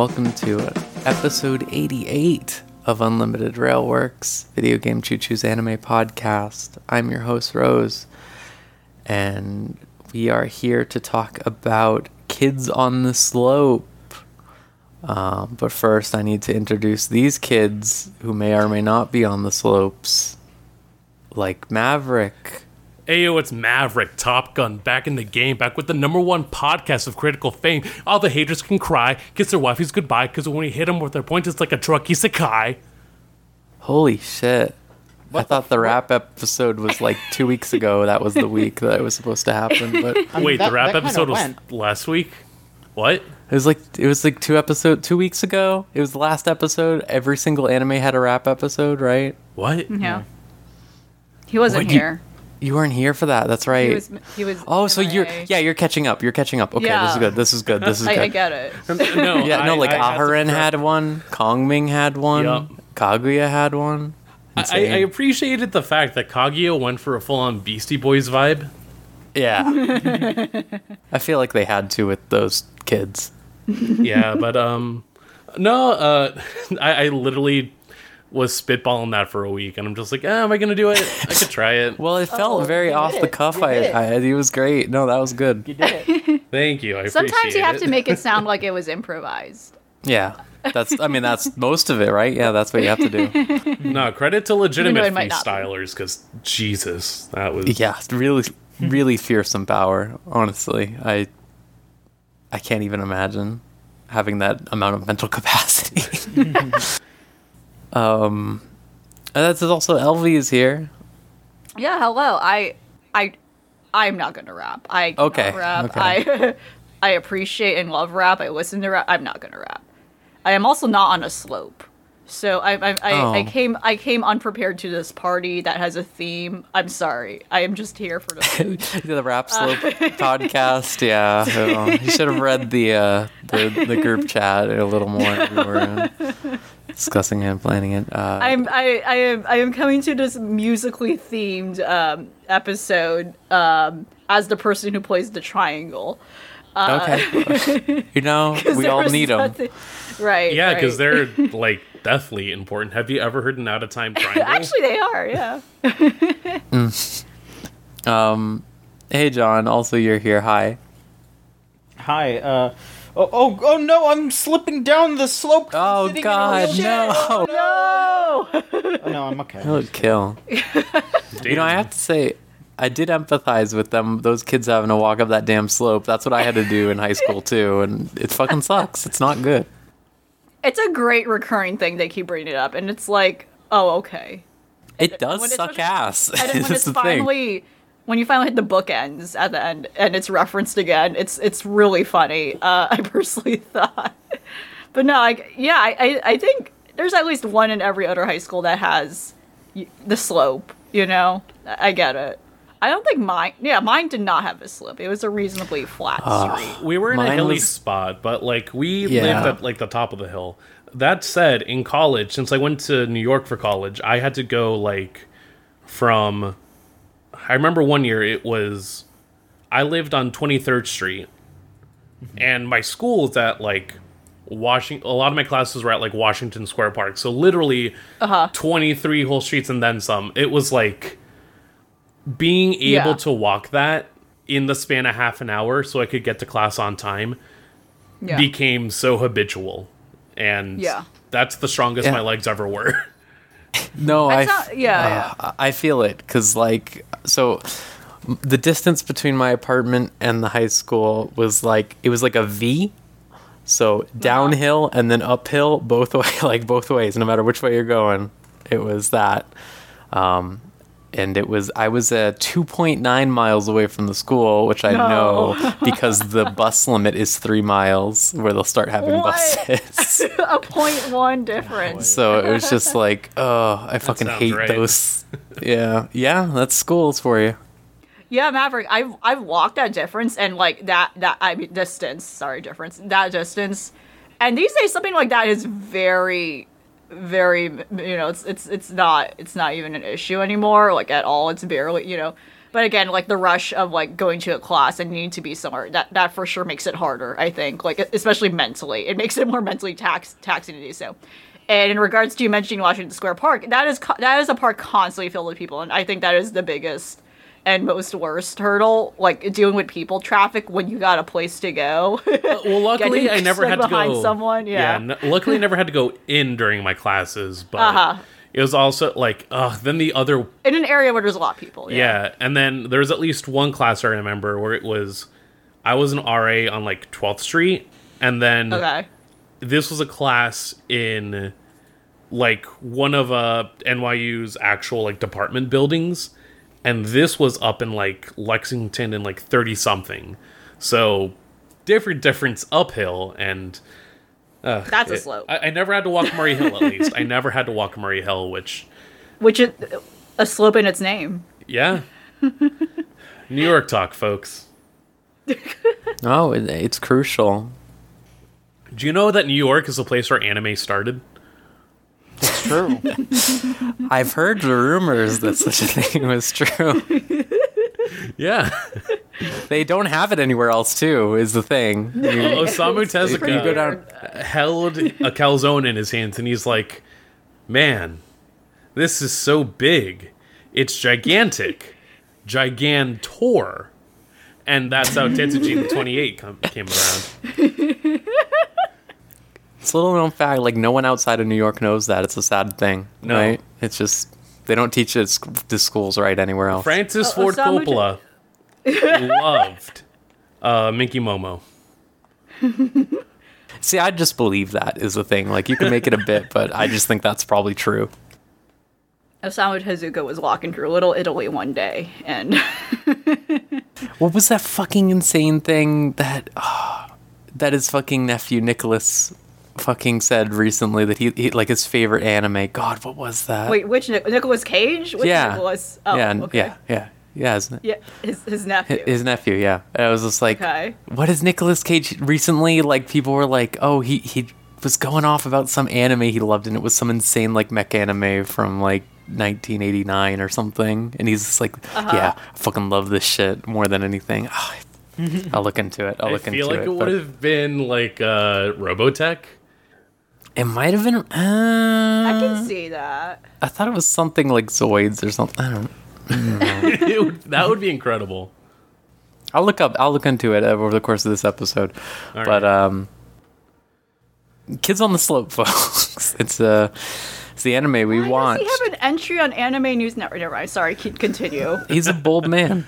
welcome to episode 88 of Unlimited Railworks Video Game Choo Choo's Anime Podcast. I'm your host, Rose, and we are here to talk about Kids on the Slope. Um, but first, I need to introduce these kids who may or may not be on the slopes, like Maverick. Ayo, it's Maverick, Top Gun, back in the game, back with the number one podcast of critical fame. All the haters can cry, kiss their wifeys goodbye, because when we hit them with their point, it's like a truck isekai. Holy shit. I thought the, rap episode was like two weeks ago. That was the week that it was supposed to happen. But I mean, Wait, that- the rap episode was went. last week? What? It was like it was like two episode two weeks ago. It was the last episode. Every single anime had a rap episode, right? What? Yeah. He wasn't What, you- here. You weren't here for that. That's right. He was. He was. oh, so you're yeah, you're catching up. You're catching up. Okay, this is good. This is good. This is I, good. I get it. No, yeah, no, I- like I had to Aharen had one, Kongming had one, Yup. Kaguya had one. I, I appreciated the fact that Kaguya went for a full on Beastie Boys vibe. yeah. I feel like they had to with those kids. yeah, but um, no, uh, I, I literally was spitballing that for a week, and I'm just like, ah, am I gonna do it? I could try it. Well, it felt Oh, very off did the cuff. You I, did it. I, it was great. No, that was good. You did it. Thank you. I Sometimes appreciate you have it. to make it sound like it was improvised. Yeah, that's. I mean, that's most of it, right? Yeah, that's what you have to do. No, credit to legitimate it might not be. freestylers because Jesus, that was Yeah, it's really, really fearsome power. Honestly, I, I can't even imagine having that amount of mental capacity. Um, and that's also Elvie is here. Yeah. Hello. I. I. I'm not gonna rap. I Okay, rap. okay. I. I appreciate and love rap. I listen to rap. I'm not gonna rap. I am also not on a slope. So I I, I, I Oh. came I came unprepared to this party that has a theme. I'm sorry. I am just here for the the Rap Slope podcast. Yeah, so you should have read the uh, the the group chat a little more. We were uh, discussing and planning it. Uh, I'm I, I am I am coming to this musically themed um, episode um, as the person who plays the triangle. okay, you know we all need them. Right. yeah, because right. they're like deathly important. Have you ever heard an out of time triangle? actually they are. Yeah. Um, hey John, also you're here. Hi. Hi. Uh. Oh, oh, oh no! I'm slipping down the slope. Oh sitting in a God, wheelchair. no! No. Oh, no, I'm okay. That would kill. You know, I have to say, I did empathize with them. Those kids having to walk up that damn slope. That's what I had to do in high school too, and it fucking sucks. It's not good. It's a great recurring thing. They keep bringing it up, and it's like, oh, okay. It does when it's- suck ass. And then when That's it's the thing. Finally when you finally hit the bookends at the end and it's referenced again, it's it's really funny. Uh, I personally thought, but no, like yeah, I, I I think there's at least one in every other high school that has the slope. You know, I I get it. I don't think mine. Yeah, mine did not have a slope. It was a reasonably flat street. we were in a hilly was- spot, but like we Yeah. lived at like the top of the hill. That said, in college, since I went to New York for college, I had to go like from. I remember one year it was, I lived on Twenty Third Street, and my school is at like Washington. A lot of my classes were at like Washington Square Park, so literally uh-huh. twenty three whole streets and then some. It was like being able Yeah. to walk that in the span of half an hour so I could get to class on time Yeah. became so habitual. And Yeah. that's the strongest Yeah. my legs ever were. No, I, not- yeah, uh, I feel it because like so the distance between my apartment and the high school was like it was like a V. So downhill and then uphill both way like both ways no matter which way you're going. It was that. Um and it was I was uh, 2.9 miles away from the school, which I No. know because the bus limit is 3 miles where they'll start having What? buses. a point one difference. So it was just like, oh, I fucking hate right. those. Yeah, yeah, that's schools for you. Yeah, Maverick. I've I've walked that difference and like that that I mean distance. Sorry, difference. That distance, and these days something like that is very, very. You know, it's it's it's not it's not even an issue anymore. Like at all. It's barely. You know, but again, like the rush of like going to a class and needing to be somewhere that that for sure makes it harder. I think, like especially mentally, it makes it more mentally tax taxing to do so. And in regards to you mentioning Washington Square Park, that is that is a park constantly filled with people, and I think that is the biggest and most worst hurdle, like dealing with people traffic when you got a place to go. Well, luckily I never had to go someone, yeah. n- luckily I never had to go in during my classes, but Uh-huh. it was also like, uh, then the other in an area where there's a lot of people. Yeah. and then there was at least one class I remember where it was I was an RA on like 12th Street, and then Okay. this was a class in like one of uh NYU's actual like department buildings, and this was up in like Lexington and like 30 something. So different difference uphill and uh, That's a it- slope. I, I never had to walk Murray Hill at least. I never had to walk Murray Hill, which Which is a slope in its name. yeah. New York talk, folks. Oh, it, it's crucial. Do you know that New York is the place where anime started? It's true. I've heard the rumors that such a thing was true. Yeah. They don't have it anywhere else, too. Is the thing. You- Osamu pretty Tezuka go down- held a calzone in his hands and he's like, Man, this is so big. It's gigantic. Gigantor. And that's how Tetsujin the 28 com- came around. It's a little known fact. Like no one outside of New York knows that. It's a sad thing, No. right? It's just they don't teach it at sc- the schools right anywhere else. Francis Oh, Ford Osamu Coppola loved uh, Minky Momo. See, I just believe that is the thing. Like you can make it a bit, but I just think that's probably true. Osamu Tezuka was walking through Little Italy one day, and What was that fucking insane thing that ah, that his fucking nephew Nicolas fucking said recently that he, he like his favorite anime? God, what was that? wait, which Nic- Nicolas Cage? Which yeah, Nicolas? Oh, yeah, okay. yeah, yeah, yeah. His, Yeah, his his nephew. his nephew, yeah. And I was just like, Okay. what is Nicolas Cage recently? Like people were like, oh, he he was going off about some anime he loved, and it was some insane like mech anime from like 1989 or something. And he's just like, Uh-huh. yeah, I fucking love this shit more than anything. Ah, I'll look into it. I'll I look feel into like it. it would have been like uh, Robotech. It might have been. Uh, I can see that. I thought it was something like Zoids or something. I don't. It would- that would be incredible. I'll look up. I'll look into it over the course of this episode. All but right. um, kids on the slope, folks. It's uh, it's the anime we Why watch. does he have an entry on Anime News Network? Never mind. Sorry, keep continue. He's a bold man.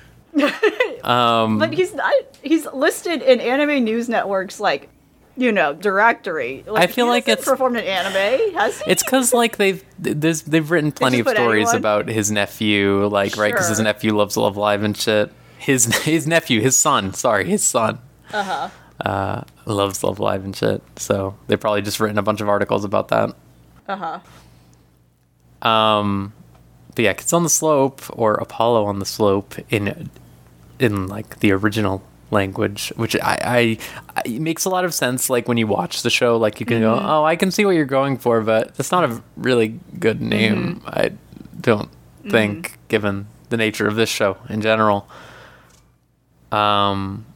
um, but he's not. He's listed in Anime News Network's like, you know, directory. Like, I feel like it's- performed an anime. Has he? it's because like they've there's they've written plenty of stories anyone? about his nephew, like right because his nephew loves Love Live and shit. His his nephew, his son, sorry, his son. Uh-huh. Uh loves Love Live and shit. So they probably just written a bunch of articles about that. Uh huh. Um, but yeah, Kids on the Slope or Apollo on the Slope in in like the original language, which I, I, I it makes a lot of sense. Like when you watch the show, like you can go, oh, I can see what you're going for, but that's not a really good name. I don't think, given the nature of this show in general. Um.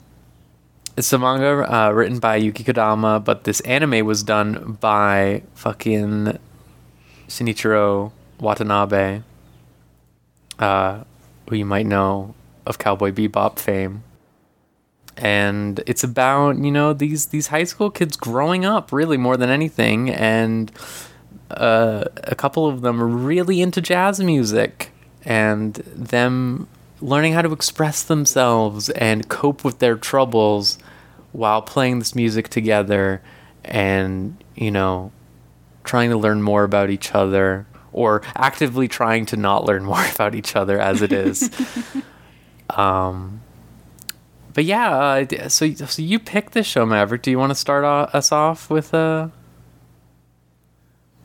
It's a manga uh, written by Yuki Kodama, but this anime was done by fucking Shinichiro Watanabe, uh, who you might know of Cowboy Bebop fame. And it's about you know these these high school kids growing up really more than anything, and uh, a couple of them are really into jazz music, and them learning how to express themselves and cope with their troubles while playing this music together, and you know trying to learn more about each other or actively trying to not learn more about each other as it is. um, but yeah, uh, so so you picked this show, Maverick. Do you want to start o- us off with uh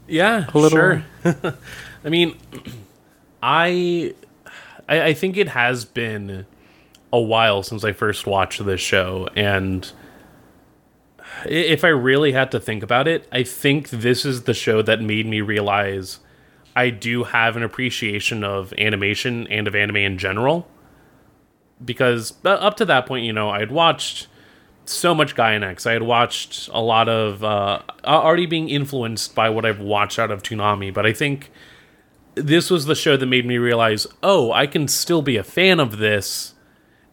Yeah, A little- sure. I mean, I, I I think it has been a while since I first watched this show, and if I really had to think about it, I think this is the show that made me realize I do have an appreciation of animation and of anime in general. Because uh, up to that point, you know, I had watched so much Gainax. I had watched a lot of uh, already being influenced by what I've watched out of Toonami, but I think this was the show that made me realize, oh, I can still be a fan of this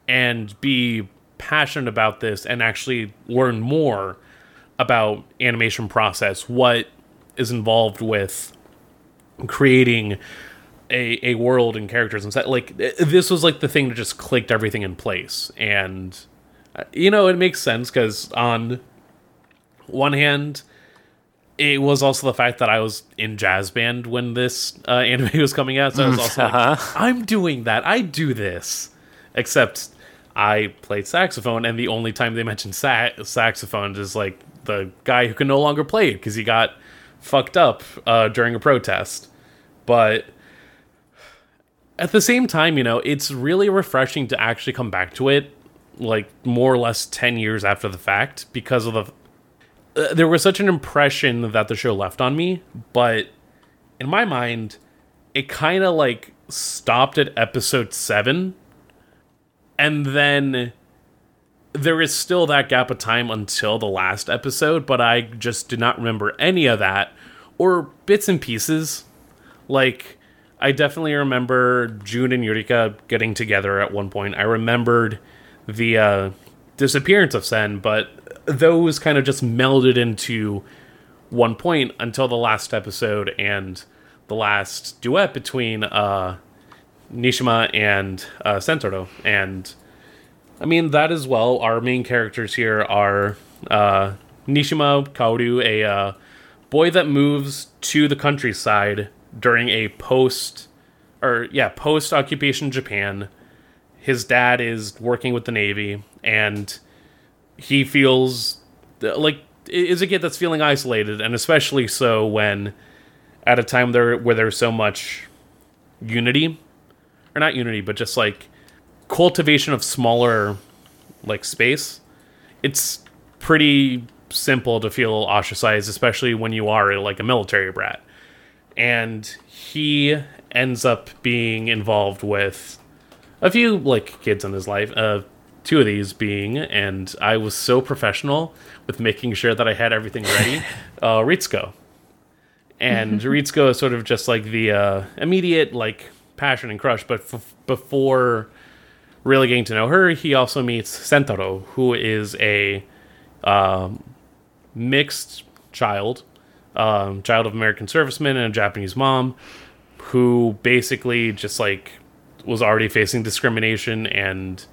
and be passionate about this and actually learn more about animation process, what is involved with creating a, a world and characters and stuff. Like this was like the thing that just clicked everything in place, and uh, you know it makes sense because on one hand, it was also the fact that I was in jazz band when this uh, anime was coming out, so I was also like, I'm doing that. I do this, except I played saxophone, and the only time they mentioned sa- saxophone is like the guy who can no longer play it because he got fucked up uh, during a protest. But at the same time, you know, it's really refreshing to actually come back to it, like more or less 10 years after the fact, because of the. Uh, there was such an impression that the show left on me, but in my mind, it kind of like stopped at episode 7. And then there is still that gap of time until the last episode, but I just did not remember any of that or bits and pieces. Like, I definitely remember June and Yurika getting together at one point. I remembered the uh, disappearance of Sen, but those kind of just melded into one point until the last episode and the last duet between uh, Nishimi and uh, Sentaro. And I mean, that as well, our main characters here are uh, Nishimi Kaoru, a uh, boy that moves to the countryside during a post or yeah post occupation Japan. His dad is working with the navy, and he feels like is a kid that's feeling isolated, and especially so when at a time there where there's so much unity, or not unity, but just like cultivation of smaller like space. It's pretty simple to feel ostracized, especially when you are like a military brat and he ends up being involved with a few like kids in his life. Uh, two of these being, and I was so professional with making sure that I had everything ready. uh, Ritsuko, and Ritsuko is sort of just like the uh, immediate like passion and crush, but f- before really getting to know her, he also meets Sentaro, who is a um, mixed child um, child of American servicemen and a Japanese mom who basically just like was already facing discrimination and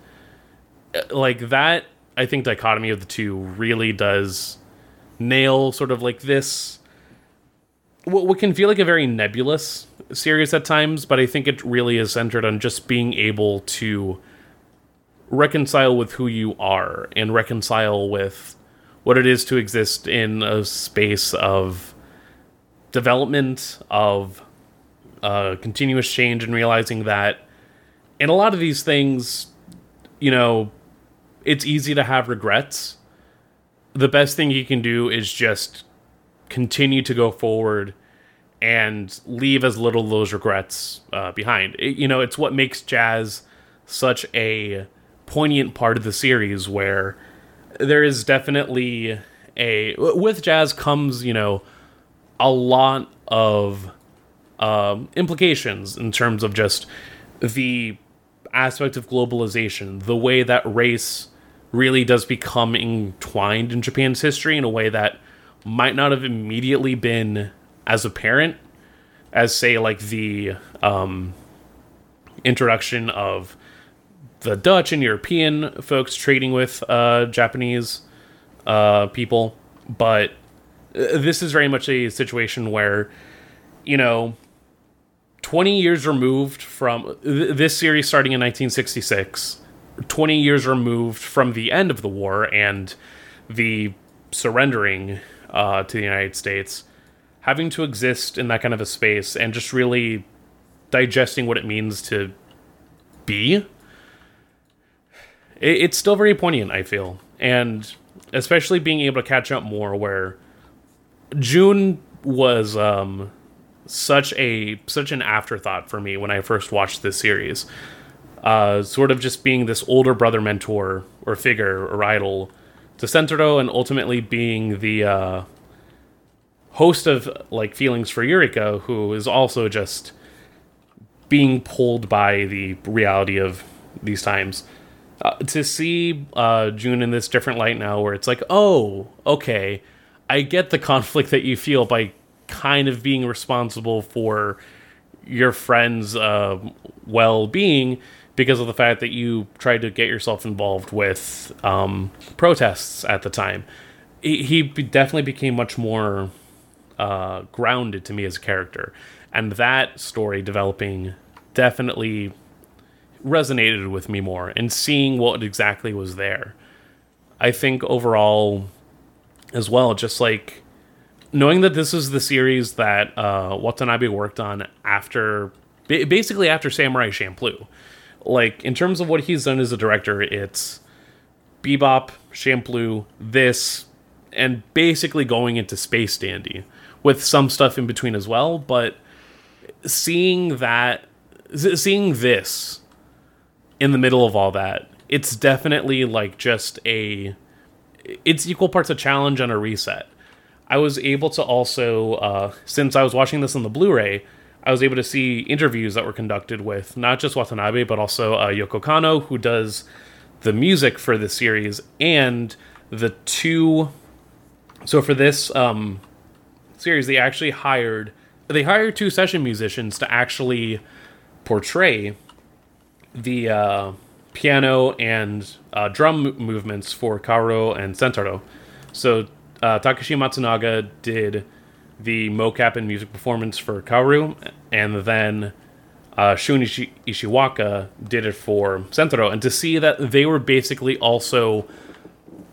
uh, like that I think dichotomy of the two really does nail sort of like this what, what can feel like a very nebulous series at times, but I think it really is centered on just being able to reconcile with who you are and reconcile with what it is to exist in a space of development, of uh, continuous change, and realizing that in a lot of these things, you know, it's easy to have regrets. The best thing you can do is just continue to go forward and leave as little of those regrets uh, behind. It, you know, it's what makes jazz such a poignant part of the series where there is definitely a with jazz comes you know a lot of um, implications in terms of just the aspect of globalization, the way that race really does become entwined in Japan's history in a way that might not have immediately been as apparent as, say, like the um, introduction of the Dutch and European folks trading with uh, Japanese uh, people. But this is very much a situation where, you know, 20 years removed from th- this series starting in 1966, 20 years removed from the end of the war and the surrendering uh, to the United States, having to exist in that kind of a space and just really digesting what it means to be. It- it's still very poignant, I feel. And especially being able to catch up more where June was um, such a such an afterthought for me when I first watched this series. uh, sort of just being this older brother mentor or figure or idol to Sentaro, and ultimately being the uh, host of like feelings for Yurika, who is also just being pulled by the reality of these times. Uh, to see uh, June in this different light now, where it's like, oh, okay, I get the conflict that you feel by kind of being responsible for your friend's uh, well-being because of the fact that you tried to get yourself involved with um, protests at the time. He, he definitely became much more uh, grounded to me as a character, and that story developing definitely resonated with me more. And seeing what exactly was there, I think overall, as well, just like knowing that this is the series that uh, Watanabe worked on after, basically after Samurai Champloo like in terms of what he's done as a director, it's Bebop, Champloo, this, and basically going into Space Dandy with some stuff in between as well. But seeing that, seeing this in the middle of all that, it's definitely like just a, it's equal parts a challenge and a reset. I was able to also, uh, since I was watching this on the Blu-ray, I was able to see interviews that were conducted with not just Watanabe, but also uh, Yoko Kanno, who does the music for the series, and the two. So for this um, series, they actually hired they hired two session musicians to actually portray the uh, piano and uh, drum movements for Kaoru and Sentaro. So uh, Takashi Matsunaga did the mocap and music performance for Kaoru, and then uh, Shun Ishi- Ishiwaka did it for Sentaro. And to see that they were basically also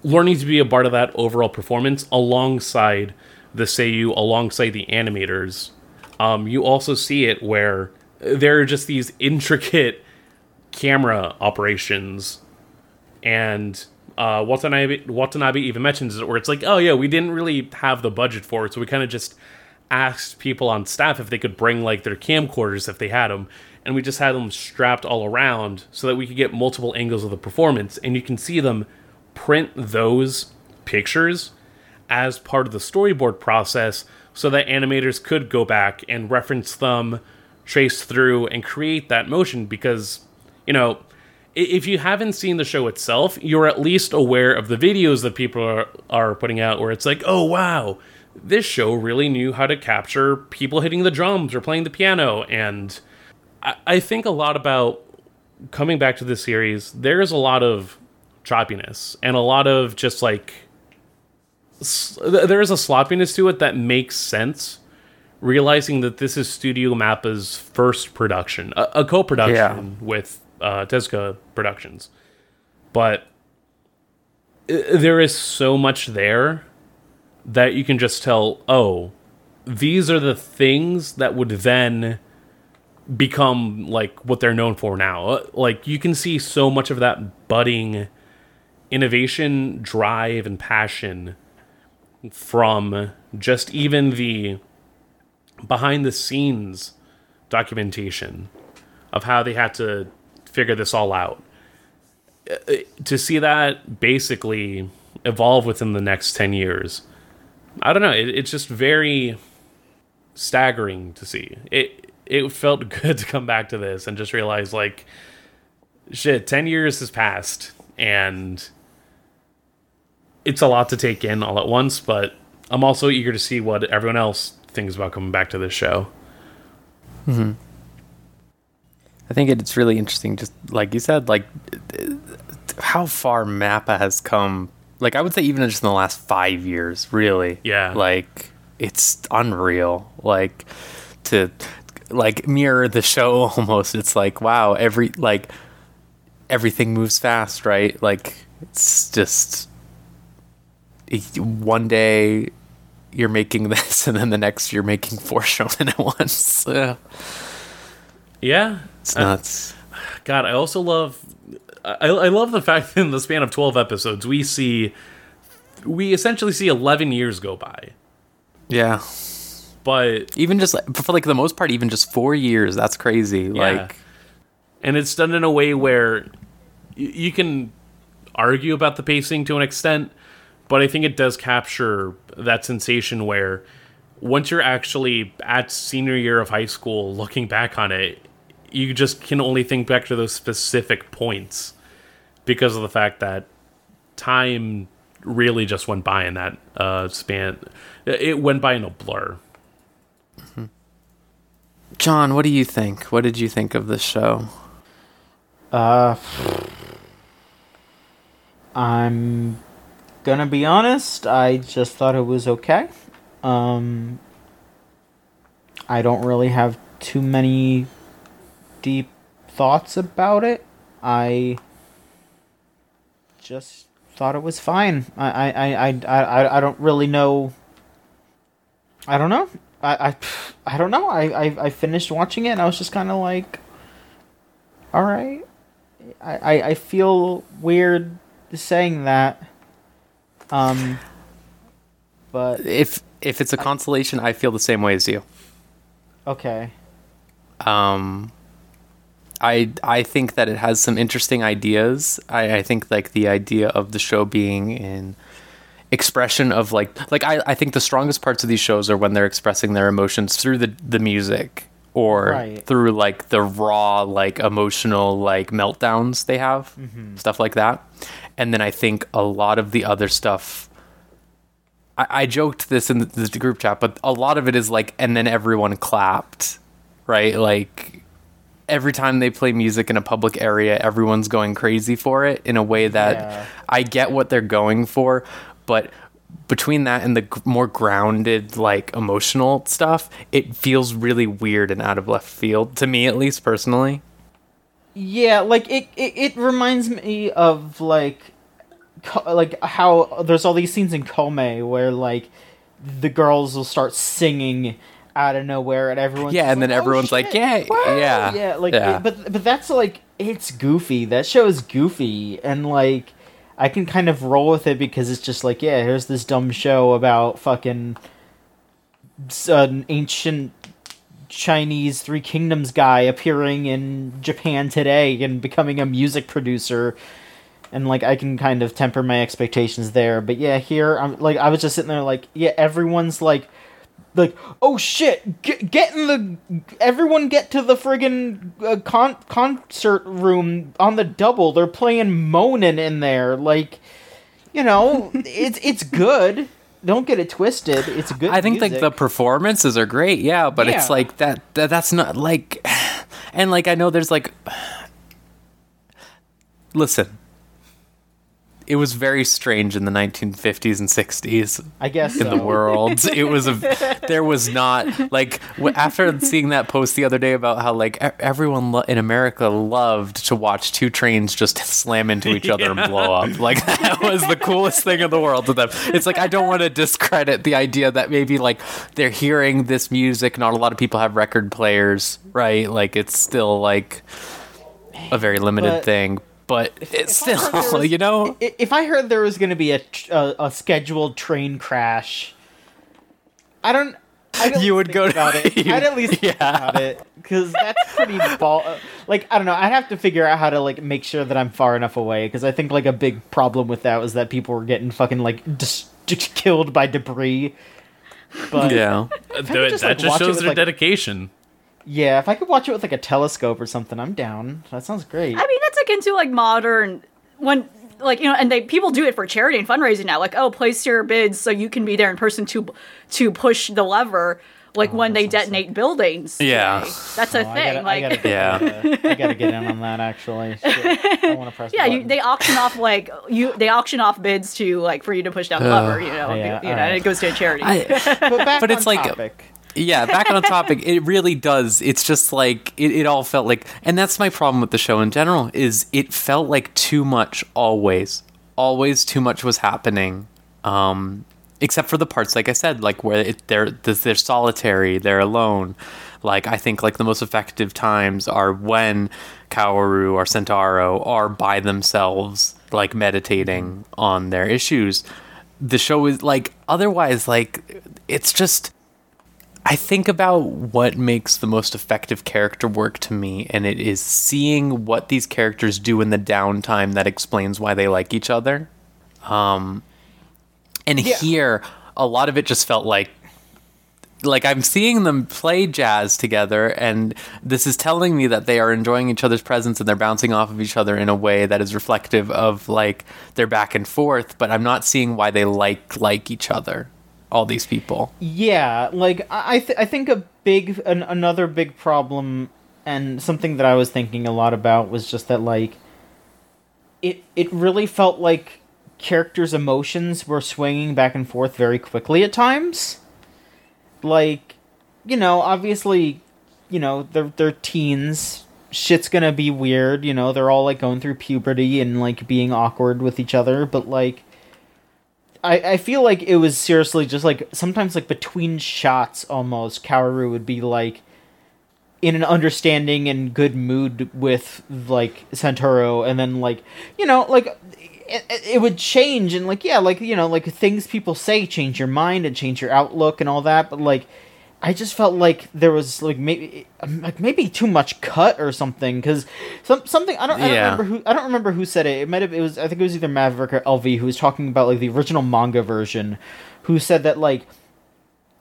learning to be a part of that overall performance alongside the Seiyu, alongside the animators, um, you also see it where there are just these intricate camera operations. And uh, Watanabe, Watanabe even mentions it, where it's like, oh yeah, we didn't really have the budget for it, so we kind of just asked people on staff if they could bring like their camcorders if they had them, and we just had them strapped all around so that we could get multiple angles of the performance, and you can see them print those pictures as part of the storyboard process, so that animators could go back and reference them, trace through, and create that motion because you know if you haven't seen the show itself, you're at least aware of the videos that people are, are putting out where it's like, oh, wow, this show really knew how to capture people hitting the drums or playing the piano. And I, I think a lot about coming back to this series, there is a lot of choppiness and a lot of just like, there is a sloppiness to it that makes sense realizing that this is Studio Mappa's first production, a, a co-production yeah. with uh, Tezuka Productions. But there is so much there that you can just tell, oh, these are the things that would then become like what they're known for now. Uh, like you can see so much of that budding innovation, drive, and passion from just even the behind the scenes documentation of how they had to figure this all out. Uh, to see that basically evolve within the next 10 years, I don't know. It, it's just very staggering to see. It it felt good to come back to this and just realize like shit, 10 years has passed and it's a lot to take in all at once, but I'm also eager to see what everyone else thinks about coming back to this show. hmm I think it's really interesting, just like you said, like how far Mappa has come. Like I would say, even just in the last five years, really. Yeah. Like it's unreal. Like to like mirror the show almost. It's like wow, every like everything moves fast, right? Like it's just one day you're making this, and then the next you're making four shonen at once. Yeah. Yeah, it's nuts. Uh, God, I also love. I, I love the fact that in the span of twelve episodes, we see, we essentially see eleven years go by. Yeah, but even just for like the most part, even just four years. That's crazy. Yeah. Like, and it's done in a way where you can argue about the pacing to an extent, but I think it does capture that sensation where once you're actually at senior year of high school looking back on it, you just can only think back to those specific points because of the fact that time really just went by in that uh, span. It went by in a blur. John, what do you think? What did you think of this show? Uh, I'm gonna be honest. I just thought it was okay. Um, I don't really have too many deep thoughts about it. I just thought it was fine. I I I I I, I don't really know. I don't know. I I, I don't know. I, I I finished watching it and I was just kind of like, all right. I, I, I feel weird saying that. Um, but If if it's a consolation, I feel the same way as you. okay. Um, I I think that it has some interesting ideas. I, I think like the idea of the show being in expression of like like I, I think the strongest parts of these shows are when they're expressing their emotions through the the music or Right. through like the raw like emotional like meltdowns they have mm-hmm. stuff like that and then i think a lot of the other stuff i, I joked this in the, the group chat but a lot of it is like and then everyone clapped right like every time they play music in a public area everyone's going crazy for it in a way that Yeah. i get what they're going for but between that and the g- more grounded like emotional stuff it feels really weird and out of left field to me at least personally Yeah, like it, it, it reminds me of like, co- like how there's all these scenes in Koumei where like the girls will start singing out of nowhere and everyone's Yeah, and then like, "Oh, everyone's like, wow." Yeah, yeah, like yeah. it- but but that's like it's goofy. That show is goofy and like. I can kind of roll with it because it's just like, yeah, here's this dumb show about fucking uh, an ancient Chinese Three Kingdoms guy appearing in Japan today and becoming a music producer. And like I can kind of temper my expectations there, but yeah, here I'm like I was just sitting there like yeah, everyone's like like oh shit, get, get in the everyone get to the friggin' uh, con- concert room on the double. They're playing Moanin' in there like you know, it's it's good. Don't get it twisted. It's good. I think like the performances are great, yeah, but it's like that, that that's not like and like I know there's like listen. It was very strange in the 1950s and 60s I guess in the world. It was a there was not like w- after seeing that post the other day about how like e- everyone lo- in America loved to watch two trains just slam into each other and blow up. Like that was the coolest thing in the world to them. It's like I don't want to discredit the idea that maybe like they're hearing this music. Not a lot of people have record players, right? Like it's still like a very limited But thing. But it's if I heard there still, was- you know, If I heard there was going to be a, a a scheduled train crash, I don't. I'd at You would think go to- about it. you- I'd at least think yeah. about it because that's pretty ball. uh, Like I don't know. I'd have to figure out how to like make sure that I'm far enough away because I think like a big problem with that was that people were getting fucking like dis- just killed by debris. But yeah. Th- could just, that like, just watch it shows with, their like- dedication. Yeah, if I could watch it with like a telescope or something, I'm down. That sounds great. I mean, that's like into like modern when like you know, and they people do it for charity and fundraising now. Like, oh, place your bids so you can be there in person to to push the lever. Like when they detonate buildings. Yeah. today. that's a Oh, I thing. gotta- I like, gotta get, Yeah. uh, I gotta get in on that actually. Shit. I want to press. yeah, the you, they auction off like you they auction off bids to like for you to push down the lever. You know, yeah, you know, alright. and it goes to a charity. I, But, back But it's on like- topic. Yeah back on topic it really does. It's just like it, it all felt like and that's my problem with the show in general is it felt like too much always. Always too much was happening um except for the parts like i said like where it, they're they're solitary they're alone. Like i think like the most effective times are when kaoru or Sentaro are by themselves like meditating on their issues. The show is like otherwise like it's just I think about what makes the most effective character work to me, and it is seeing what these characters do in the downtime that explains why they like each other. Um, and Yeah. here, a lot of it just felt like like I'm seeing them play jazz together, and this is telling me that they are enjoying each other's presence and they're bouncing off of each other in a way that is reflective of like their back and forth. But I'm not seeing why they like like each other. All these people. Yeah, like I th- I think a big an, another big problem and something that I was thinking a lot about was just that like it it really felt like characters' emotions were swinging back and forth very quickly at times. Like, you know, obviously, you know, they're they're teens. Shit's gonna be weird, you know, they're all like going through puberty and like being awkward with each other, but like I, I feel like it was seriously just like sometimes like between shots almost Kaoru would be like in an understanding and good mood with like Santoro and then like you know like it, it would change and like yeah like you know like things people say change your mind and change your outlook and all that but like I just felt like there was like maybe like maybe too much cut or something because some something I don't I don't Yeah. remember who I don't remember who said it. It might have it was I think it was either Maverick or LV who was talking about like the original manga version, who said that like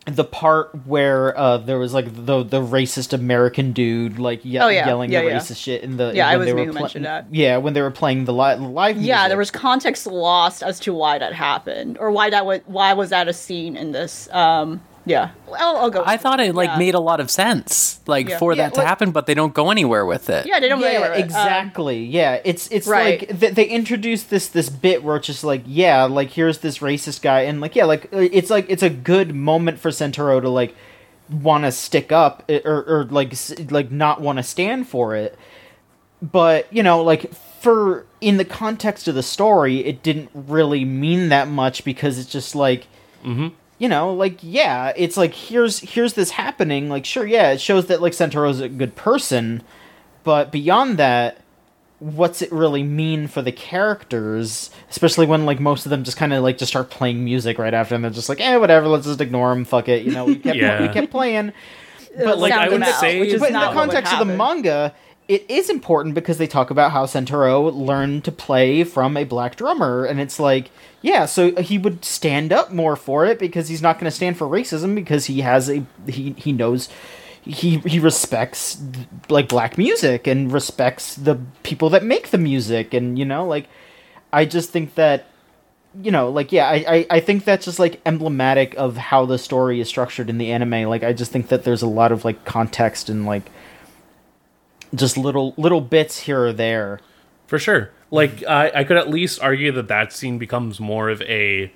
the part where uh there was like the the racist American dude like ye- Oh, yeah. yelling Yeah, the yeah. racist shit in the Yeah, when I was they me were who pla- mentioned that. yeah when they were playing the li- live Yeah, there was context lost as to why that happened or why that was why was that a scene in this. Um, yeah, I'll, I'll go. I thought it like Yeah. made a lot of sense, like Yeah. for Yeah, that to like- happen, but they don't go anywhere with it. Yeah, they don't really yeah, remember it. Um, exactly. yeah, it's it's Right. like th- they introduced this this bit where it's just like, yeah, like here's this racist guy, and like yeah, like uh, it's like it's a good moment for Santoro to like want to stick up or or like like not want to stand for it, but you know like for in the context of the story, it didn't really mean that much because it's just like you know like yeah it's like here's here's this happening. Like sure yeah it shows that like Santoro's a good person but beyond that what's it really mean for the characters? Especially when like most of them just kind of like just start playing music right after and they're just like eh whatever let's just ignore them fuck it you know we kept Yeah. we kept playing. It'll like, I would them out, say- which is but in the not what would context of the manga it is important because they talk about how Santoro learned to play from a black drummer and it's like yeah so he would stand up more for it because he's not going to stand for racism because he has a he he knows he he respects like black music and respects the people that make the music and you know like I just think that you know like yeah I, I i think that's just like emblematic of how the story is structured in the anime. Like i just think that there's a lot of like context and like just little little bits here or there For sure. Like I, I could at least argue that that scene becomes more of a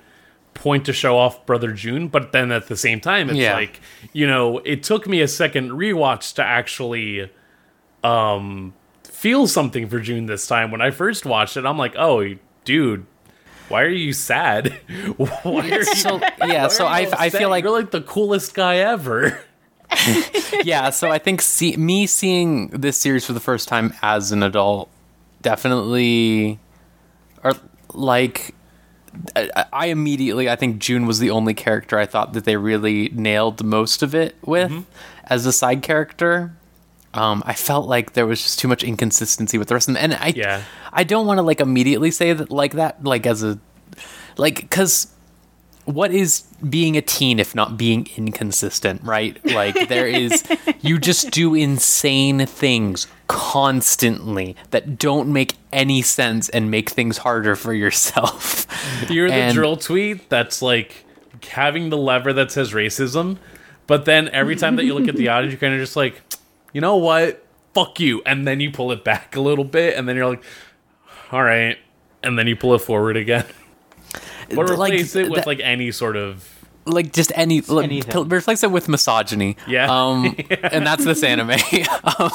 point to show off Brother June, but then at the same time, it's Yeah. like you know, it took me a second rewatch to actually um feel something for June this time. When I first watched it, I'm like, oh, dude, why are you sad? why are you? So yeah, so I, I upset? feel like you're like the coolest guy ever. yeah, so I think see, me seeing this series for the first time as an adult definitely, or like, I, I immediately I think June was the only character I thought that they really nailed most of it with as a side character. Um, I felt like there was just too much inconsistency with the rest of them, and I Yeah. I don't want to like immediately say that like that like as a like because what is being a teen if not being inconsistent, right? Like there is you just do insane things constantly that don't make any sense and make things harder for yourself. You're the drill tweet that's like having the lever that says racism, but then every time that you look at the audience, you're kind of just like, you know what? Fuck you. And then you pull it back a little bit, and then you're like, all right. And then you pull it forward again. But Like, replace it with that- like any sort of. like just any like, anything. pl- replace it with misogyny. Yeah. Um and that's this anime. um,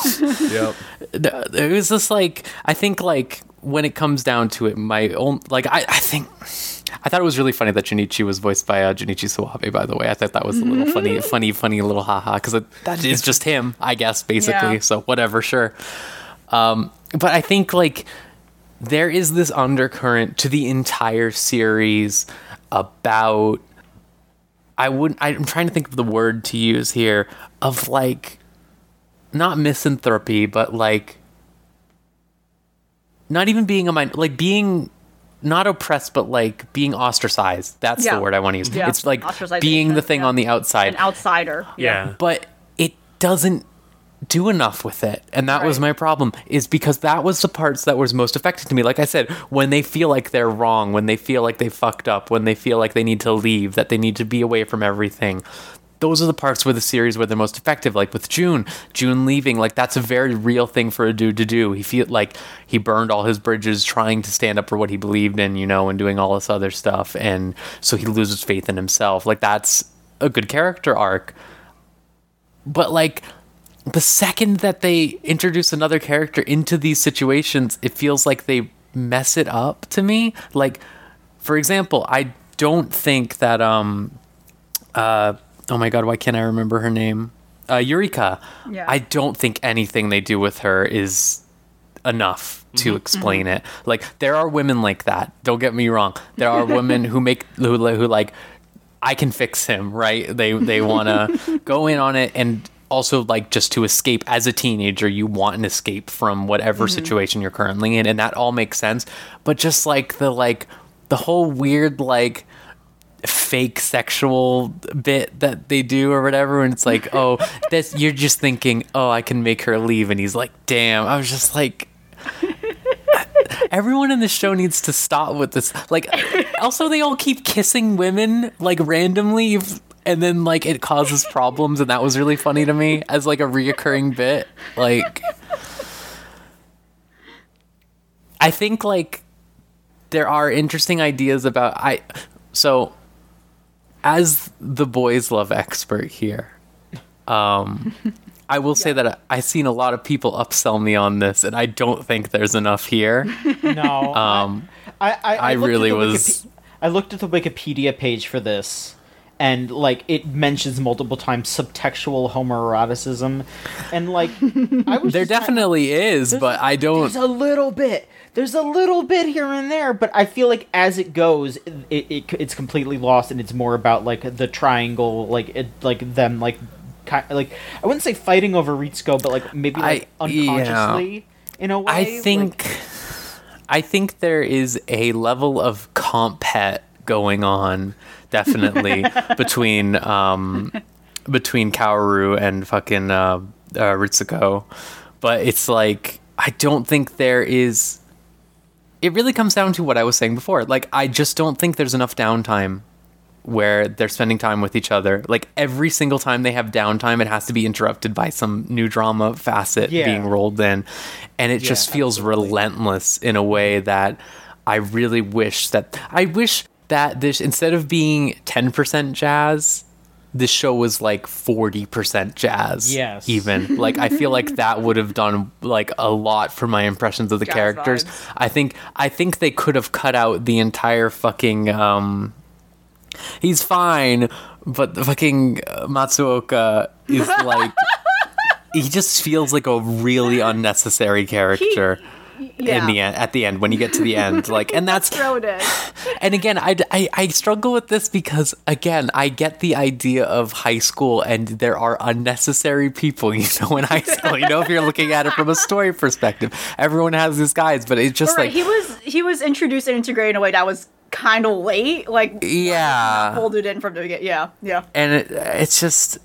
Yep. it was just like I think like when it comes down to it, my own like I, I think I thought it was really funny that Junichi was voiced by uh, Junichi Suwabe. By the way, I thought that was a little funny, funny, funny little haha because that is just him, I guess, basically. Yeah. So whatever, sure. Um, but I think like there is this undercurrent to the entire series about I wouldn't. I'm trying to think of the word to use here of like, not misanthropy, but like, not even being a mind, like being not oppressed, but like being ostracized. That's Yeah. the word I want to use. Yeah. It's like being the thing yeah. on the outside An outsider. Yeah. but it doesn't do enough with it. And that was my problem is because that was the parts that was most affected to me. Like i said when they feel like they're wrong when they feel like they fucked up when they feel like they need to leave that they need to be away from everything those are the parts where the series where they're most effective. Like with june june leaving like that's a very real thing for a dude to do. He feel like he burned all his bridges trying to stand up for what he believed in you know and doing all this other stuff. And so he loses faith in himself. Like that's a good character arc. But like the second that they introduce another character into these situations it feels like they mess it up to me. Like for example i don't think that um uh oh my god why can't i remember her name? Uh Yurika. Yeah. i don't think anything they do with her is enough to explain it. Like there are women like that. Don't get me wrong. There are women who make who, who like I can fix him, right? They they want to go in on it and also like just to escape as a teenager, you want an escape from whatever mm-hmm. situation you're currently in and that all makes sense. But just like the like the whole weird like fake sexual bit that they do or whatever and it's like, "Oh, this you're just thinking, "Oh, I can make her leave." And he's like, "Damn." I was just like everyone in the show needs to stop with this. Like, also they all keep kissing women like randomly, and then like it causes problems, and that was really funny to me as like a reoccurring bit. Like, I think like there are interesting ideas about I. So, as the boys love expert here, um. I will say that I've seen a lot of people upsell me on this, and I don't think there's enough here. No. Um, I, I, I at really was- I looked at the Wikipedia page for this, and like it mentions multiple times subtextual homoeroticism, and like I was There definitely is, but I don't. There's a little bit. There's a little bit here and there, but I feel like as it goes, it, it it's completely lost, and it's more about like the triangle, like it, like them, like kind, like I wouldn't say fighting over Ritsuko, but like maybe like I- yeah. unconsciously in a way. I like- think. I think there is a level of comp pet going on, definitely between um, between Kaoru and fucking uh, uh, Ritsuko, but it's like I don't think there is. It really comes down to what I was saying before. Like I just don't think there's enough downtime where they're spending time with each other. Like every single time they have downtime, it has to be interrupted by some new drama facet Yeah. being rolled in. And it just feels absolutely. relentless in a way that I really wish that I wish that this instead of being 10% jazz, this show was like 40% jazz. Yes. Even. Like I feel like that would have done like a lot for my impressions of the Jazz characters. vibes. I think I think they could have cut out the entire fucking um he's fine, but the fucking uh, Matsuoka is like he just feels like a really unnecessary character Yeah. in the end at the end when you get to the end like and that's and again I, I i struggle with this because again i get the idea of high school and there are unnecessary people you know in high school you know if you're looking at it from a story perspective everyone has these guys but it's just Right, like he was he was introduced and integrated in a way that was kind of late. Like yeah pulled it in from the beginning. Yeah, yeah. and it, it's just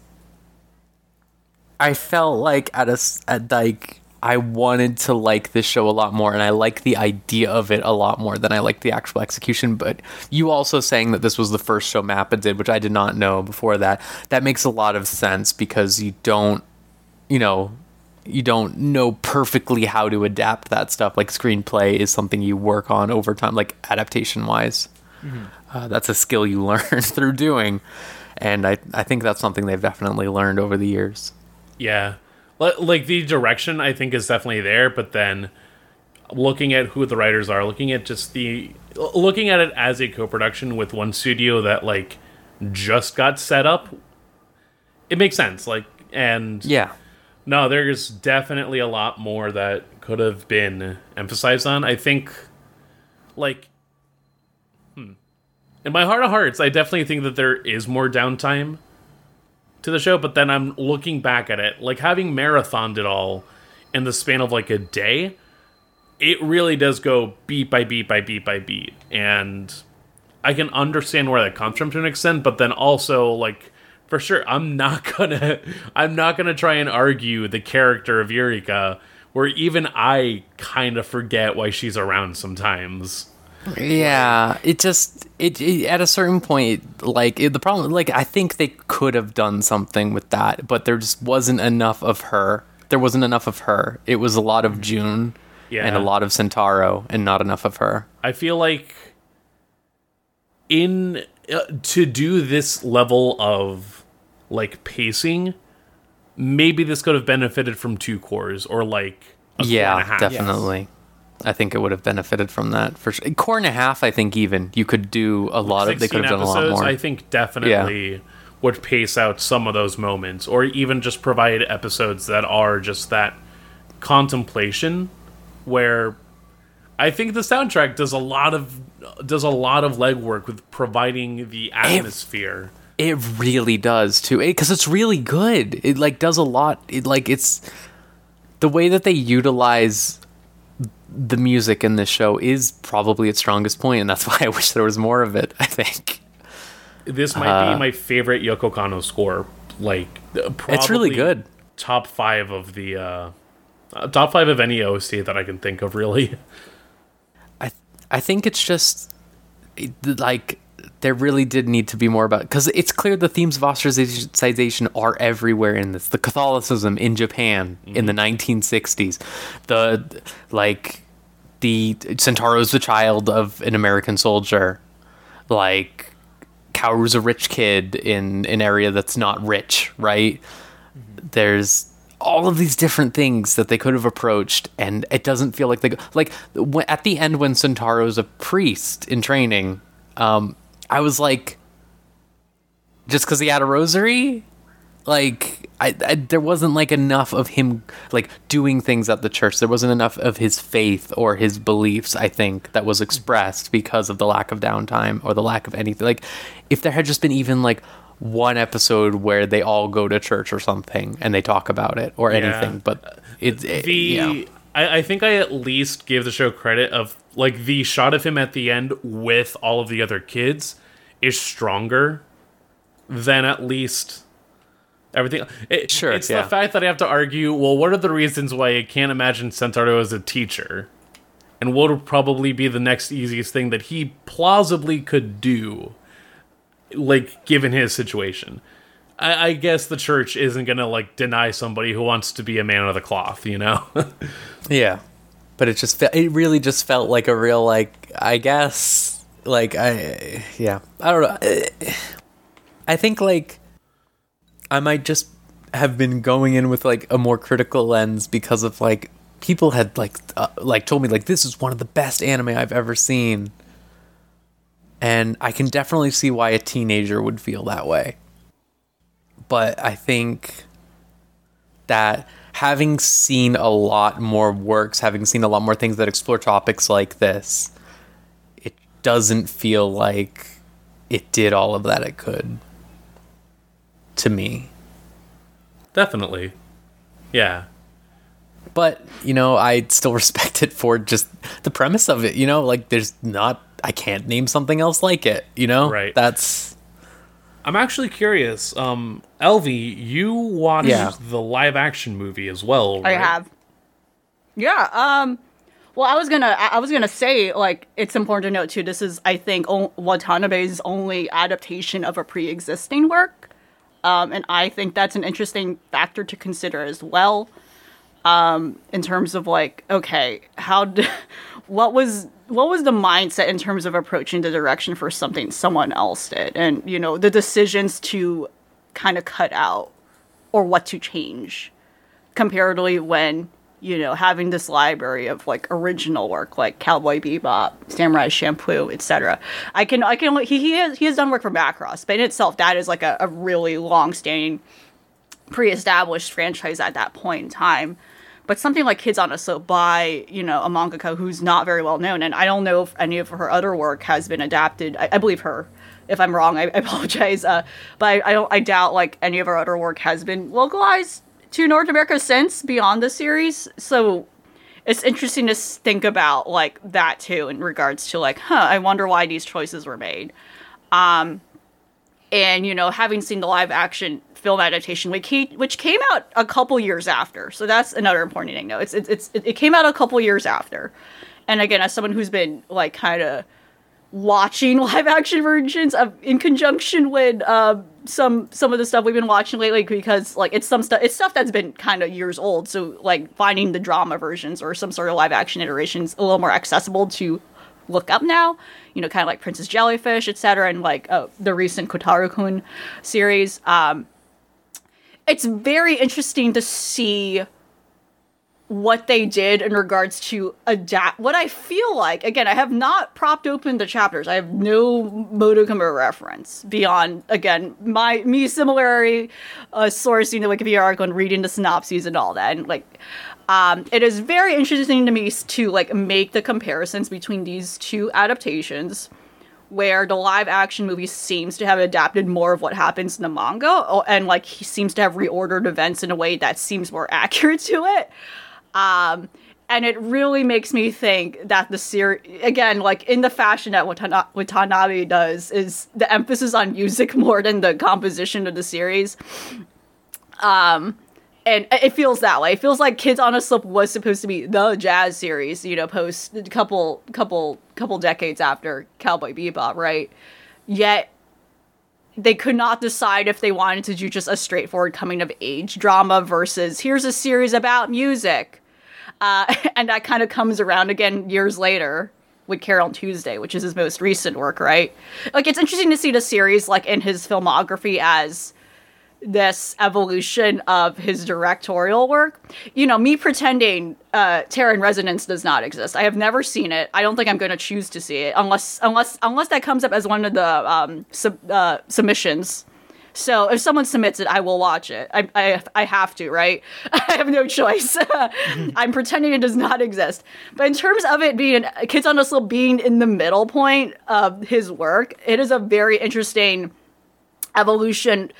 i felt like at a at like i wanted to like this show a lot more and i like the idea of it a lot more than i like the actual execution but you also saying that this was the first show mappa did which i did not know before that that makes a lot of sense because you don't you know you don't know perfectly how to adapt that stuff. Like screenplay is something you work on over time like adaptation wise uh, that's a skill you learn through doing and I, I think that's something they've definitely learned over the years. Yeah. Li- Like the direction I think is definitely there, but then looking at who the writers are, looking at just the looking at it as a co-production with one studio that like just got set up, it makes sense. Like and yeah no, there's definitely a lot more that could have been emphasized on. I think like hmm, in my heart of hearts, I definitely think that there is more downtime to the show, but then I'm looking back at it, like having marathoned it all in the span of like a day, it really does go beat by beat by beat by beat. And I can understand where that comes from to an extent, but then also like for sure I'm not gonna I'm not gonna try and argue the character of Yurika where even I kind of forget why she's around sometimes. Yeah, it just it, it at a certain point, like it, the problem, like I think they could have done something with that, but there just wasn't enough of her. There wasn't enough of her. It was a lot of June Yeah. and a lot of Sentaro, and not enough of her. I feel like in uh, to do this level of like pacing, maybe this could have benefited from two cores or like a core and a yeah, definitely. I think it would have benefited from that for sure. Core and a half, I think even you could do a lot of. They could have done a lot episodes, more. I think definitely would pace out some of those moments, or even just provide episodes that are just that contemplation, where I think the soundtrack does a lot of does a lot of legwork with providing the atmosphere. It really does too, because it's really good. It like does a lot. It like it's the way that they utilize the music in this show is probably its strongest point, and that's why I wish there was more of it. I think This might Uh, be my favorite Yoko Kanno score. Like, It's really good. Top five of the uh, uh, top five of any OC that I can think of. Really, I I think it's just like there really did need to be more about because it's clear the themes of ostracization are everywhere in this. The Catholicism in Japan in the 1960s, the like the Sentaro's the child of an American soldier, like Kaoru's a rich kid in an area that's not rich, right? There's all of these different things that they could have approached, and it doesn't feel like they go, like at the end when Sentaro's a priest in training. Um, I was like, just because he had a rosary, like I, I there wasn't like enough of him like doing things at the church. There wasn't enough of his faith or his beliefs. I think that was expressed because of the lack of downtime or the lack of anything. Like if there had just been even like one episode where they all go to church or something and they talk about it or anything, but it, it the yeah. I, I think I at least give the show credit of like the shot of him at the end with all of the other kids is stronger than at least everything. It, Sure, it's yeah. the fact that I have to argue. Well, what are the reasons why I can't imagine Sentaro as a teacher, and what would probably be the next easiest thing that he plausibly could do, like given his situation. I, I guess the church isn't gonna like deny somebody who wants to be a man of the cloth, you know. Yeah, but it just fe- it really just felt like a real like I guess like I yeah I don't know. I think like I might just have been going in with like a more critical lens because of like people had like uh, like told me like this is one of the best anime I've ever seen. And I can definitely see why a teenager would feel that way. But I think that having seen a lot more works, having seen a lot more things that explore topics like this, it doesn't feel like it did all of that it could to me. Definitely, yeah. But, you know, I still respect it for just the premise of it, you know, like there's not I can't name something else like it, you know? Right. That's I'm actually curious. Um, Elvie, you watched Yeah. the live action movie as well. I have. Yeah. Um. Well, I was gonna. I I was gonna say like it's important to note too. This is, I think, o- Watanabe's only adaptation of a pre-existing work, um, and I think that's an interesting factor to consider as well. Um, in terms of like, okay, how, d- what was what was the mindset in terms of approaching the direction for something someone else did, and you know the decisions to kind of cut out or what to change comparatively when you know having this library of like original work like Cowboy Bebop, Samurai Champloo, etc. I can I can he he has, he has done work for Macross, but in itself that is like a, a really long standing pre-established franchise at that point in time. But something like Kids on a Slope by, you know, a mangaka who's not very well known, and I don't know if any of her other work has been adapted. I, I believe her. If I'm wrong, I, I apologize. Uh, but I, I don't. I doubt like any of her other work has been localized to North America since beyond the series. So it's interesting to think about like that too in regards to like, huh? I wonder why these choices were made. Um, and you know, having seen the live action film adaptation, which came, which came out a couple years after, so that's another important thing. No, it's it's, it's it came out a couple years after, and again, as someone who's been like kind of watching live action versions of in conjunction with uh, some some of the stuff we've been watching lately because like it's some stuff it's stuff that's been kind of years old. So like finding the drama versions or some sort of live action iterations a little more accessible to look up now. You know kind of like princess jellyfish etc and like uh, the recent kotaru-kun series. Um it's very interesting to see what they did in regards to adapt what I feel like again I have not propped open the chapters. I have no Modokuma reference beyond again my me similarly uh, sourcing the Wikipedia article and reading the synopses and all that. And like um, it is very interesting to me to like make the comparisons between these two adaptations where the live action movie seems to have adapted more of what happens in the manga and like he seems to have reordered events in a way that seems more accurate to it um, and it really makes me think that the series, again, like in the fashion that Watana- Watanabe does, is the emphasis on music more than the composition of the series. Um, and it feels that way. It feels like Kids on a Slope was supposed to be the jazz series, you know, post a couple, couple, couple decades after Cowboy Bebop, right? Yet they could not decide if they wanted to do just a straightforward coming of age drama versus here's a series about music. Uh, and that kind of comes around again years later with Carol Tuesday, which is his most recent work, right? Like it's interesting to see the series like in his filmography as this evolution of his directorial work. You know, me pretending uh Terror in Resonance does not exist. I have never seen it. I don't think I'm going to choose to see it unless unless unless that comes up as one of the um sub, uh, submissions. So if someone submits it, I will watch it. I I, I have to, right? I have no choice. I'm pretending it does not exist. But in terms of it being Kids on a Slope being in the middle point of his work, it is a very interesting evolution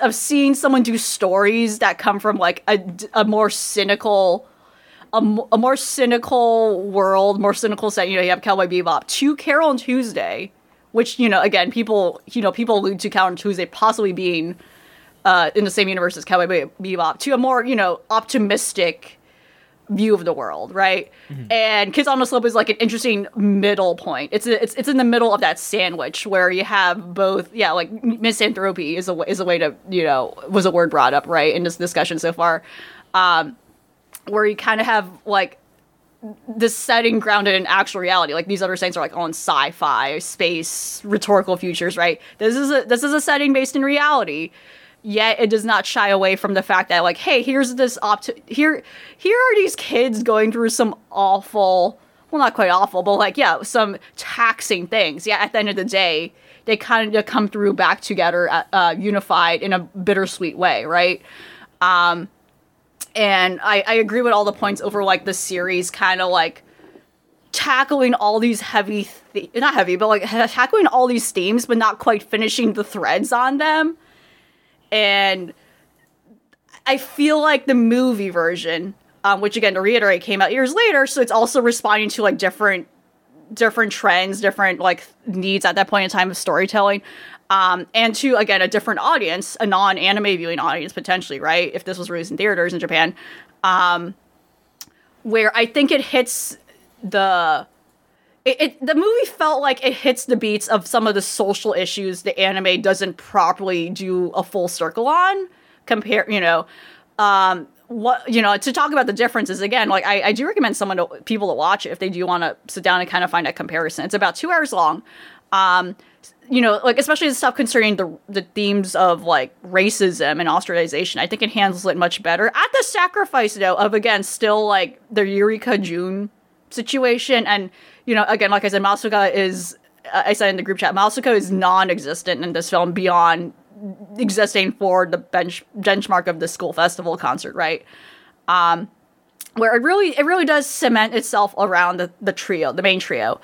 of seeing someone do stories that come from like a, a more cynical a more cynical world more cynical set you know you have cowboy bebop to carol and tuesday which you know again people you know people allude to carol and tuesday possibly being uh, in the same universe as cowboy Be- bebop to a more you know optimistic view of the world, right? And Kids on the Slope is like an interesting middle point. It's a, it's it's in the middle of that sandwich where you have both, yeah, like misanthropy is a is a way to you know was a word brought up right in this discussion so far, um, where you kind of have like this setting grounded in actual reality. Like these other things are like on sci-fi, space, rhetorical futures, right? This is a this is a setting based in reality. Yet it does not shy away from the fact that like, hey, here's this opt here here are these kids going through some awful well not quite awful, but like yeah, some taxing things. Yeah, at the end of the day, they kind of come through back together, uh, uh, unified in a bittersweet way, right? Um, and I, I agree with all the points over like the series kind of like tackling all these heavy th- not heavy but like tackling all these themes but not quite finishing the threads on them and i feel like the movie version um, which again to reiterate came out years later so it's also responding to like different different trends different like needs at that point in time of storytelling. Um, and to again a different audience a non-anime viewing audience potentially right? If this was released in theaters in japan. Um, where i think it hits the it, it the movie felt like it hits the beats of some of the social issues the anime doesn't properly do a full circle on compare you know um what you know to talk about the differences again like i, I do recommend someone to people to watch it if they do want to sit down and kind of find that comparison. It's about two hours long. Um you know like especially the stuff concerning the the themes of like racism and ostracization i think it handles it much better. At the sacrifice though of again still like the Yurika june situation and you know again like i said Matsuoka is i said in the group chat Matsuoka is non-existent in this film beyond existing for the bench benchmark of the school festival concert right um where it really it really does cement itself around the, the trio, the main trio.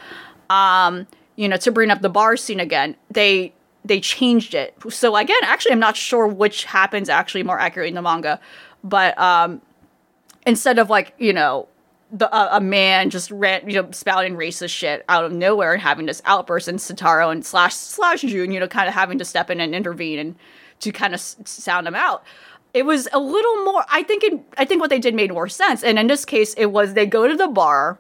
Um, you know, to bring up the bar scene again, they they changed it. So again, actually, I'm not sure which happens actually more accurately in the manga, but um, instead of like you know the uh, a man just ran you know spouting racist shit out of nowhere and having this outburst, and Sentaro and slash slash June, you know, kind of having to step in and intervene and to kind of s- sound him out. It was a little more. I think. It, I think what they did made more sense. And in this case, it was they go to the bar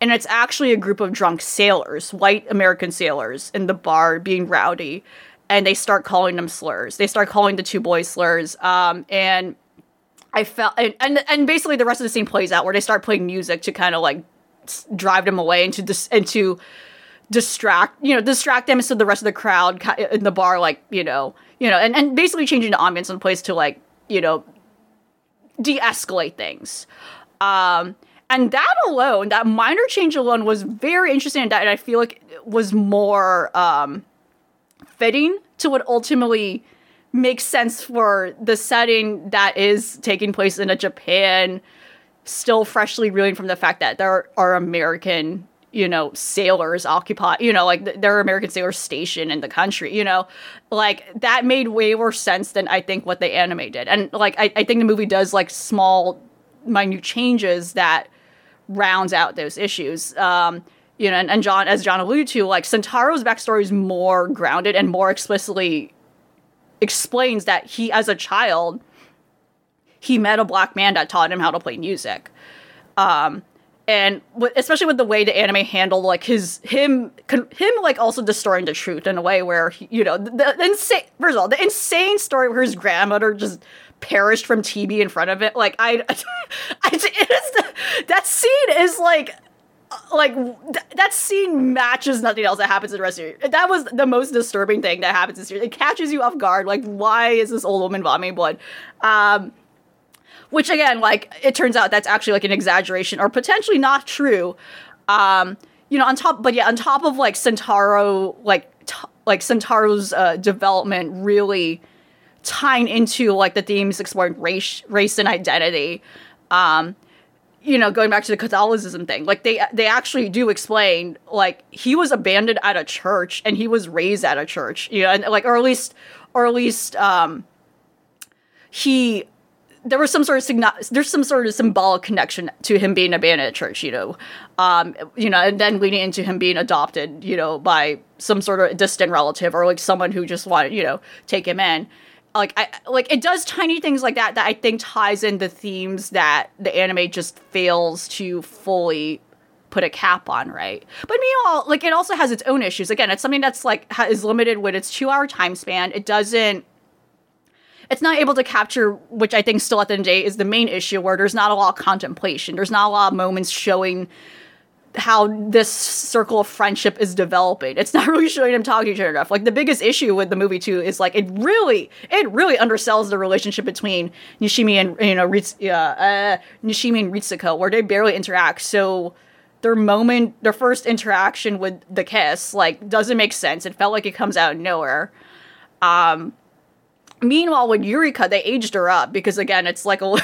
and it's actually a group of drunk sailors, white American sailors, in the bar being rowdy, and they start calling them slurs. They start calling the two boys slurs, um, and I felt, and, and and basically the rest of the scene plays out where they start playing music to kind of like drive them away into this into distract you know distract them so the rest of the crowd in the bar like you know you know and, and basically changing the ambience in the place to like you know de-escalate things. Um and that alone that minor change alone was very interesting and that and i feel like was more um fitting to what ultimately makes sense for the setting that is taking place in a japan still freshly reeling from the fact that there are american you know sailors occupy you know like there are american sailors stationed in the country you know like that made way more sense than i think what they animated and like i, I think the movie does like small minute changes that rounds out those issues. Um, you know, and, and John, as John alluded to, like Sentaro's backstory is more grounded and more explicitly explains that he, as a child, he met a black man that taught him how to play music. Um, and w- especially with the way the anime handled like his him con- him like also distorting the truth in a way where he, you know the, the insane first of all the insane story where his grandmother just perished from TB in front of it like I, I it is that scene is like like th- that scene matches nothing else that happens in the rest of it. That was the most disturbing thing that happens in this series. It catches you off guard. Like, why is this old woman vomiting blood? Um, which again, like, it turns out that's actually like an exaggeration or potentially not true. Um, you know, on top, but yeah, on top of like Sentaro, like, t- like Sentaro's uh, development really tying into like the themes exploring race, race and identity. Um, you know, going back to the Catholicism thing, like they they actually do explain like he was abandoned at a church and he was raised at a church, you know, and like or at least or at least um he there was some sort of signa- there's some sort of symbolic connection to him being abandoned at church, you know, um, you know, and then leading into him being adopted, you know, by some sort of distant relative or like someone who just wanted, you know, take him in. Like I like it does tiny things like that that I think ties in the themes that the anime just fails to fully put a cap on, right? But meanwhile, like it also has its own issues. Again, it's something that's like ha- is limited with its two hour time span. It doesn't it's not able to capture, which I think still at the end of the day is the main issue, where there's not a lot of contemplation. There's not a lot of moments showing how this circle of friendship is developing. It's not really showing them talking to each other enough. Like the biggest issue with the movie too is like it really, it really undersells the relationship between Nishimi and you know Ritz, uh, uh, Nishimi and Ritsuko, where they barely interact. So their moment, their first interaction with the kiss, like doesn't make sense. It felt like it comes out of nowhere. Um, Meanwhile, with Yurika, they aged her up because again, it's like a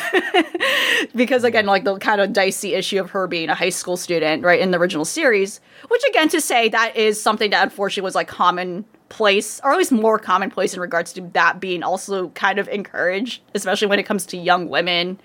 because again, like the kind of dicey issue of her being a high school student, right, in the original series. Which again, to say that is something that unfortunately was like commonplace, or at least more commonplace in regards to that being also kind of encouraged, especially when it comes to young women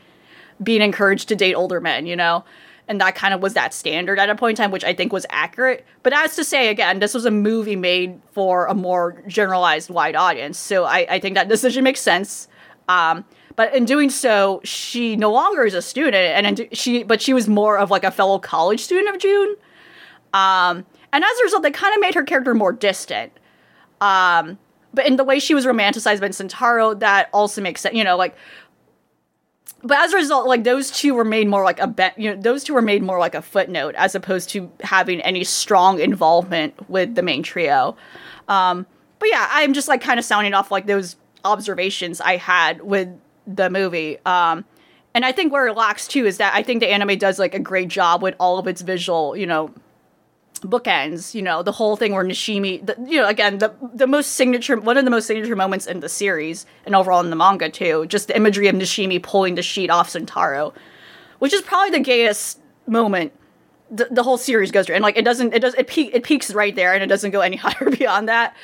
being encouraged to date older men, you know? And that kind of was that standard at a point in time, which I think was accurate. But as to say, again, this was a movie made for a more generalized, wide audience. So I, I think that decision makes sense. Um, but in doing so, she no longer is a student, and in she, but she was more of like a fellow college student of June. Um, and as a result, they kind of made her character more distant. Um, but in the way she was romanticized by Sentaro, that also makes sense. You know, like but as a result, like those two were made more like a be- you know those two were made more like a footnote as opposed to having any strong involvement with the main trio. Um, but yeah, I'm just like kind of sounding off like those observations I had with the movie. Um, and I think where it lacks too is that I think the anime does like a great job with all of its visual, you know, bookends. You know, the whole thing where Nishimi, the, you know, again, the the most signature, one of the most signature moments in the series and overall in the manga too, just the imagery of Nishimi pulling the sheet off Sentaro, which is probably the gayest moment the, the whole series goes through. And like it doesn't it does it, peak, it peaks right there and it doesn't go any higher beyond that.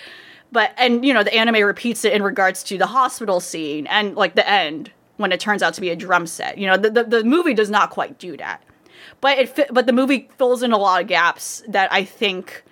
But and you know the anime repeats it in regards to the hospital scene and like the end when it turns out to be a drum set. You know the, the, the movie does not quite do that but it fi- but the movie fills in a lot of gaps that i think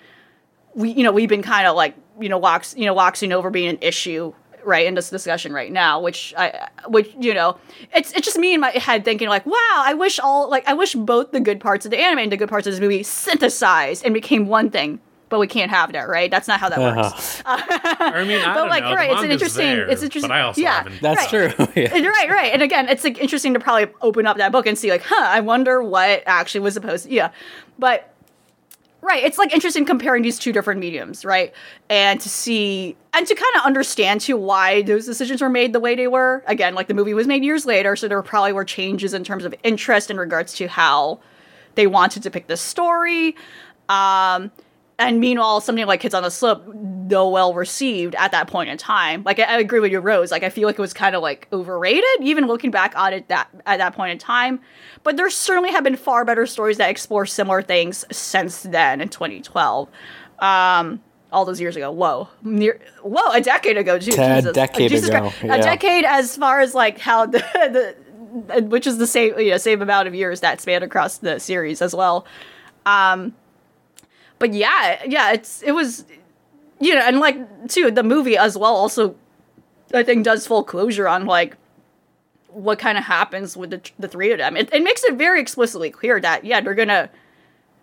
we you know we've been kind of like you know wax you know waxing over being an issue right in this discussion right now which i which you know it's it's just me in my head thinking like wow i wish all like i wish both the good parts of the anime and the good parts of this movie synthesized and became one thing but we can't have that right that's not how that works I mean, I but don't like know. right it's an interesting there, it's interesting But I also yeah haven't. That's right. true. yeah. Right, right. And again, it's like interesting to probably open up that book and see like, huh, I wonder what actually was supposed to, yeah. But right, it's like interesting comparing these two different mediums, right? And to see and to kind of understand too why those decisions were made the way they were. Again, like the movie was made years later, so there probably were changes in terms of interest in regards to how they wanted to pick the story. Um and meanwhile, something like Kids on the Slope, though well received at that point in time, like I, I agree with you, Rose. Like I feel like it was kind of like overrated, even looking back on it that at that point in time. But there certainly have been far better stories that explore similar things since then in 2012. Um, all those years ago. Whoa, near whoa, a decade ago. Too, A Jesus. decade Jesus ago, yeah. A decade as far as like how the, the which is the same you know same amount of years that span across the series as well. Um, but yeah, yeah, it's it was, you know, and like too the movie as well also, I think does full closure on like what kind of happens with the the three of them. It, it makes it very explicitly clear that yeah they're gonna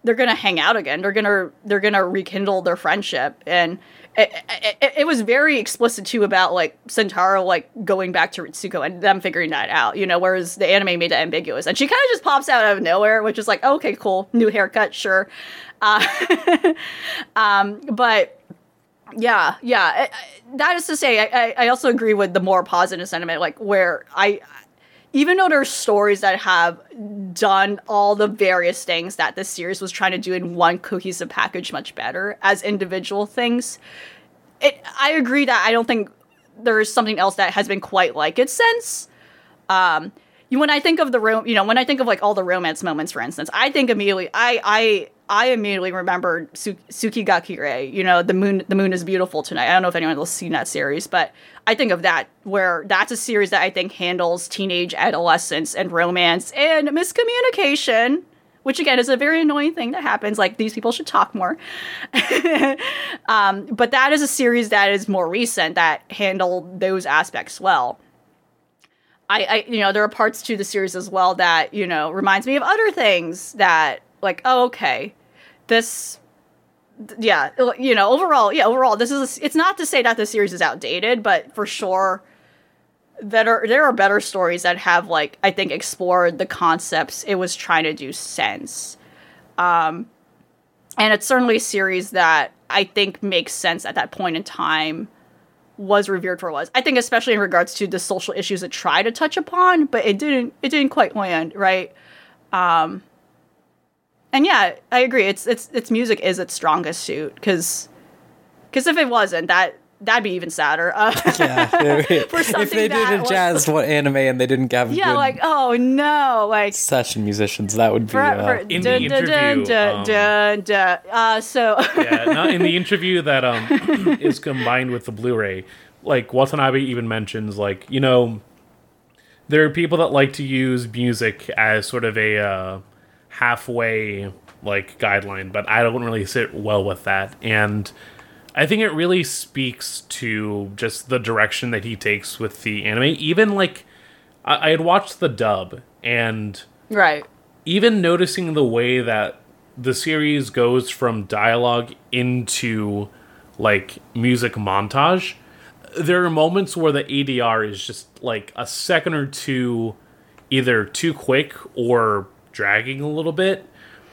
they're gonna hang out again. They're gonna they're gonna rekindle their friendship, and it, it, it was very explicit too about like Sentaro like going back to Ritsuko and them figuring that out. You know, whereas the anime made it ambiguous, and she kind of just pops out of nowhere, which is like okay, cool, new haircut, sure. Uh, um, but yeah, yeah. That is to say, I- I also agree with the more positive sentiment, like where I, even though there's stories that have done all the various things that this series was trying to do in one cohesive package much better as individual things, it. I agree that I don't think there's something else that has been quite like it since. Um, when I think of the rom- you know, when I think of like all the romance moments, for instance, I think immediately, I, I, I immediately remembered Su- Tsuki ga Kirei. You know, the moon, the moon is beautiful tonight. I don't know if anyone has seen that series, but I think of that where that's a series that I think handles teenage adolescence and romance and miscommunication. Which again is a very annoying thing that happens. Like these people should talk more. um, but that is a series that is more recent that handled those aspects well. I, I you know there are parts to the series as well that you know reminds me of other things that like oh okay this yeah you know overall yeah overall this is it's not to say that the series is outdated but for sure that are there are better stories that have like I think explored the concepts it was trying to do sense um and it's certainly a series that I think makes sense at that point in time was revered for was. I think especially in regards to the social issues it tried to touch upon, but it didn't it didn't quite land, right? Um and yeah, I agree. It's it's its music is its strongest suit cuz cuz if it wasn't, that that'd be even sadder. Uh, Yeah. if they did a was- jazz what anime and they didn't have yeah, good like oh no, like session musicians, that would be for, uh, for, In dun, the dun, dun, interview, um, dun, dun. Uh, so yeah, not in the interview that um is combined with the Blu-ray, like Watanabe even mentions like you know there are people that like to use music as sort of a uh, halfway like guideline, but I don't really sit well with that, and I think it really speaks to just the direction that he takes with the anime. Even like I, I had watched the dub and right. even noticing the way that the series goes from dialogue into like music montage there are moments where the ADR is just like a second or two either too quick or dragging a little bit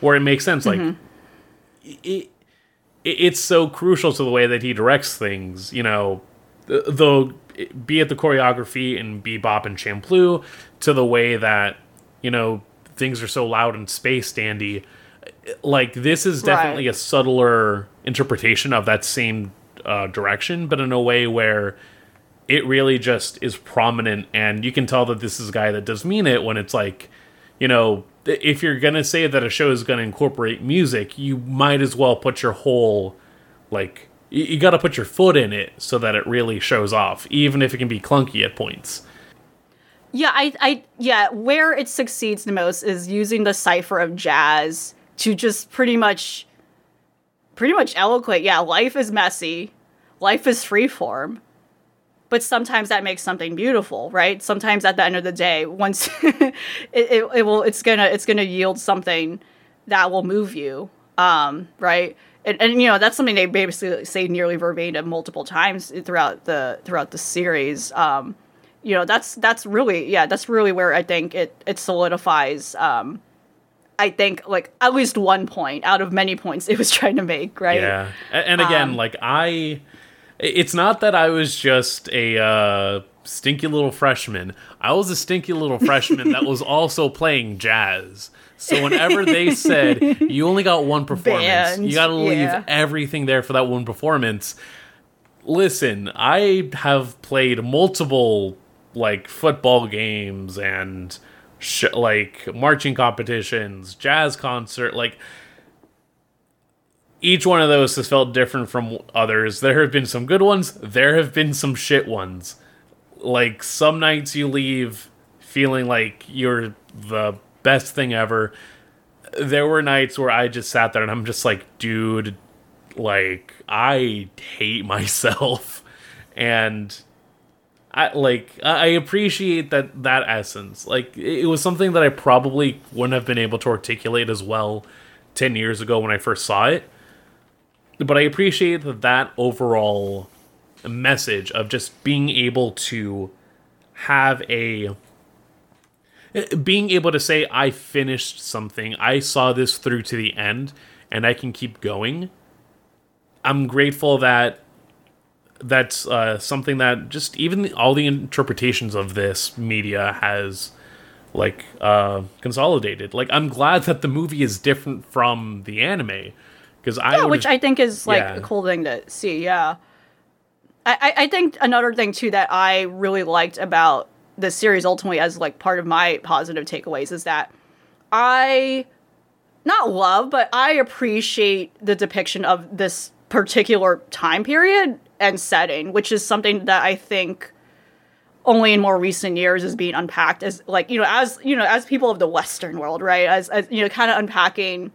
where it makes sense like it, it it's so crucial to the way that he directs things you know th- though be it the choreography in bebop and champloo to the way that you know things are so loud and space dandy like this is definitely Right. a subtler interpretation of that same uh, direction but in a way where it really just is prominent and you can tell that this is a guy that does mean it when it's like you know, if you're gonna say that a show is gonna incorporate music, you might as well put your whole like you, you got to put your foot in it so that it really shows off, even if it can be clunky at points. Yeah, I, I, yeah, where it succeeds the most is using the cipher of jazz to just pretty much, pretty much eloquent. Yeah, life is messy, life is freeform, but sometimes that makes something beautiful, right? Sometimes at the end of the day, once it, it, it will, it's gonna, it's gonna yield something that will move you, um, right? and, and you know that's something they basically say nearly verbatim multiple times throughout the throughout the series. Um, you know that's that's really yeah that's really where I think it it solidifies. Um, I think like at least one point out of many points it was trying to make right. Yeah, and again, um, like I, it's not that I was just a uh, stinky little freshman. I was a stinky little freshman that was also playing jazz. So whenever they said you only got one performance, Band, you got to leave yeah. everything there for that one performance. Listen, I have played multiple like football games and sh- like marching competitions, jazz concert, like each one of those has felt different from others. There have been some good ones, there have been some shit ones. Like some nights you leave feeling like you're the best thing ever. There were nights where I just sat there and I'm just like, dude, like I hate myself. And I like I appreciate that that essence. Like it was something that I probably wouldn't have been able to articulate as well 10 years ago when I first saw it. But I appreciate that that overall message of just being able to have a being able to say I finished something, I saw this through to the end, and I can keep going. I'm grateful that that's uh, something that just even the, all the interpretations of this media has like uh, consolidated. Like I'm glad that the movie is different from the anime because I yeah, which I think is like yeah. a cool thing to see. Yeah, I I think another thing too that I really liked about the series ultimately as like part of my positive takeaways is that I not love, but I appreciate the depiction of this particular time period and setting, which is something that I think only in more recent years is being unpacked as like, you know, as you know, as people of the Western world, right? As as you know, kind of unpacking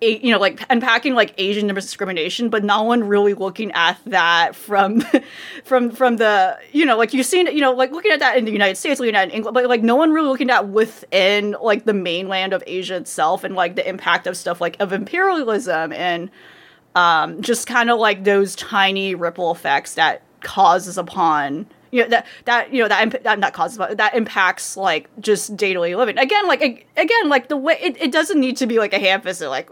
you know, like unpacking like Asian discrimination, but no one really looking at that from, from from the you know like you've seen you know like looking at that in the United States, looking at in England, but like no one really looking at within like the mainland of Asia itself and like the impact of stuff like of imperialism and um, just kind of like those tiny ripple effects that causes upon you know that that you know that that not causes but that impacts like just daily living. Again like again like the way it, it doesn't need to be like a ham-fisted like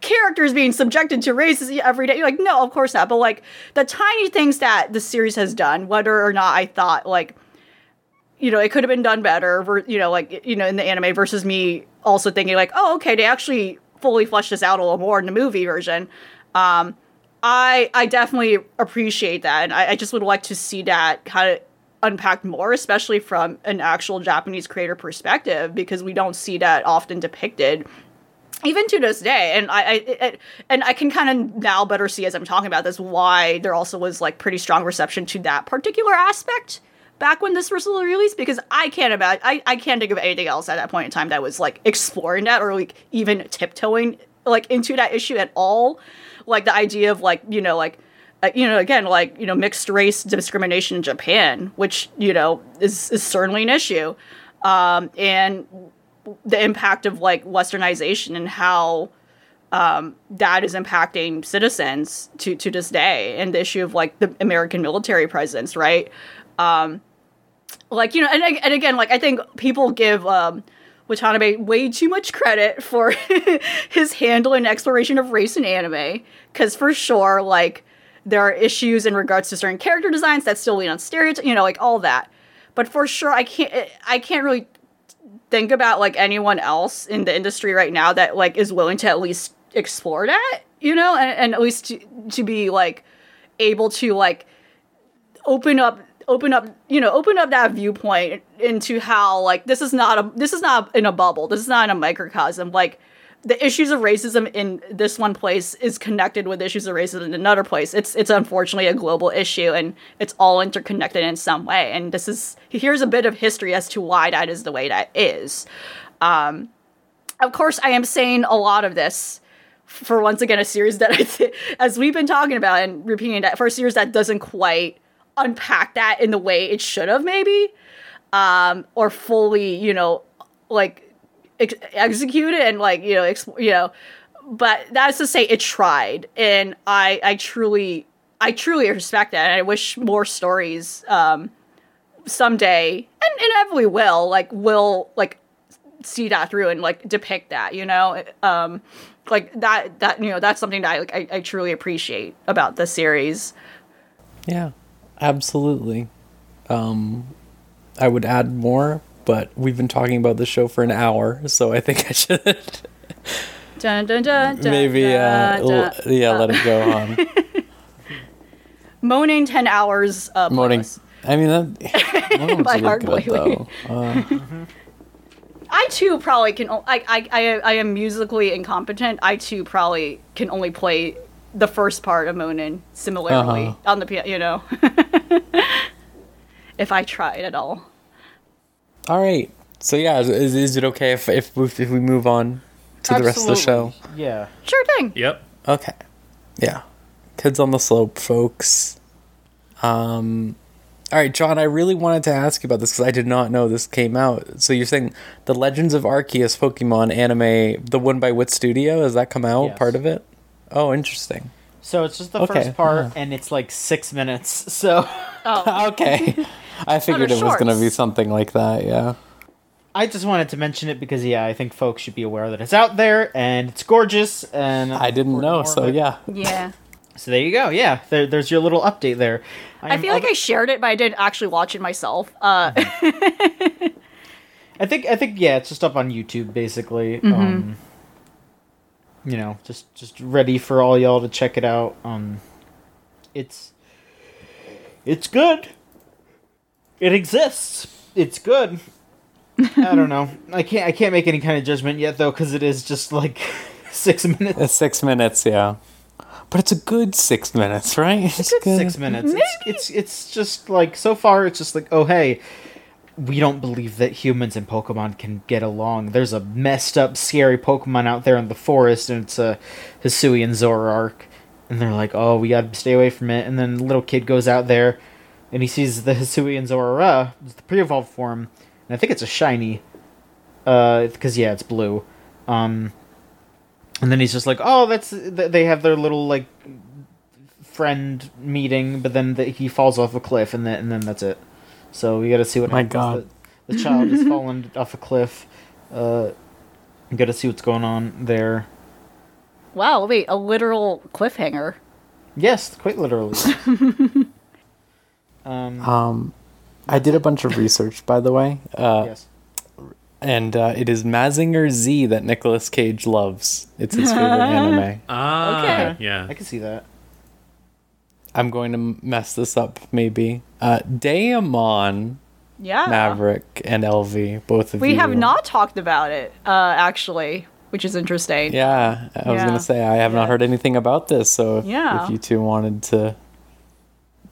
characters being subjected to racism every day. You're like, no, of course not. But like the tiny things that the series has done, whether or not I thought like, you know, it could have been done better, you know, like, you know, in the anime versus me also thinking like, oh, okay, they actually fully fleshed this out a little more in the movie version. Um, I I definitely appreciate that, and I, I just would like to see that kind of unpacked more, especially from an actual Japanese creator perspective, because we don't see that often depicted even to this day and i, I it, and i can kind of now better see as i'm talking about this why there also was like pretty strong reception to that particular aspect back when this was released because i can't imagine I, I can't think of anything else at that point in time that was like exploring that or like even tiptoeing like into that issue at all. Like the idea of like you know like uh, you know again like you know mixed race discrimination in japan which you know is is certainly an issue. Um and the impact of like westernization and how um, that is impacting citizens to to this day, and the issue of like the American military presence, right? Um, like you know, and, and again, like I think people give um, Watanabe way too much credit for his handle and exploration of race in anime, because for sure, like there are issues in regards to certain character designs that still lean on stereotypes, you know, like all that. But for sure, I can't I can't really think about like anyone else in the industry right now that like is willing to at least explore that, you know, and, and at least to, to be like able to like open up open up you know open up that viewpoint into how like this is not a this is not in a bubble. This is not in a microcosm. Like the issues of racism in this one place is connected with issues of racism in another place. It's it's unfortunately a global issue and it's all interconnected in some way. And this is here's a bit of history as to why that is the way that is. Um of course i am saying a lot of this for once again a series that I th- as we've been talking about and repeating that for a series that doesn't quite unpack that in the way it should have maybe um or fully you know like ex- execute it and like you know exp- you know but that's to say it tried and i i truly i truly respect that and i wish more stories um someday and inevitably will like will like see that through and like depict that you know um like that that you know that's something that I, like, I, I truly appreciate about the series Yeah, absolutely. Um, I would add more, but we've been talking about the show for an hour, so I think I should dun, dun, dun, maybe, uh, l- yeah, let it go on. moaning 10 hours uh Moaning. I mean, that By really Boiling. though. Uh, I too probably can. o- I, I I I am musically incompetent. I too probably can only play the first part of Moanin similarly Uh-huh. on the piano. You know, if I tried at all. All right. So yeah, is, is, is it okay if if we, if we move on to the rest of the show? Yeah. Sure thing. Yep. Okay. Yeah. Kids on the slope, folks. Um all right, John, I really wanted to ask you about this because I did not know this came out. So you're saying the Legends of Arceus Pokemon anime, the one by Wit Studio, has that come out? Yes. Part of it? Oh, interesting. So it's just the Okay, first part, yeah. and it's like six minutes. So Oh, okay. I figured it was going to be something like that, yeah. I just wanted to mention it because yeah, I think folks should be aware that it's out there and it's gorgeous. And I didn't know, so yeah. yeah. So there you go. Yeah, there, there's your little update there. I feel like I shared it, but I didn't actually watch it myself. Uh, I think I think yeah, it's just up on YouTube basically. Mm-hmm. Um, you know, just just ready for all y'all to check it out. Um, it's it's good. It exists. It's good. I don't know. I can't I can't make any kind of judgment yet though because it is just like six minutes. It's six minutes, yeah. But it's a good six minutes, right? It's It's six minutes. It's, it's it's just like so far. It's just like oh hey, we don't believe that humans and Pokemon can get along. There's a messed up, scary Pokemon out there in the forest, and it's a Hisuian Zoroark, and they're like oh we gotta stay away from it. And then the little kid goes out there, and he sees the Hisuian Zorua, it's the pre-evolved form, and I think it's a shiny, uh, because yeah, it's blue. Um, and then he's just like, oh, that's th- they have their little like friend meeting, but then the, he falls off a cliff, and then and then that's it. So we got to see what My happens. God. The, the child has fallen off a cliff. Uh, got to see what's going on there. wow, wait, a literal cliffhanger. Yes, quite literally. um, Um, I did a bunch of research, by the way. Uh, yes. and uh, it is Mazinger Z that Nicolas Cage loves. It's his favorite anime. Ah, Okay. yeah. I can see that. I'm going to mess this up, maybe. Uh, Deaimon, Yeah. Maverick, and LV, both of We you. We have not talked about it, uh, actually, which is interesting. Yeah, I was going to say, I have not heard anything about this, so if, Yeah. if you two wanted to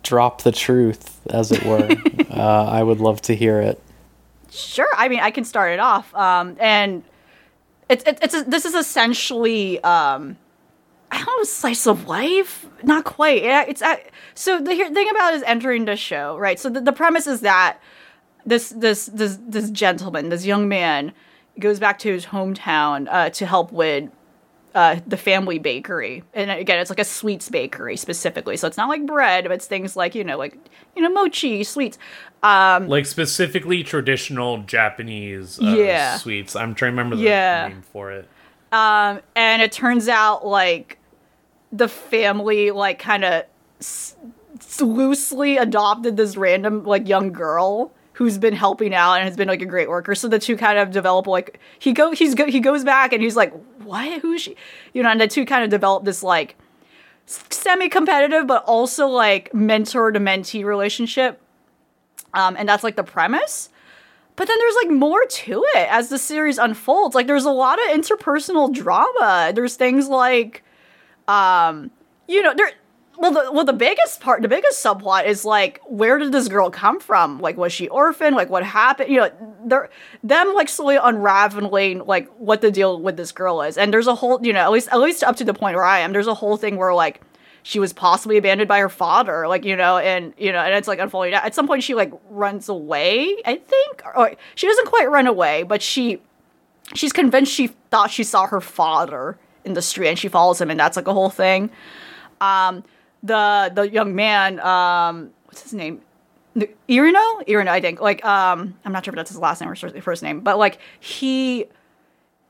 drop the truth, as it were, uh, I would love to hear it. Sure. I mean, I can start it off. Um, and it's it, it's a, this is essentially um, I don't know, slice of life. Not quite. Yeah, it's uh, so the here- thing about it is entering the show, right? So the, the premise is that this this this this gentleman, this young man, goes back to his hometown uh, to help with uh, the family bakery, and again, it's like a sweets bakery specifically. So it's not like bread, but it's things like you know, like you know, mochi, sweets. Um, like specifically traditional Japanese uh, Yeah. sweets. I'm trying to remember the Yeah. name for it. Um, and it turns out like the family like kind of s- s- loosely adopted this random like young girl who's been helping out and has been like a great worker. So the two kind of develop like he go he's go he goes back and he's like what who is she you know and the two kind of develop this like semi competitive but also like mentor to mentee relationship um, and that's like the premise. But then there's like more to it as the series unfolds. Like there's a lot of interpersonal drama. There's things like, um, you know, there. Well, the well the biggest part, the biggest subplot is like, where did this girl come from? Like, was she orphaned? Like, what happened? You know, they're them like slowly unraveling like what the deal with this girl is. And there's a whole, you know, at least at least up to the point where I am, there's a whole thing where like she was possibly abandoned by her father, like you know, and you know, and it's like unfolding. At some point, she like runs away. I think, or she doesn't quite run away, but she she's convinced she thought she saw her father in the street, and she follows him, and that's like a whole thing. Um, the the young man, um, what's his name? Irino, Irino, I think. Like, um, I'm not sure if that's his last name or first name, but like he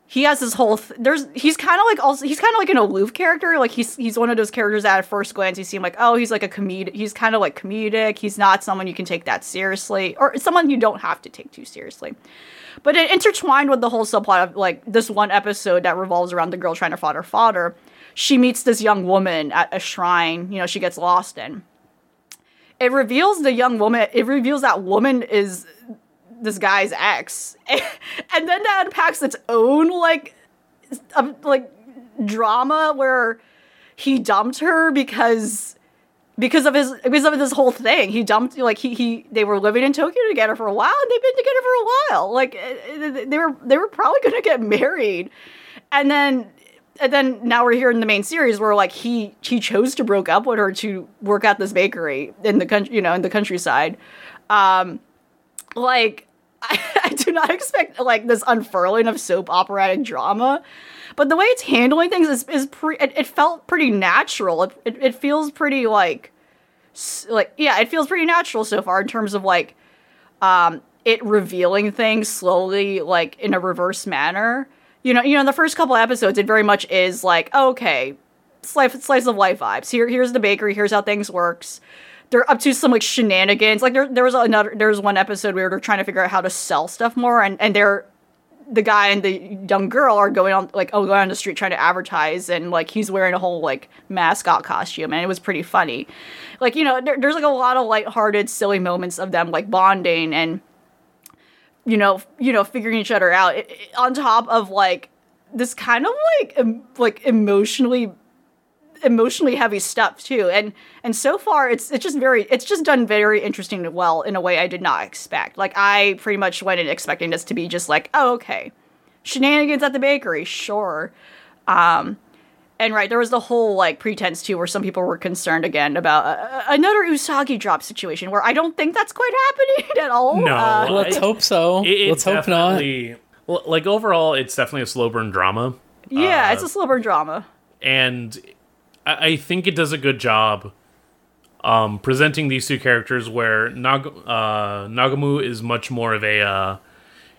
he has this whole th- there's he's kind of like also he's kind of like an aloof character. Like he's he's one of those characters that at first glance you seem like oh he's like a comedic he's kind of like comedic. He's not someone you can take that seriously or someone you don't have to take too seriously. But it intertwined with the whole subplot of like this one episode that revolves around the girl trying to find her father she meets this young woman at a shrine you know she gets lost in it reveals the young woman it reveals that woman is this guy's ex, and then that unpacks its own like, um, like drama where he dumped her because because of his because of this whole thing. He dumped like he he they were living in Tokyo together for a while and they've been together for a while. Like eh, eh, they were they were probably going to get married. And then and then now we're here in the main series where like he he chose to broke up with her to work at this bakery in the country, you know, in the countryside. Um like I, I do not expect like this unfurling of soap operatic drama, but the way it's handling things is is pre. It, it felt pretty natural. It, it it feels pretty like like yeah, it feels pretty natural so far in terms of like um it revealing things slowly like in a reverse manner. You know, you know, in the first couple episodes, it very much is like okay, slice slice of life vibes. Here, here's the bakery. Here's how things works they're up to some like shenanigans. Like there there was another there was one episode where they're trying to figure out how to sell stuff more and and they're the guy and the young girl are going on like oh going on the street trying to advertise and like he's wearing a whole like mascot costume and it was pretty funny like you know there, there's like a lot of lighthearted silly moments of them like bonding and you know you know figuring each other out it, it, on top of like this kind of like em- like emotionally emotionally heavy stuff too. And and so far it's it's just very it's just done very interesting well in a way i did not expect. Like i pretty much went in expecting this to be just like oh okay. Shenanigans at the bakery sure. Um and right there was the whole like pretense too where some people were concerned again about uh, another usagi drop situation where i don't think that's quite happening at all No. uh, Let's I- hope so. It- it's Let's hope not. definitely- like overall, it's definitely a slow burn drama, yeah Uh, it's a slow burn drama and I, I think it does a good job um, presenting these two characters. Where Nag- uh, Nagomu is much more of a uh,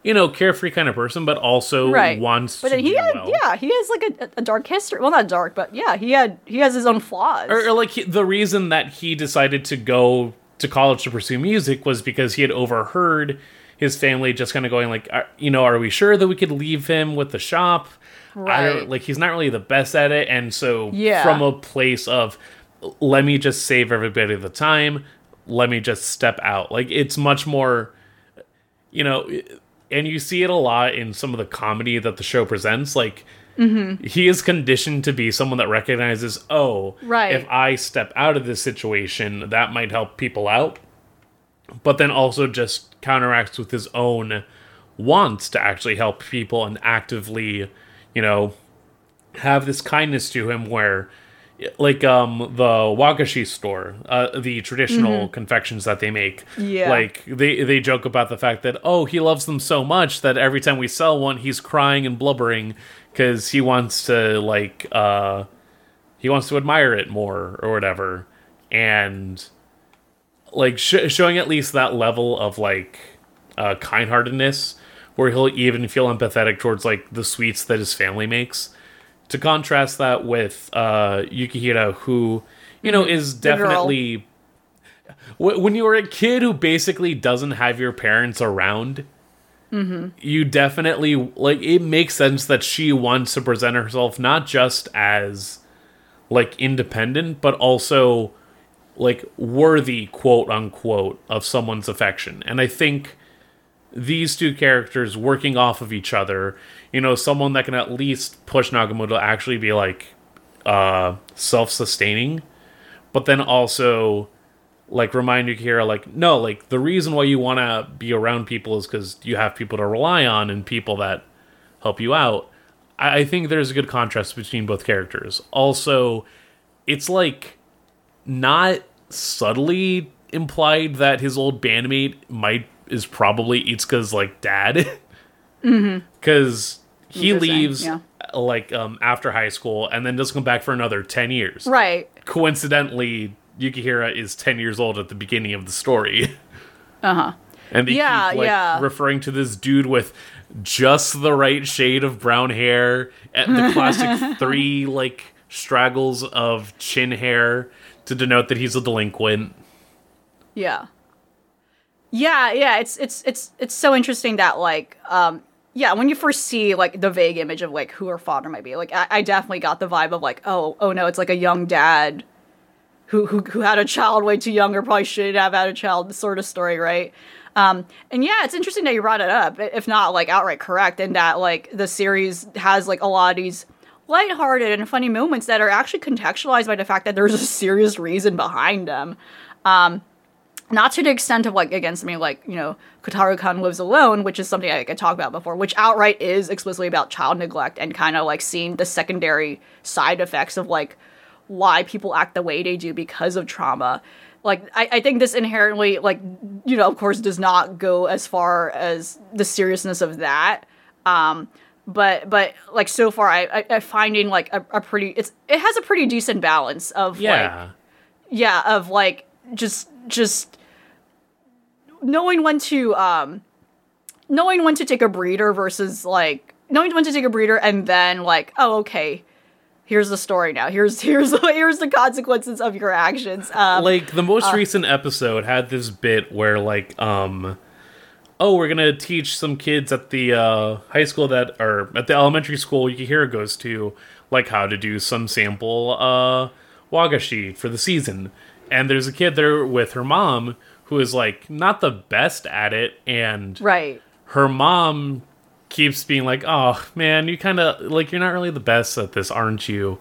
you know carefree kind of person, but also right wants but to he had well. yeah he has like a, a dark history well not dark but yeah he had he has his own flaws or, or like he, the reason that he decided to go to college to pursue music was because he had overheard his family just kind of going like "Are- you know are we sure that we could leave him with the shop I Right. don't like he's not really the best at it and so Yeah. from a place of let me just save everybody the time let me just step out like it's much more you know and you see it a lot in some of the comedy that the show presents like Mm-hmm. he is conditioned to be someone that recognizes oh Right. if i step out of this situation that might help people out but then also just counteracts with his own wants to actually help people and actively you know have this kindness to him where like um the wagashi store uh the traditional confections that they make Mm-hmm. Yeah. like they they joke about the fact that oh he loves them so much that every time we sell one he's crying and blubbering because he wants to like uh he wants to admire it more or whatever and like sh- showing at least that level of like uh kindheartedness where he'll even feel empathetic towards like the sweets that his family makes to contrast that with uh Yukihira who you know is Mm-hmm. Girl. definitely Wh- when you are a kid who basically doesn't have your parents around Mm-hmm. you definitely like it makes sense that she wants to present herself not just as like independent but also like worthy quote unquote of someone's affection and i think these two characters working off of each other you know someone that can at least push nagomu to actually be like uh self-sustaining but then also like remind Yukihira like no like the reason why you want to be around people is because you have people to rely on and people that help you out. I, I think there's a good contrast between both characters. Also it's like not subtly implied that his old bandmate might is probably Itsuka's like dad because he leaves yeah. like um after high school and then doesn't come back for another 10 years Right. coincidentally, Yukihira is 10 years old at the beginning of the story. Uh huh. And they Yeah, keep like yeah. referring to this dude with just the right shade of brown hair, at the classic three like straggles of chin hair to denote that he's a delinquent. Yeah. Yeah, yeah, it's it's it's it's so interesting that like um yeah, when you first see like the vague image of like who her father might be, like I, I definitely got the vibe of like, oh, oh no, it's like a young dad who who who had a child way too young or probably shouldn't have had a child sort of story, right? Um, and yeah, it's interesting that you brought it up, if not like outright correct, in that like the series has like a lot of these lighthearted and funny moments that are actually contextualized by the fact that there's a serious reason behind them not to the extent of like again something like you know Kotaro Khan lives alone, which is something I could talk about before, which outright is explicitly about child neglect and kind of like seeing the secondary side effects of like why people act the way they do because of trauma. Like I, I think this inherently like you know of course does not go as far as the seriousness of that. Um but but like so far I, I I'm finding like a, a pretty it's it has a pretty decent balance of like Yeah. yeah of like just just knowing when to um knowing when to take a breeder versus like knowing when to take a breeder and then like oh okay here's the story now. Here's here's here's the consequences of your actions. Um like the most recent episode had this bit where like um oh we're gonna teach some kids at the uh high school that or at the elementary school Yukihira goes to like how to do some sample uh wagashi for the season. And there's a kid there with her mom who is like not the best at it and right her mom keeps being like, "Oh man, you kind of like you're not really the best at this, aren't you?"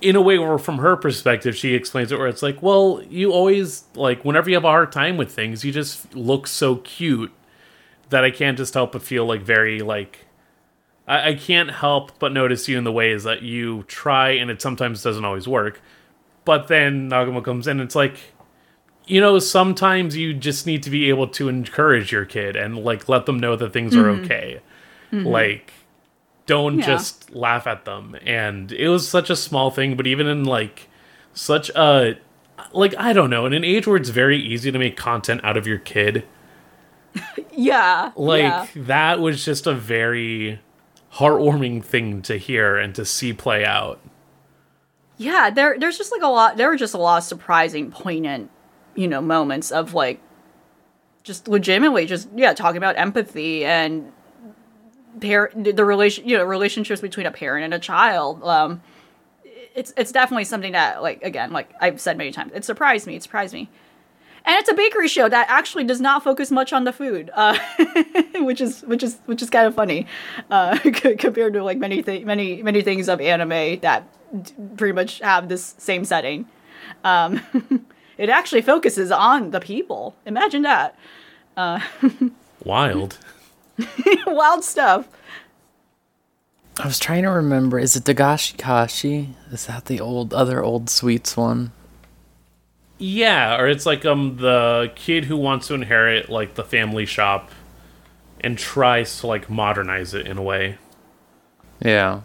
In a way, where from her perspective, she explains it where it's like, "Well, you always like whenever you have a hard time with things, you just look so cute that I can't just help but feel like very like." I, I can't help but notice you in the ways that you try, and it sometimes doesn't always work. But then Nagomu comes in, and it's like, you know, sometimes you just need to be able to encourage your kid and like let them know that things are mm-hmm. okay. Mm-hmm. Like, don't Yeah. just laugh at them. And it was such a small thing, but even in like such a like I don't know, in an age where it's very easy to make content out of your kid, yeah like yeah. that was just a very heartwarming thing to hear and to see play out. yeah there there's just like a lot there were just a lot of surprising poignant you know moments of like just legitimately just yeah talking about empathy and the relation you know relationships between a parent and a child um it's it's definitely something that like again like i've said many times it surprised me it surprised me. And it's a bakery show that actually does not focus much on the food uh which is which is which is kind of funny uh compared to like many th- many many things of anime that pretty much have this same setting um it actually focuses on the people imagine that Wild. wild stuff I was trying to remember. Is it Dagashi Kashi? Is that the old other old sweets one? Yeah, or it's like um the kid who wants to inherit like the family shop and tries to like modernize it in a way. Yeah,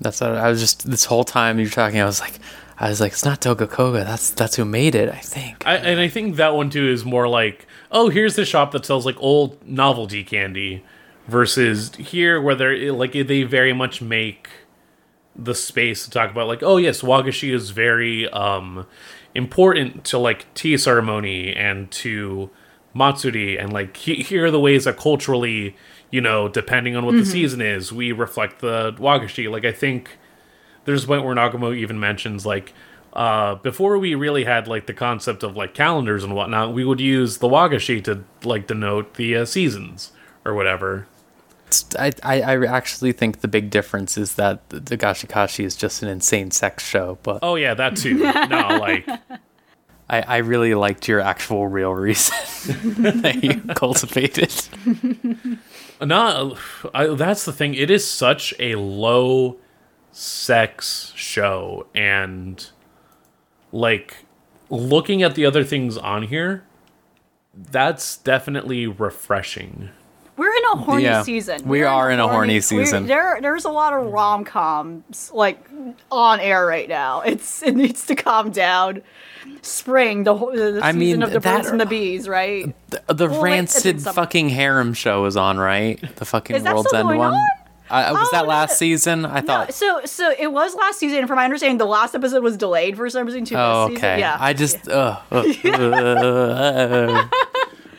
that's what I was just this whole time you're talking. I was like, I was like, it's not Toga Koga. That's that's who made it. I think. I, and I think that one too is more like, oh, here's the shop that sells like old novelty candy, versus here where they're like they very much make the space to talk about like, oh yes, wagashi is very um important to like tea ceremony and to matsuri and like he- here are the ways that culturally you know depending on what the season is we reflect the wagashi like i think there's a point where Nagomu even mentions like, uh, before we really had like the concept of like calendars and whatnot, we would use the wagashi to like denote the uh, seasons or whatever. I, I, I actually think the big difference is that the, the Gashikashi is just an insane sex show, but Oh yeah, that too. no, like I, I really liked your actual real reason that you cultivated. no, I, that's the thing. It is such a low sex show, and like looking at the other things on here, that's definitely refreshing. We're in a horny Yeah, season. we We're are in a horny we're- season. There, there's a lot of rom coms like on air right now. It's it needs to calm down. Spring, the, whole- the I season mean, of the that- birds and the bees, right? The, the Well, rancid in fucking harem show is on, right? The fucking Is that World's still End going one. on? Was Oh, that no. last season? I No, thought. so so it was last season. and From my understanding, the last episode was delayed for some reason to Oh, this okay. season. Yeah, I just. Uh, uh, uh,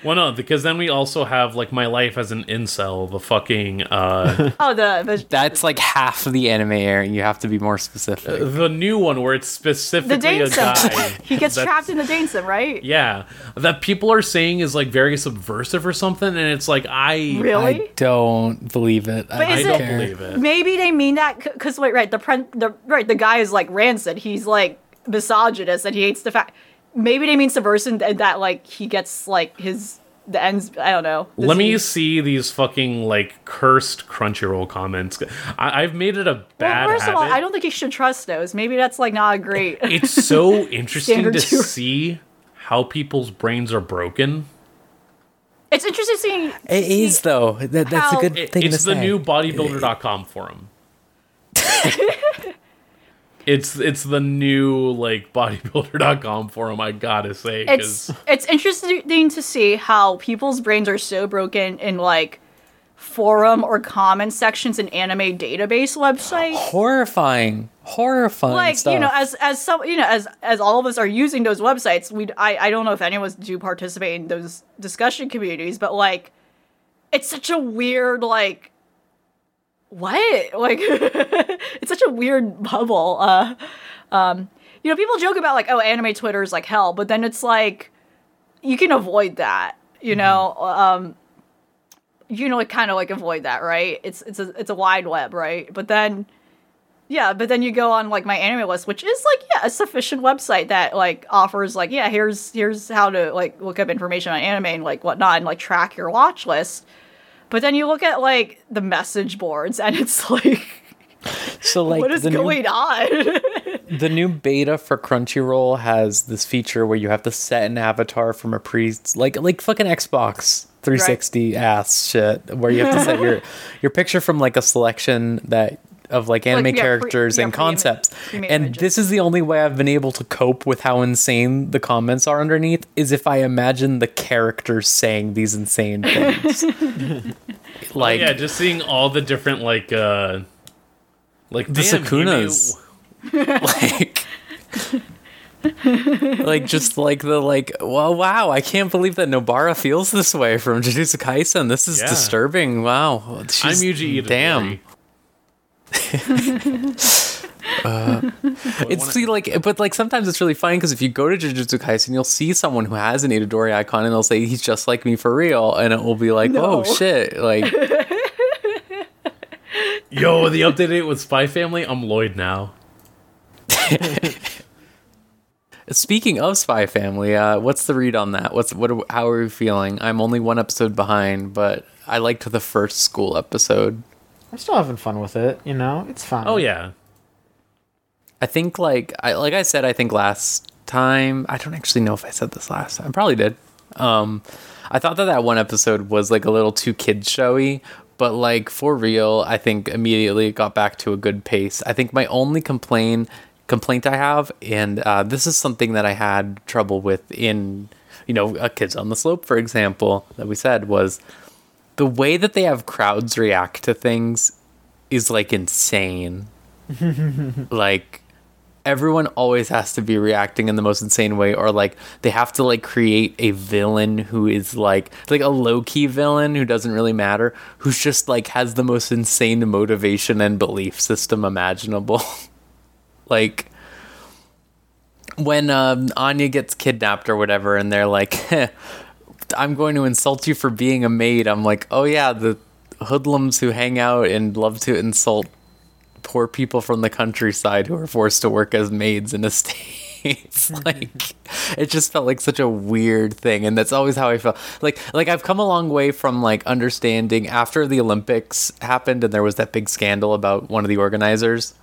Well, no, because then we also have like my life as an incel, the fucking uh, oh the, the that's like half of the anime airing. You have to be more specific. the new one where it's the specifically a Dane guy. he gets trapped in the Dane sim, right? Yeah, that people are saying is like very subversive or something, and it's like I Really? I don't believe it. I, But I is don't it- believe it. Maybe they mean that because wait, right? The pren- the right the guy is like rancid. He's like misogynist and he hates the fact. Maybe they mean subversive and that like he gets like his the ends. I don't know. the Let me disease. see these fucking like cursed Crunchyroll comments. I- I've made it a bad Well, bad first habit. of all, I don't think you should trust those. Maybe that's like not a great. it's so interesting to two. see how people's brains are broken. it's interesting seeing. It is though. That, that's How- a good It- thing it's to the say. new bodybuilder.com forum. it's it's the new like bodybuilder.com forum. I gotta say, It's it's interesting to see how people's brains are so broken in like forum or comment sections in anime database websites. horrifying, horrifying like stuff. you know as as some you know as as all of us are using those websites we i i don't know if any of us do participate in those discussion communities but like it's such a weird like what? Like it's such a weird bubble uh um you know people joke about like oh anime twitter is like hell but then it's like you can avoid that you know um you know kind of like avoid that right? It's it's a it's a wide web right? But then yeah, but then you go on like my anime list, which is like yeah, a sufficient website that like offers like yeah, here's here's how to like look up information on anime and like whatnot and like track your watch list. But then you look at like the message boards and it's like so like what is the new going on? the new beta for Crunchyroll has this feature where you have to set an avatar from a pre like like fucking Xbox 360 ass shit where you have to set your your picture from like a selection that of like anime yeah, pre- characters yeah, and pre-ima- concepts. pre-made And images. this is the only way I've been able to cope with how insane the comments are underneath is if I imagine the characters saying these insane things. like yeah, just seeing all the different like uh like the damn, Sukunas. like like just like the like well wow i can't believe that nobara feels this way from jujutsu kaisen this is Yeah. disturbing wow You, I'm She's- Yuji Itadori. damn it's the like but like sometimes it's really funny because if you go to jujutsu kaisen you'll see someone who has an itadori icon and they'll say he's just like me for real and it will be like No. oh shit like Yo, the update date with Spy Family. I'm Lloyd now. Speaking of Spy Family, uh, what's the read on that? What's what? How are we feeling? I'm only one episode behind, but I liked the first school episode. I'm still having fun with it. You know, it's fine. Oh yeah, I think like I like I said, I think last time I don't actually know if I said this last time. I probably did. Um, I thought that that one episode was like a little too kid showy, but like for real, I think immediately it got back to a good pace. I think my only complaint complaint I have, and uh, this is something that I had trouble with in you know a Kids on the Slope, for example, that we said was the way that they have crowds react to things is like insane. Like everyone always has to be reacting in the most insane way or like they have to like create a villain who is like like a low-key villain who doesn't really matter who's just like has the most insane motivation and belief system imaginable. Like when um, Anya gets kidnapped or whatever, and they're like, "I'm going to insult you for being a maid." I'm like, "Oh yeah, the hoodlums who hang out and love to insult poor people from the countryside who are forced to work as maids in estates." Mm-hmm. like, it just felt like such a weird thing, and that's always how I felt. Like, like I've come a long way from like understanding after the Olympics happened, and there was that big scandal about one of the organizers.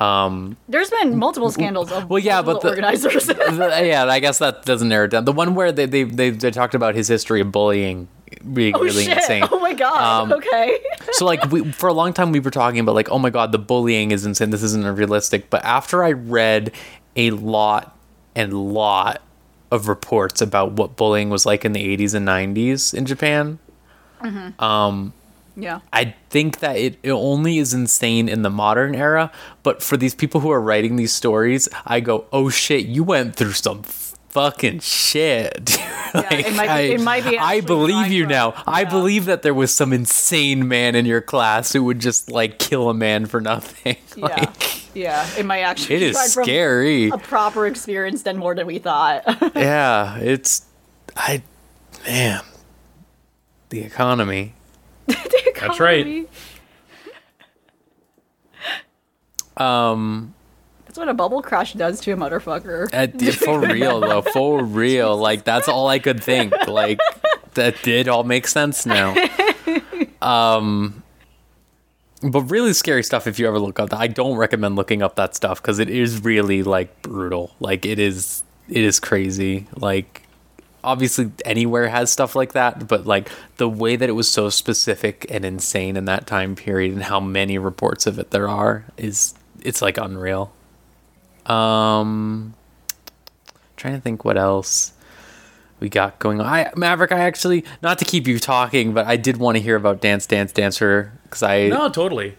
Um, There's been multiple scandals of Well, yeah, but the- organizers. The- yeah, I guess that doesn't narrow it down. The one where they they, they, they talked about his history of bullying being oh really shit! insane. Oh my god! Um, okay. So like we, for a long time we were talking about like oh my god the bullying is insane this isn't realistic. But after I read a lot and lot of reports about what bullying was like in the 80s and 90s in Japan, mm-hmm. um, yeah. I think that it, it only is insane in the modern era, but for these people who are writing these stories, I go, oh shit, you went through some fucking shit. Like, it might be- I, it might be I believe you now. I believe that there was some insane man in your class who would just like kill a man for nothing. Yeah. like, yeah. It might actually. it is scary. A proper experience than more than we thought. yeah, it's I man. The economy. That's right. Um That's what a bubble crash does to a motherfucker. Uh, for real though, for real. Like that's all I could think. Like that did all make sense now. Um, but really scary stuff. If you ever look up that, I don't recommend looking up that stuff because it is really like brutal. Like it is, it is crazy. Like obviously anywhere has stuff like that, but like the way that it was so specific and insane in that time period and how many reports of it there are is it's like unreal. Um, trying to think what else we got going on. I Maverick, I actually not to keep you talking, but I did want to hear about Dance Dance Danseur because I, No, totally.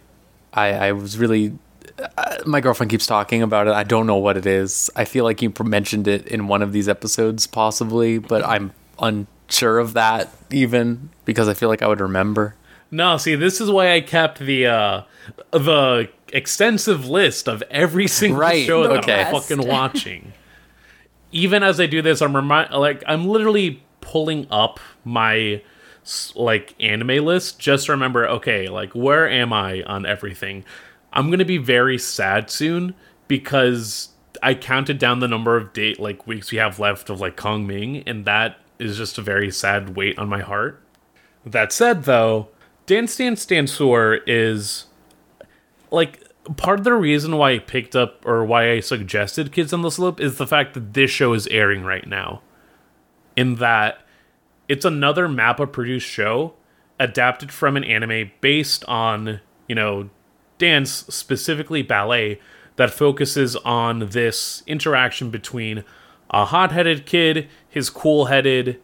I I was really. Uh, my girlfriend keeps talking about it. I don't know what it is. I feel like you mentioned it in one of these episodes, possibly, but I'm unsure of that even because I feel like I would remember. No, see, this is why I kept the uh the extensive list of every single Right, show that okay. I'm fucking watching. Even as I do this, I'm remind like I'm literally pulling up my like anime list just to remember. Okay, like where am I on everything? I'm gonna be very sad soon because I counted down the number of date like weeks we have left of like Kong Ming, and that is just a very sad weight on my heart. That said, though, Dance Dance Danseur is like part of the reason why I picked up or why I suggested Kids on the Slope is the fact that this show is airing right now. In that it's another Mappa produced show adapted from an anime based on, you know, dance, specifically ballet, that focuses on this interaction between a hot headed kid, his cool headed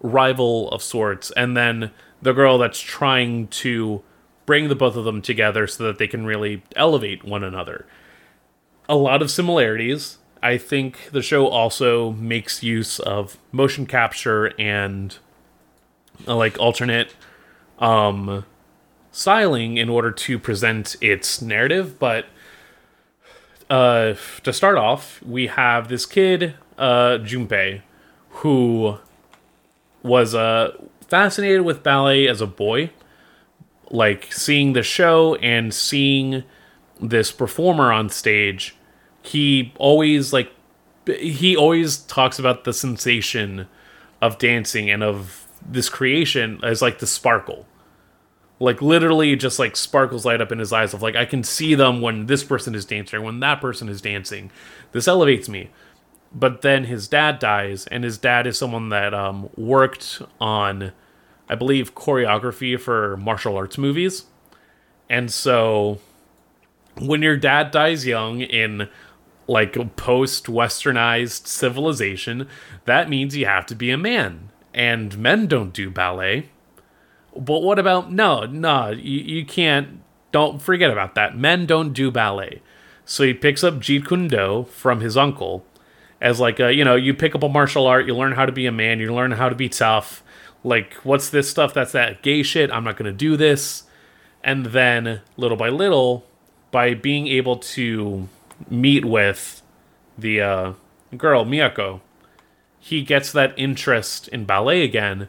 rival of sorts, and then the girl that's trying to bring the both of them together so that they can really elevate one another. A lot of similarities. I think the show also makes use of motion capture and uh, like alternate um styling in order to present its narrative, but uh to start off, we have this kid, uh Junpei, who was uh fascinated with ballet as a boy like seeing the show and seeing this performer on stage. He always like he always talks about the sensation of dancing and of this creation as like the sparkle like literally just like sparkles light up in his eyes of like i can see them when this person is dancing when that person is dancing. This elevates me. But then his dad dies and his dad is someone that um, worked on i believe choreography for martial arts movies. And so when your dad dies young in like post westernized civilization that means you have to be a man. And men don't do ballet but what about no no you, you can't don't forget about that. Men don't do ballet. So he picks up jeet kune do from his uncle as like a you know you pick up a martial art you learn how to be a man you learn how to be tough. Like what's this stuff that's that gay shit? I'm not going to do this. And then little by little by being able to meet with the uh girl, Miyako, he gets that interest in ballet again.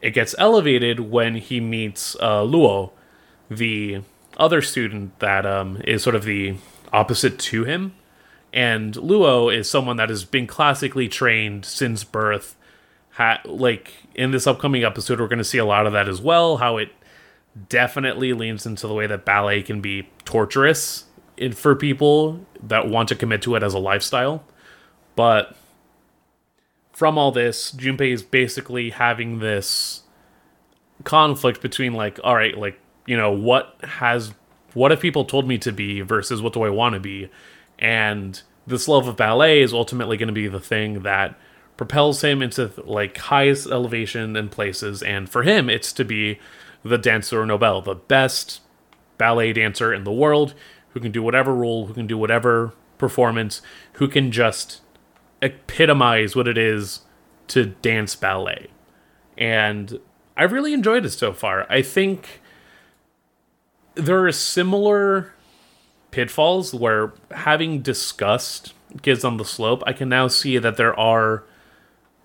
It gets elevated when he meets uh, Luo, the other student that um, is sort of the opposite to him. And Luo is someone that has been classically trained since birth. Ha- like in this upcoming episode, we're going to see a lot of that as well. How it definitely leans into the way that ballet can be torturous for people that want to commit to it as a lifestyle. But from all this, Junpei is basically having this conflict between like, all right, like, you know, what has what have people told me to be versus what do I want to be? And this love of ballet is ultimately going to be the thing that propels him into like highest elevation and places and for him it's to be the danseur noble, the best ballet dancer in the world who can do whatever role, who can do whatever performance, who can just epitomize what it is to dance ballet. And I've really enjoyed it so far. I think there are similar pitfalls where having discussed Kids on the Slope, I can now see that there are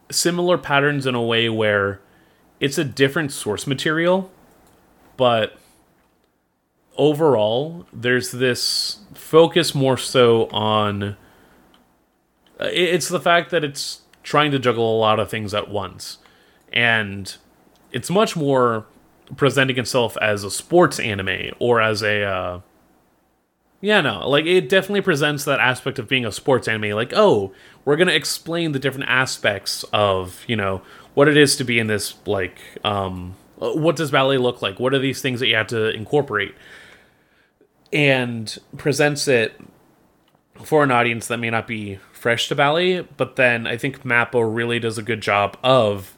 similar patterns in a way where it's a different source material, but overall, there's this focus more so on. It's the fact that it's trying to juggle a lot of things at once. And it's much more presenting itself as a sports anime or as a. Uh, yeah, no, like it definitely presents that aspect of being a sports anime. Like, oh, we're gonna explain the different aspects of you know what it is to be in this like um, what does ballet look like? What are these things that you have to incorporate? And presents it for an audience that may not be fresh to ballet, but then I think Mappa really does a good job of,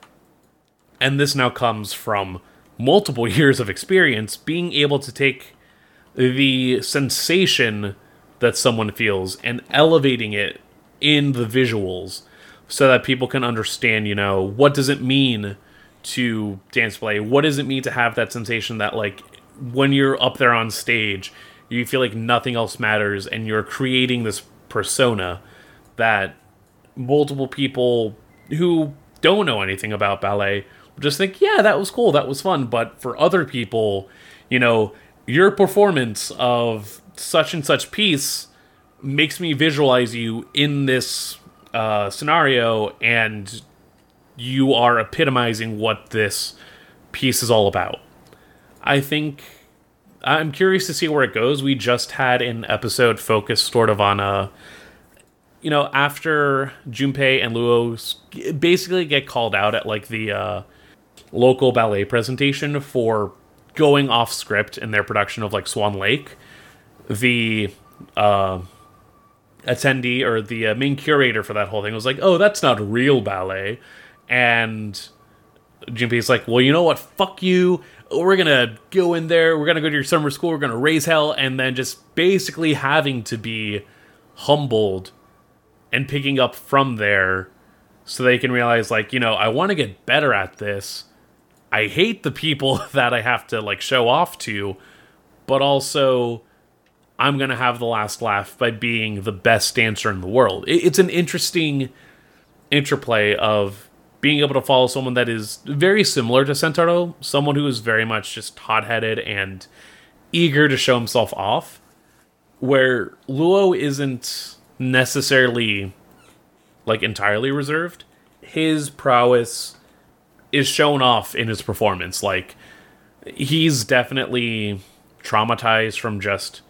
and this now comes from multiple years of experience, being able to take the sensation that someone feels and elevating it in the visuals so that people can understand, you know, what does it mean to dance play? What does it mean to have that sensation that like when you're up there on stage, you feel like nothing else matters and you're creating this persona that multiple people who don't know anything about ballet just think, yeah, that was cool, that was fun. But for other people, you know, your performance of such and such piece makes me visualize you in this uh, scenario, and you are epitomizing what this piece is all about. I think I'm curious to see where it goes. We just had an episode focused sort of on a you know, after Junpei and Luo basically get called out at like the uh, local ballet presentation for going off script in their production of like Swan Lake, the uh, attendee or the uh, main curator for that whole thing was like, "Oh, that's not real ballet," and Junpei's like, "Well, you know what? Fuck you. We're gonna go in there. We're gonna go to your summer school. We're gonna raise hell," and then just basically having to be humbled and picking up from there so they can realize like you know i want to get better at this. I hate the people that i have to like show off to but also i'm gonna have the last laugh by being the best dancer in the world. It's an interesting interplay of being able to follow someone that is very similar to Sentaro, someone who is very much just hot-headed and eager to show himself off, where Luo isn't necessarily like entirely reserved. His prowess is shown off in his performance. Like he's definitely traumatized from just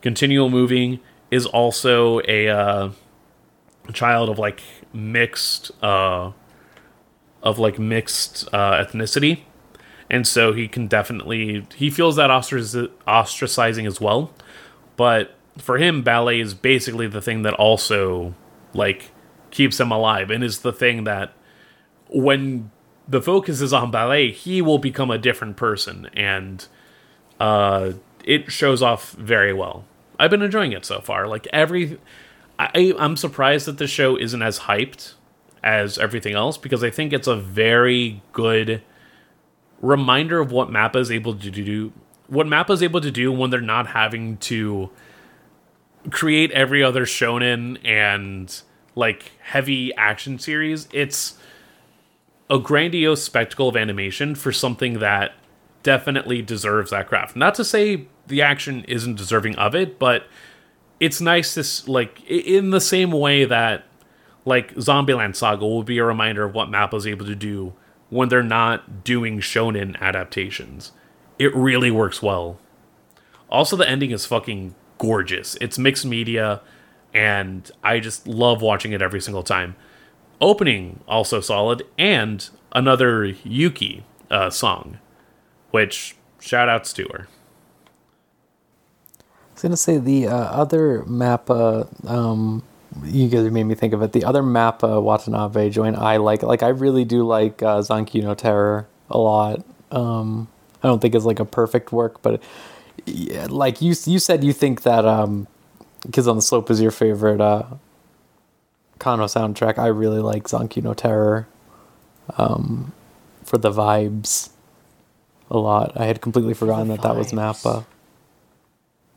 continual moving. Is also a uh, child of like mixed uh, of like mixed uh, ethnicity, and so he can definitely he feels that ostracizing as well. But for him, ballet is basically the thing that also like keeps him alive and is the thing that when the focus is on ballet, he will become a different person and uh, it shows off very well. I've been enjoying it so far. Like every I, I'm surprised that the show isn't as hyped as everything else because I think it's a very good reminder of what Mappa is able to do. What Mappa is able to do when they're not having to create every other shonen and like heavy action series. It's a grandiose spectacle of animation for something that definitely deserves that craft. Not to say the action isn't deserving of it, but it's nice to like in the same way that like Zombieland Saga will be a reminder of what Mappa's able to do when they're not doing shonen adaptations. It really works well. Also, the ending is fucking gorgeous. It's mixed media, and I just love watching it every single time. Opening also solid, and another Yuki uh, song, which shout outs to her. I was gonna say the uh, other Mappa. Um, you guys made me think of it. The other Mappa Watanabe joint I like. Like I really do like uh, Zankyou no Terror a lot. Um, I don't think it's like a perfect work, but yeah, like you you said, you think that um, Kids on the Slope is your favorite uh, Kanno soundtrack. I really like Zankyou no Terror. Um, for the vibes, a lot. I had completely forgotten that that was vibes. Mappa.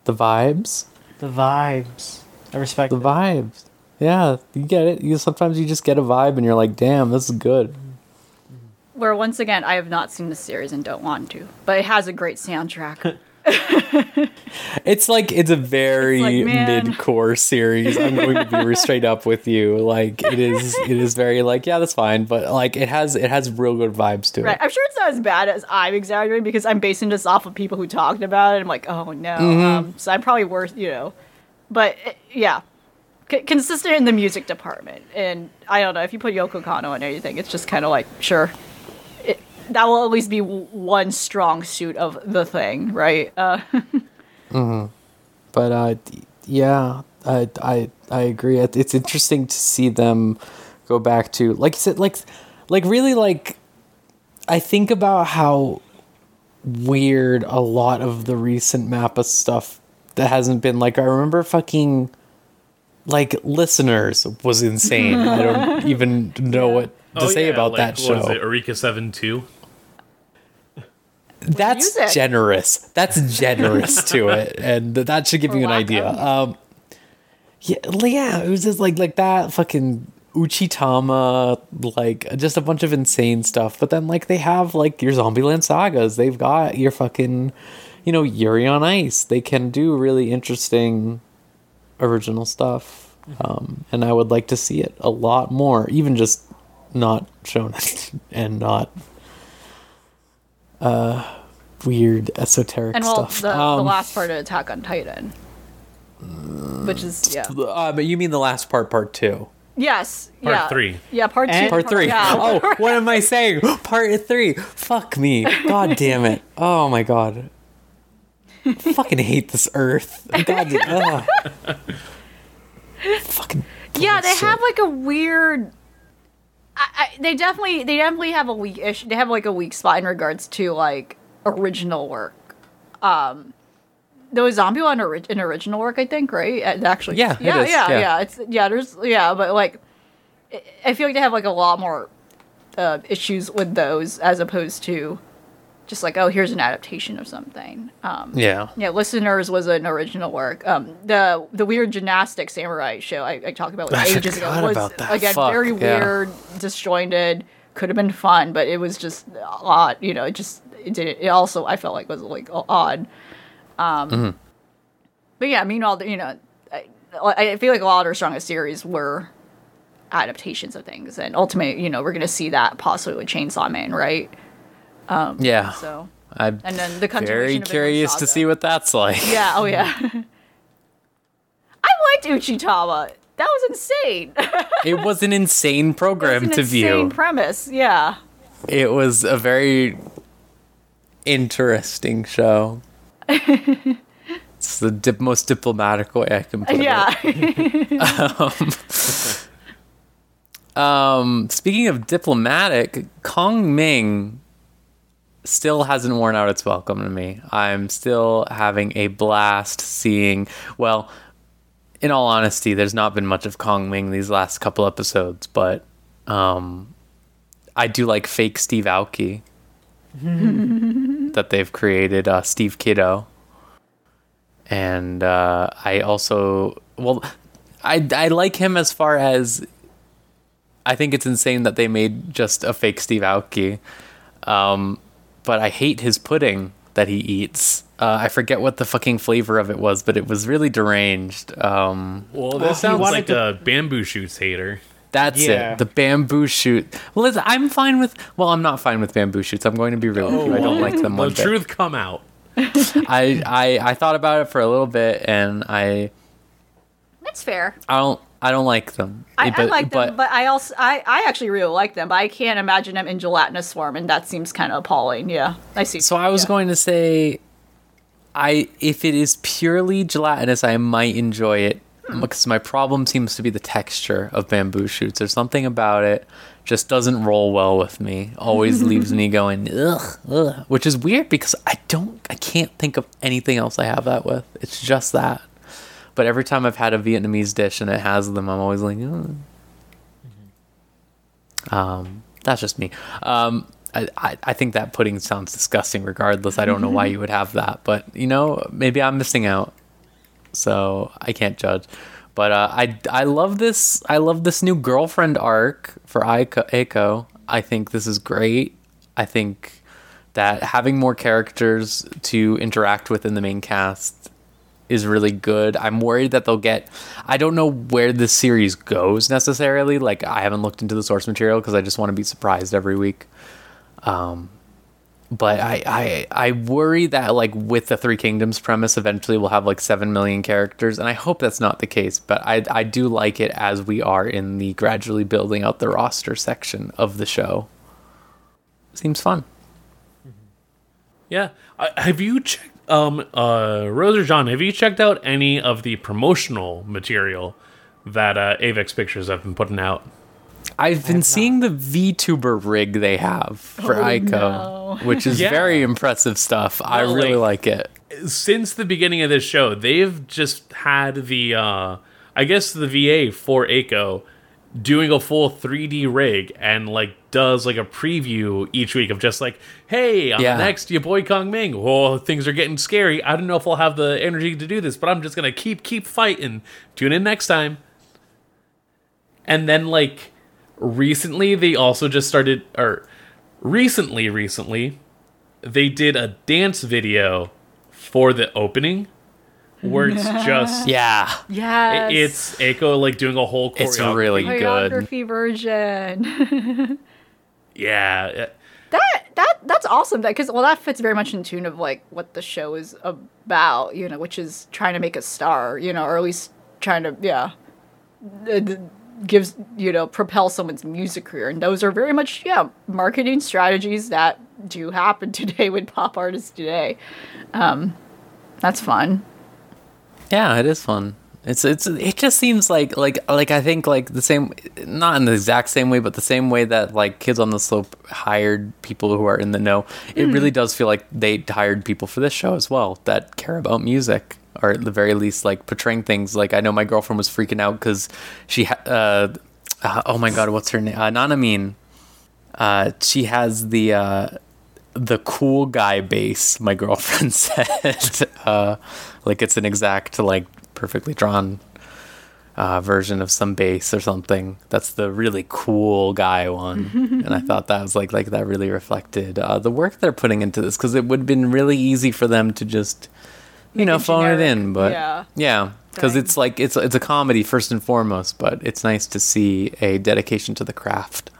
The vibes. The vibes. I respect The it. vibes. Yeah, you get it. You sometimes you just get a vibe and you're like, "Damn, this is good." Where once again, I have not seen the series and don't want to, but it has a great soundtrack. It's like it's a very It's like, mid-core series. I'm going to be straight up with you. Like it is it is very like, yeah, that's fine, but like it has it has real good vibes to it. right. I'm sure it's not as bad as I'm exaggerating because I'm basing this off of people who talked about it. I'm like, oh no. Mm-hmm. Um, so I'm probably worth, you know. But uh, yeah, C- consistent in the music department. And I don't know if you put Yoko Kanno in anything, it's just kind of like, sure. It, that will at least be one strong suit of the thing, right? Uh, But uh, yeah, I I I agree. It's interesting to see them go back to like you said, like like really like. I think about how weird a lot of the recent Mappa stuff that hasn't been like I remember fucking like listeners was insane. I don't even know what to Oh, say yeah, about like, that show. what is it, Eureka 7 2? That's music. generous. That's generous to it, and th- that should give For you an lack idea. Um, yeah, yeah, it was just like like that fucking Uchitama, like just a bunch of insane stuff. But then like they have like your Zombieland sagas. They've got your fucking, you know, Yuri on Ice. They can do really interesting, original stuff, um, and I would like to see it a lot more. Even just not shown and not weird esoteric and well, stuff. the, the Um, last part of Attack on Titan. Which is, yeah. uh, but you mean the last part, part two? Yes. Part yeah. three. Yeah, part two. And- Part three. Yeah. Oh, what am I saying? Part three. Fuck me. God damn it. Oh my god. Fucking hate this earth. God. ugh. Fucking. yeah, they bullshit. have like a weird. I, I, they definitely, they definitely have a weak issue. They have like a weak spot in regards to like original work. Um, there was Zombie on ori- an original work, I think, right? Actually, Yeah, yeah, is, yeah, yeah. yeah. It's yeah, there's yeah, but like, I- I feel like they have like a lot more uh, issues with those as opposed to just like, oh, here's an adaptation of something. Um, Yeah. yeah, listeners was an original work. Um, the the weird gymnastic samurai show I, I talked about like ages ago was about that. again Fuck, very yeah. weird, disjointed. Could have been fun, but it was just a odd. You know, it just it did. It also I felt like was like odd. Um, Mm-hmm. but yeah, meanwhile, you know, I, I feel like a lot of our strongest series were adaptations of things, and ultimately, you know, we're gonna see that possibly with Chainsaw Man, right? Yeah. So I'm and then the very curious to see what that's like. Yeah, oh yeah. I liked Uchitama. That was insane. It was an insane program It's to an insane view. premise. Yeah. it was a very interesting show. it's the dip- most diplomatic way I can put it. Yeah. Um, speaking of diplomatic, Kong Ming still hasn't worn out its welcome to me. I'm still having a blast seeing. Well, in all honesty, there's not been much of Kong Ming these last couple episodes, but um, I do like fake Steve Aoki that they've created, uh, Steve Kiddo, and uh, I also well. I I like him as far as I think it's insane that they made just a fake Steve Aoki. Um, but I hate his pudding that he eats. Uh, I forget what the fucking flavor of it was, but it was really deranged. Um, Well, Oh, this sounds like to- a bamboo shoots hater. that's Yeah. it. The bamboo shoot. Well, listen, I'm fine with. Well, I'm not fine with bamboo shoots. I'm going to be real with you. I don't like them The one bit. truth come out. I, I I thought about it for a little bit, and I That's fair. I don't I don't like them. I, I But- like them, but, I also I, I actually really like them, but I can't imagine them in gelatinous form, and that seems kind of appalling. Yeah, I see. So I was yeah. going to say, I if it is purely gelatinous, I might enjoy it hmm. because my problem seems to be the texture of bamboo shoots. There's something about it just doesn't roll well with me. Always leaves me going ugh, ugh, which is weird because I don't, I can't think of anything else I have that with. It's just that. But every time I've had a Vietnamese dish and it has them, I'm always like, ugh. Um, that's just me. Um, I, I, I think that pudding sounds disgusting regardless. I don't know why you would have that, but you know, maybe I'm missing out. So I can't judge. But uh, I, I love this. I love this new girlfriend arc for Eiko. Eiko. I think this is great. I think that having more characters to interact with in the main cast is really good. I'm worried that they'll get. I don't know where this series goes necessarily. Like I haven't looked into the source material because I just want to be surprised every week. Um, but I, I I worry that like with the Three Kingdoms premise, eventually we'll have like seven million characters, and I hope that's not the case. But I I do like it as we are in the gradually building out the roster section of the show. Seems fun. Yeah. Have you checked, um, uh, Rose or John, have you checked out any of the promotional material that uh, Avex Pictures have been putting out? I've been seeing the VTuber rig they have for Ico, no. which is Yeah. very impressive stuff. I really like- like it. Since the beginning of this show, they've just had the, uh, I guess the VA for Eiko doing a full 3D rig and like does like a preview each week of just like, hey, on Yeah. next your boy Kong Ming. Oh, things are getting scary. I don't know if I'll have the energy to do this, but I'm just gonna keep keep fighting. Tune in next time. And then like recently they also just started or recently recently they did a dance video for the opening where it's just Yeah, yes, it's Eiko like doing a whole choreography. It's really good. choreography version. yeah. that that that's awesome. That because well, that fits very much in tune of like what the show is about. You know, which is trying to make a star. You know, or at least trying to yeah, th- th- gives you know propel someone's music career. And those are very much yeah marketing strategies that do happen today with pop artists today. Um, that's fun. Yeah, it is fun. It's it's it just seems like like like I think like the same not in the exact same way, but the same way that like Kids on the Slope hired people who are in the know. It really does feel like they hired people for this show as well that care about music or at the very least like portraying things. Like I know my girlfriend was freaking out because she ha- uh, uh oh my god what's her name uh, Nanamine. Uh, she has the uh, the cool guy bass. My girlfriend said, uh, like it's an exact like perfectly drawn uh, version of some bass or something. That's the really cool guy one, and I thought that was like like that really reflected uh, the work they're putting into this because it would have been really easy for them to just you Make know it phone it in, but yeah. yeah. Because it's like it's it's a comedy first and foremost, but it's nice to see a dedication to the craft,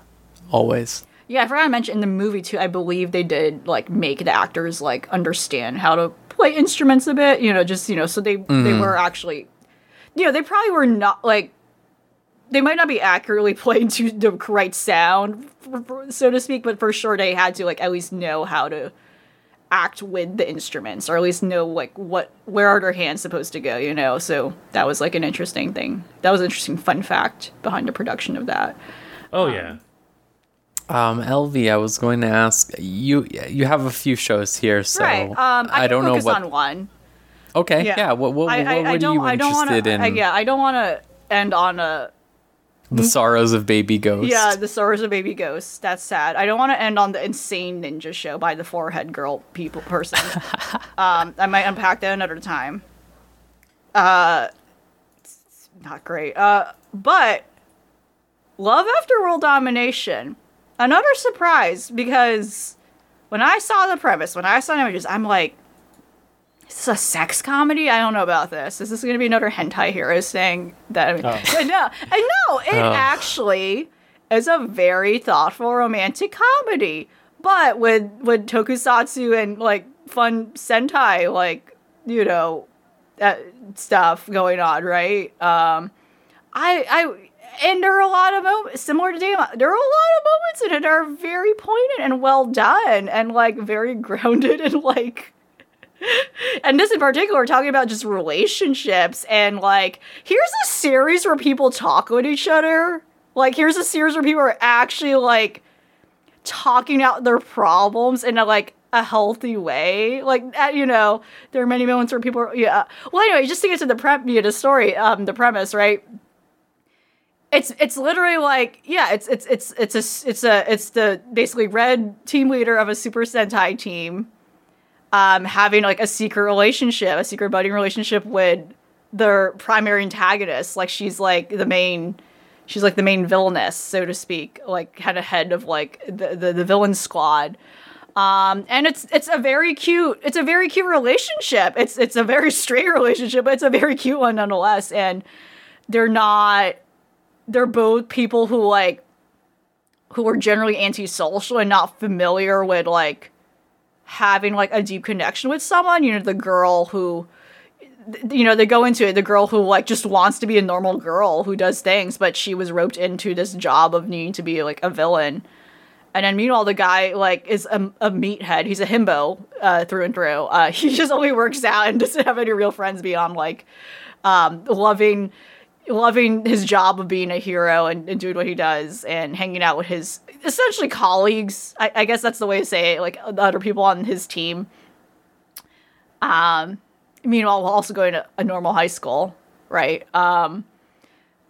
always. Yeah, I forgot to mention in the movie too. I believe they did like make the actors like understand how to play instruments a bit. You know, just you know, so they they mm-hmm. were actually, you know, they probably were not like they might not be accurately playing to the right sound, f- f- so to speak, but for sure they had to like at least know how to act with the instruments or at least know like what where are their hands supposed to go you know so that was like an interesting thing that was an interesting fun fact behind the production of that Oh um, yeah. Um, Elvie, I was going to ask you. You have a few shows here, so right um i, I don't know what. on one Okay, yeah. What what, I, what, I, what I are don't, you I don't wanna, interested in? I, yeah, I don't want to end on a the sorrows of Baby Ghost. yeah, the sorrows of baby ghosts. That's sad. I don't want to end on the insane ninja show by the forehead girl people person. um, I might unpack that another time. Uh, not great. Uh, but Love After World Domination, another surprise because when I saw the premise, when I saw the images, I'm like, is this a sex comedy? I don't know about this. Is this going to be another hentai hero saying that? I mean, Oh. but no, I know it Oh. actually is a very thoughtful romantic comedy, but with with tokusatsu and like fun sentai, like you know, that stuff going on, right? Um, I I and there are a lot of moments similar to Dama. There are a lot of moments in it that are very poignant and well done, and like very grounded and like. And this in particular, talking about just relationships and like here's a series where people talk with each other. Like here's a series where people are actually like talking out their problems in a like a healthy way. Like uh, you know, there are many moments where people are yeah. Well, anyway, just to get to the prep, yeah, the story, um, the premise, right? It's it's literally like yeah, it's it's it's it's a it's a it's the basically red team leader of a Super Sentai team, um, having like a secret relationship, a secret budding relationship with their primary antagonist. Like she's like the main she's like the main villainess, so to speak, like kind of head of like the, the the villain squad. Um, and it's it's a very cute it's a very cute relationship. It's it's a very straight relationship, but it's a very cute one nonetheless. And they're not they're both people who like who are generally antisocial and not familiar with like having like a deep connection with someone. You know, the girl who you know, they go into it, the girl who like just wants to be a normal girl who does things, but she was roped into this job of needing to be like a villain. And then meanwhile, the guy like is a, a meathead. He's a himbo uh, through and through. Uh, he just only works out and doesn't have any real friends beyond like um, loving loving his job of being a hero and, and doing what he does and hanging out with his essentially colleagues. I, I guess that's the way to say it, like the other people on his team. Um, meanwhile, while also going to a normal high school, right? Um,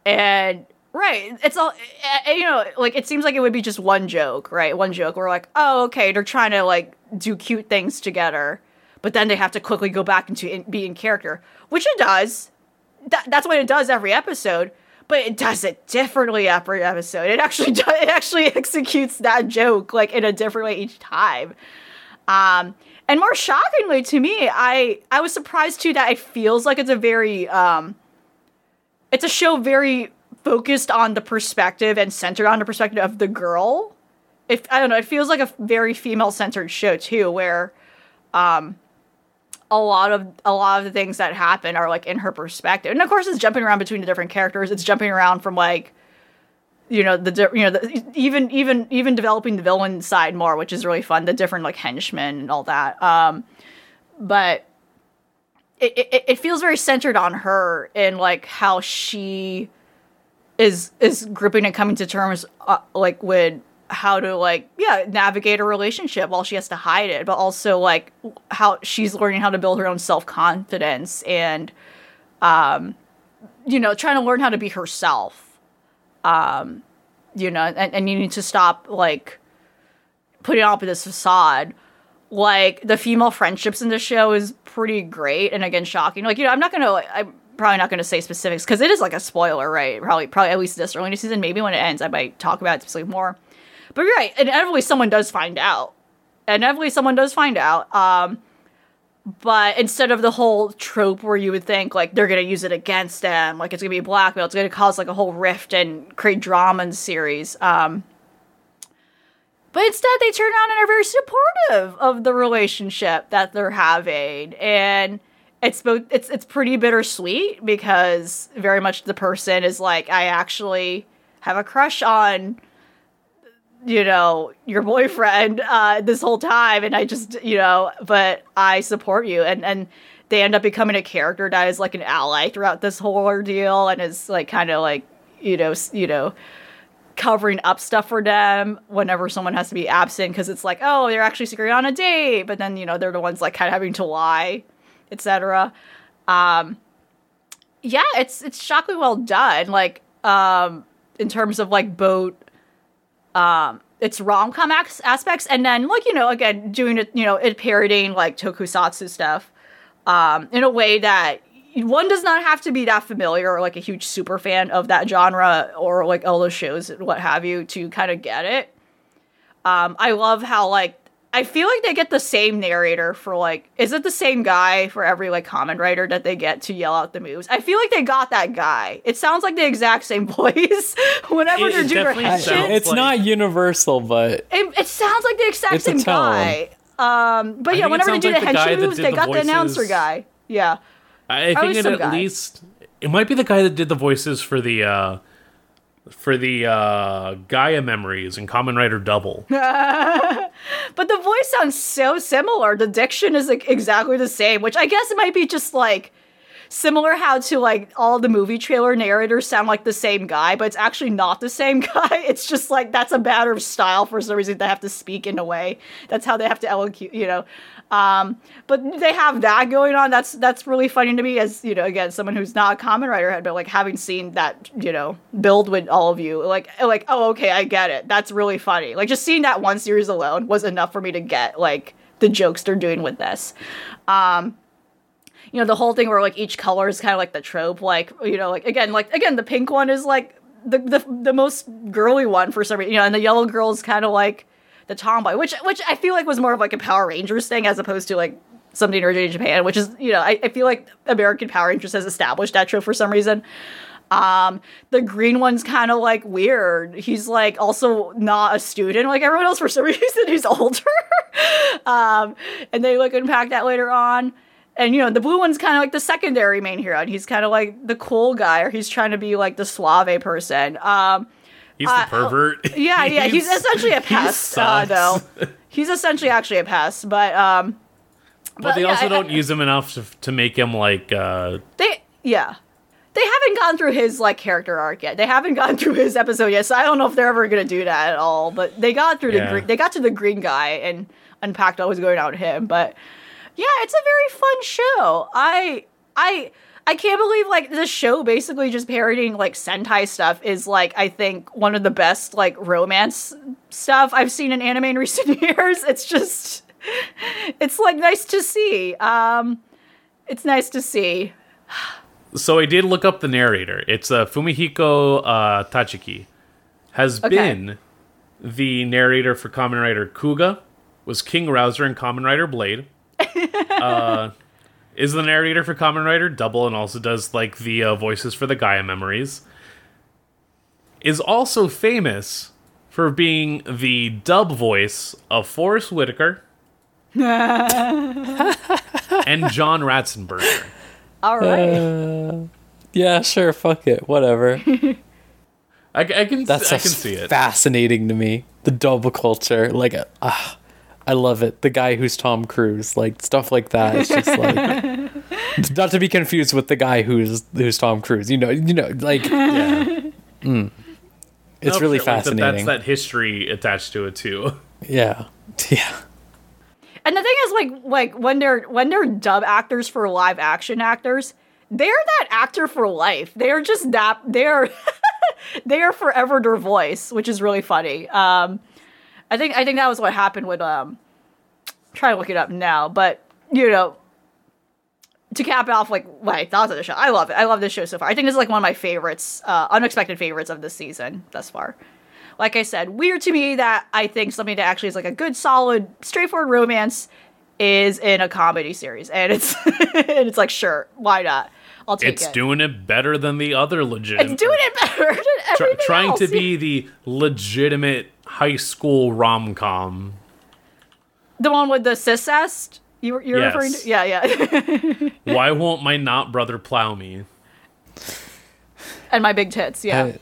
and right, it's all uh, you know. Like it seems like it would be just one joke, right? One joke. We're like, oh, okay, they're trying to like do cute things together, but then they have to quickly go back into in, be in character, which it does. That, that's what it does every episode. But it does it differently every episode. It actually does, it actually executes that joke like in a different way each time. Um, and more shockingly to me, I I was surprised too that it feels like it's a very um, it's a show very focused on the perspective and centered on the perspective of the girl. If I don't know, it feels like a very female centered show too, where um, a lot of a lot of the things that happen are like in her perspective, and of course it's jumping around between the different characters. It's jumping around from like you know the you know the, even even even developing the villain side more which is really fun the different like henchmen and all that um but it, it, it feels very centered on her and like how she is is gripping and coming to terms uh, like with how to like yeah navigate a relationship while she has to hide it but also like how she's learning how to build her own self-confidence and um you know trying to learn how to be herself um, you know, and, and you need to stop like putting up this facade. Like the female friendships in the show is pretty great and again shocking. Like you know, I'm not gonna. I'm probably not gonna say specifics because it is like a spoiler, right? Probably, probably at least this early in the season. Maybe when it ends, I might talk about it specifically more. But you're right. And inevitably, someone does find out. And inevitably, someone does find out. Um, but instead of the whole trope where you would think like they're gonna use it against them, like it's gonna be blackmail, it's gonna cause like a whole rift and create drama in the series. Um, but instead, they turn around and are very supportive of the relationship that they're having, and it's both it's it's pretty bittersweet because very much the person is like, I actually have a crush on you know your boyfriend uh this whole time and i just you know but i support you. And and they end up becoming a character that is like an ally throughout this whole ordeal and is like kind of like you know you know covering up stuff for them whenever someone has to be absent because it's like oh they're actually secretly on a date but then you know they're the ones like kind of having to lie etc um yeah it's it's shockingly well done like um in terms of like both um its rom-com ac- aspects and then like you know again doing it you know it parodying like tokusatsu stuff um in a way that one does not have to be that familiar or like a huge super fan of that genre or like all those shows and what have you to kind of get it. Um, I love how like I feel like they get the same narrator for like is it the same guy for every like Kamen Rider that they get to yell out the moves? I feel like they got that guy. It sounds like the exact same voice whenever It- they're it doing their definitely head sounds shit. it's like- not universal, but It, it sounds like the exact same guy. Um, but yeah, whenever they do like the the henshin moves, they the got the announcer guy. Yeah. I think it at guy. least it might be the guy that did the voices for the uh for the uh Gaia memories and Kamen Rider Double. But the voice sounds so similar. The diction is like exactly the same, which I guess it might be just like similar how to like all the movie trailer narrators sound like the same guy, but it's actually not the same guy. It's just like that's a matter of style for some reason. They have to speak in a way. That's how they have to elocute, you know. Um, but they have that going on. That's that's really funny to me as you know, again, someone who's not a Kamen Rider head, but like having seen that, you know, build with all of you, like like, oh okay, I get it. That's really funny. Like just seeing that one series alone was enough for me to get like the jokes they're doing with this. Um you know, the whole thing where like each color is kind of like the trope, like you know, like again, like again, the pink one is like the the, the most girly one for some reason, you know, and the yellow girl is kind of like the tomboy, which which I feel like was more of like a Power Rangers thing as opposed to like something originated in Japan, which is you know I, I feel like American Power Rangers has established that trope for some reason. Um, the green one's kind of like weird. He's like also not a student like everyone else for some reason. He's older. um, and they like unpack that later on. And you know, the blue one's kind of like the secondary main hero, and he's kind of like the cool guy, or he's trying to be like the suave person. Um, He's Uh, the pervert. yeah, yeah, he's, essentially a pest, uh, though. He's essentially actually a pest, but um, But they yeah, also I- don't I- use him enough to, to make him like uh they yeah. They haven't gone through his like character arc yet. They haven't gone through his episode yet so i don't know if they're ever gonna do that at all but they got through the green they got to the green guy and unpacked what was going on with him but yeah it's a very fun show. I i i can't believe like this show basically just parodying like sentai stuff is like i think one of the best like romance stuff i've seen in anime in recent years it's just it's like nice to see um it's nice to see so I did look up the narrator. It's uh, Fumihiko uh, Tachiki. Has Okay. been the narrator for Kamen Rider Kuuga, was King Rouzer in Kamen Rider Blade. uh, is the narrator for Kamen Rider Double and also does like the uh, voices for the Gaia memories. Is also famous for being the dub voice of Forest Whitaker and John Ratzenberger. all right uh, yeah, sure, fuck it, whatever. I, I can That's I can see it. fascinating to me. The dub culture, like, uh, I love it. The guy who's Tom Cruise, like stuff like that. It's just like not to be confused with the guy who's who's Tom Cruise. You know, you know, like yeah. it's No, really sure, like, that- fascinating. that's that history attached to it too. Yeah, yeah. And the thing is, like, like when they're when they're dub actors for live action actors, they're that actor for life. They're just that they're they are forever their voice, which is really funny. Um, I think I think that was what happened with um, try to look it up now, but you know, to cap off like what I thought of the show, I love it. I love this show so far. I think this is like one of my favorites, uh, unexpected favorites of this season thus far. Like I said, weird to me that I think something that actually is like a good, solid, straightforward romance is in a comedy series, and it's and it's like sure, why not? I'll take It's it. doing it better than the other legit. it's doing it better than tr- everything trying to be the legitimate high school rom com. the one with the cissest. You, you're Yes. referring to? Yeah, yeah. Why won't my not brother plow me? and my big tits. Yeah. I,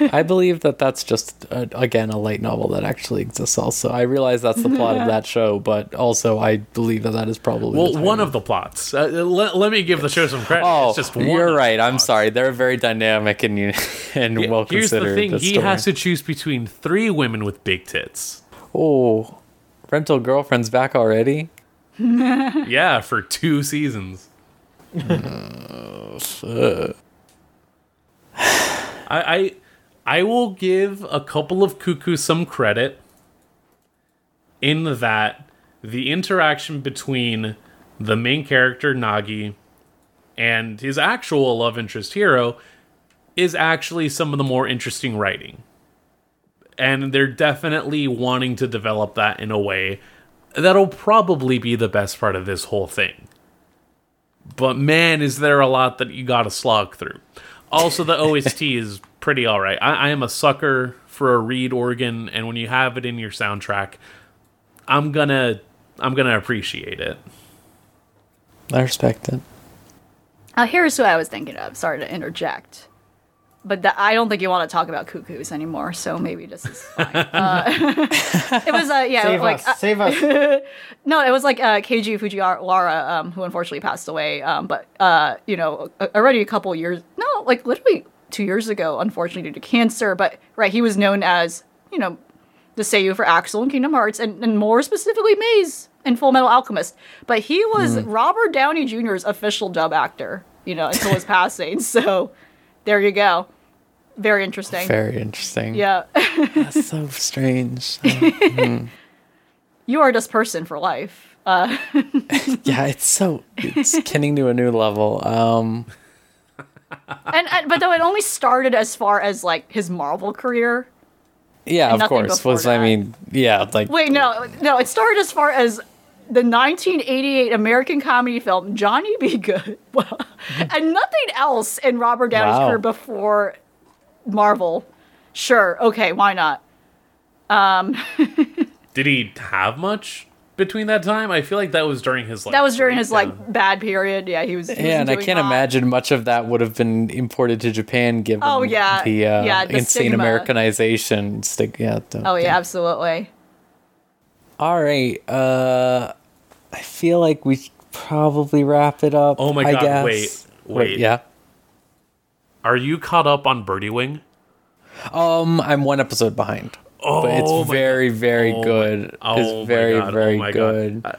I believe that that's just uh, again a light novel that actually exists. Also, I realize that's the plot of that show, but also I believe that that is probably Well, one of the plots. Uh, let, let me give the show some credit. Oh, it's just one you're right. I'm plots. sorry. They're very dynamic and you and Yeah, well Here's considered. the thing: he story. has to choose between three women with big tits. Oh, rental girlfriend's back already. Yeah, for two seasons. I, I I will give a couple of cuckoos some credit in that the interaction between the main character Nagi and his actual love interest Hiro is actually some of the more interesting writing. And they're definitely wanting to develop that in a way that'll probably be the best part of this whole thing. But man, is there a lot that you gotta slog through. Also, the OST is pretty alright. I, I am a sucker for a reed organ, and when you have it in your soundtrack, I'm gonna I'm gonna appreciate it. I respect it. Uh, here's who I was thinking of. Sorry to interject, but that, I don't think you want to talk about cuckoos anymore. So maybe this is fine. uh, it was uh, yeah, Save like us. Save us. no, it was like uh, Keiji Fujiwara, um, who unfortunately passed away. Um, but uh, you know, already a couple years, no, like literally two years ago, unfortunately due to cancer. But right, he was known as you know the Seiyu for Axel in Kingdom Hearts, and, and more specifically Maes in Full Metal Alchemist. But he was Robert Downey Jr.'s official dub actor, you know, until his passing. So there you go. Very interesting. Very interesting. Yeah, That's so strange. Uh, you are this person for life. Uh, yeah, it's so it's getting to a new level. Um and, and but though it only started as far as like his Marvel career. yeah, of course. before Was I mean, yeah, like Wait, no, no, it started as far as the 1988 American comedy film Johnny Be Good, and nothing else in Robert Downey's Wow. career before Marvel. Sure, okay, why not? Um, Did he have much between that time? I feel like that was during his like That was during his breakdown. like bad period. Yeah, he was. he yeah, and I can't hot. imagine much of that would have been imported to Japan given Oh, yeah. the, uh, Yeah, the insane stigma. Americanization. Stig- yeah, the- Oh yeah, absolutely. All right. Uh, I feel like we should probably wrap it up. Oh my I God, guess. wait, wait. Yeah. Are you caught up on Birdie Wing? Um, I'm one episode behind. But it's Oh very, very Oh good. oh it's very, God, oh very God. good. Uh,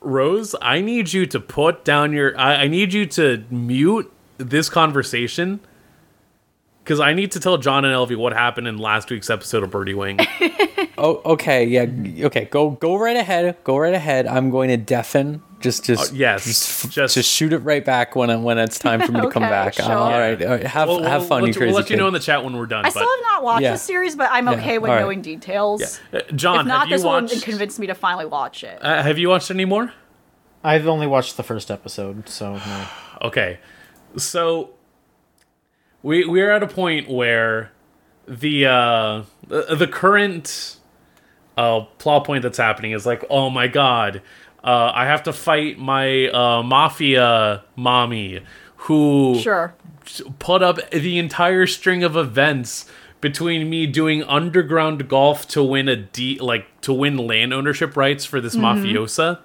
Rose, I need you to put down your. I, I need you to mute this conversation because I need to tell John and Elvie what happened in last week's episode of Birdie Wing. Oh, okay, yeah, okay. Go, go right ahead. Go right ahead. I'm going to deafen. Just, just, Uh, yes, just, just- just, shoot it right back when, when it's time for me to come Okay, back. sure. all right, all right. Have, We'll- have fun, we'll, you crazy We'll let you kid. know in the chat when we're done. I but still have not watched Yeah. the series, but I'm Yeah, okay with alright. knowing details. Uh, John, If not, have you this will watched? convince me to finally watch it. uh, have you watched any more? I've only watched the first episode, so no. Okay, so we we're at a point where the uh the, the current uh plot point that's happening is like, oh my god, uh, I have to fight my uh, mafia mommy who Sure. put up the entire string of events between me doing underground golf to win a d like to win land ownership rights for this mafiosa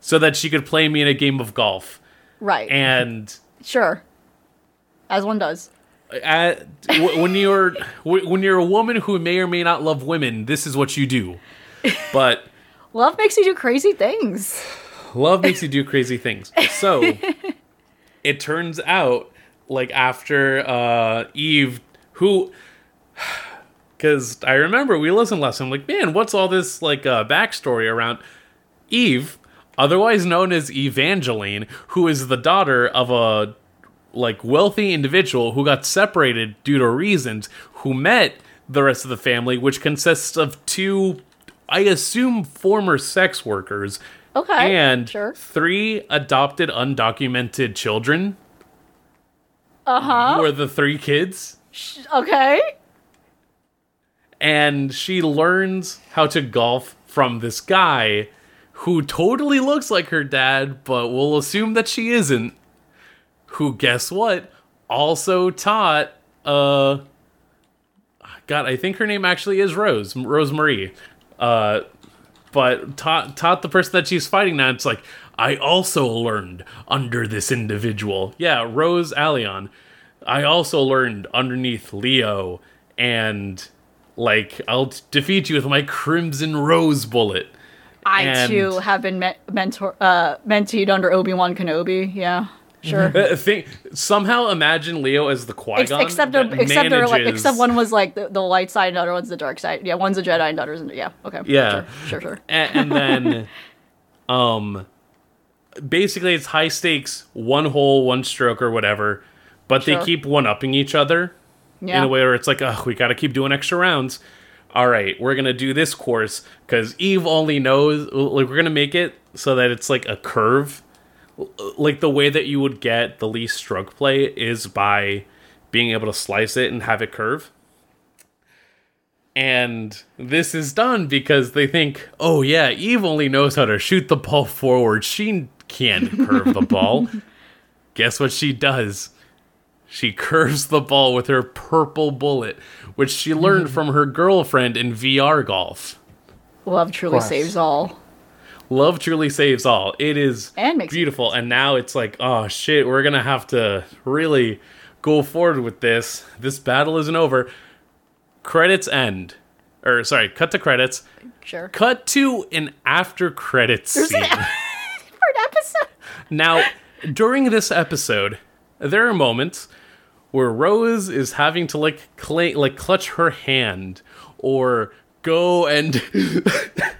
so that she could play me in a game of golf Right. and sure. As one does. at, w- when you're when you're a woman who may or may not love women this is what you do but Love makes you do crazy things. love makes you do crazy things so it turns out like after uh eve who because i remember we listened last time like man what's all this like uh backstory around eve otherwise known as evangeline who is the daughter of a like wealthy individual who got separated due to reasons who met the rest of the family which consists of two i assume former sex workers Okay. and sure. three adopted undocumented children Uh huh. who are the three kids Okay. and she learns how to golf from this guy who totally looks like her dad but we'll assume that she isn't who guess what also taught uh god i think her name actually is rose rose marie uh but taught taught the person that she's fighting now it's like i also learned under this individual yeah rose allion i also learned underneath leo and like i'll t- defeat you with my crimson rose bullet I And- too have been me- mentor uh mentored under Obi Wan Kenobi. Yeah. Sure. Uh, think somehow imagine Leo as the Qui Ex- Gon. except except they're like except one was like the, the light side and the other one's the dark side. Yeah, one's a Jedi and the other's yeah. Okay. Yeah. Sure. Sure. sure. and, and then, um, basically it's high stakes, one hole, one stroke or whatever, but Sure. they keep one upping each other Yeah. in a way where it's like, oh, we got to keep doing extra rounds. All right, we're gonna do this course because Eve only knows. Like, we're gonna make it so that it's like a curve. Like the way that you would get the least stroke play is by being able to slice it and have it curve. And this is done because they think, oh yeah, Eve only knows how to shoot the ball forward. She can't curve the ball. Guess what she does? She curves the ball with her purple bullet, which she learned from her girlfriend in VR golf. Love truly saves all. Love truly saves all. It is And makes beautiful. And now it's like, oh shit, we're gonna have to really go forward with this. This battle isn't over. Credits end. Or sorry, cut to credits. Sure. Cut to an after credits There's scene. an, for an episode. Now, during this episode, there are moments where Rose is having to like cla like clutch her hand or go and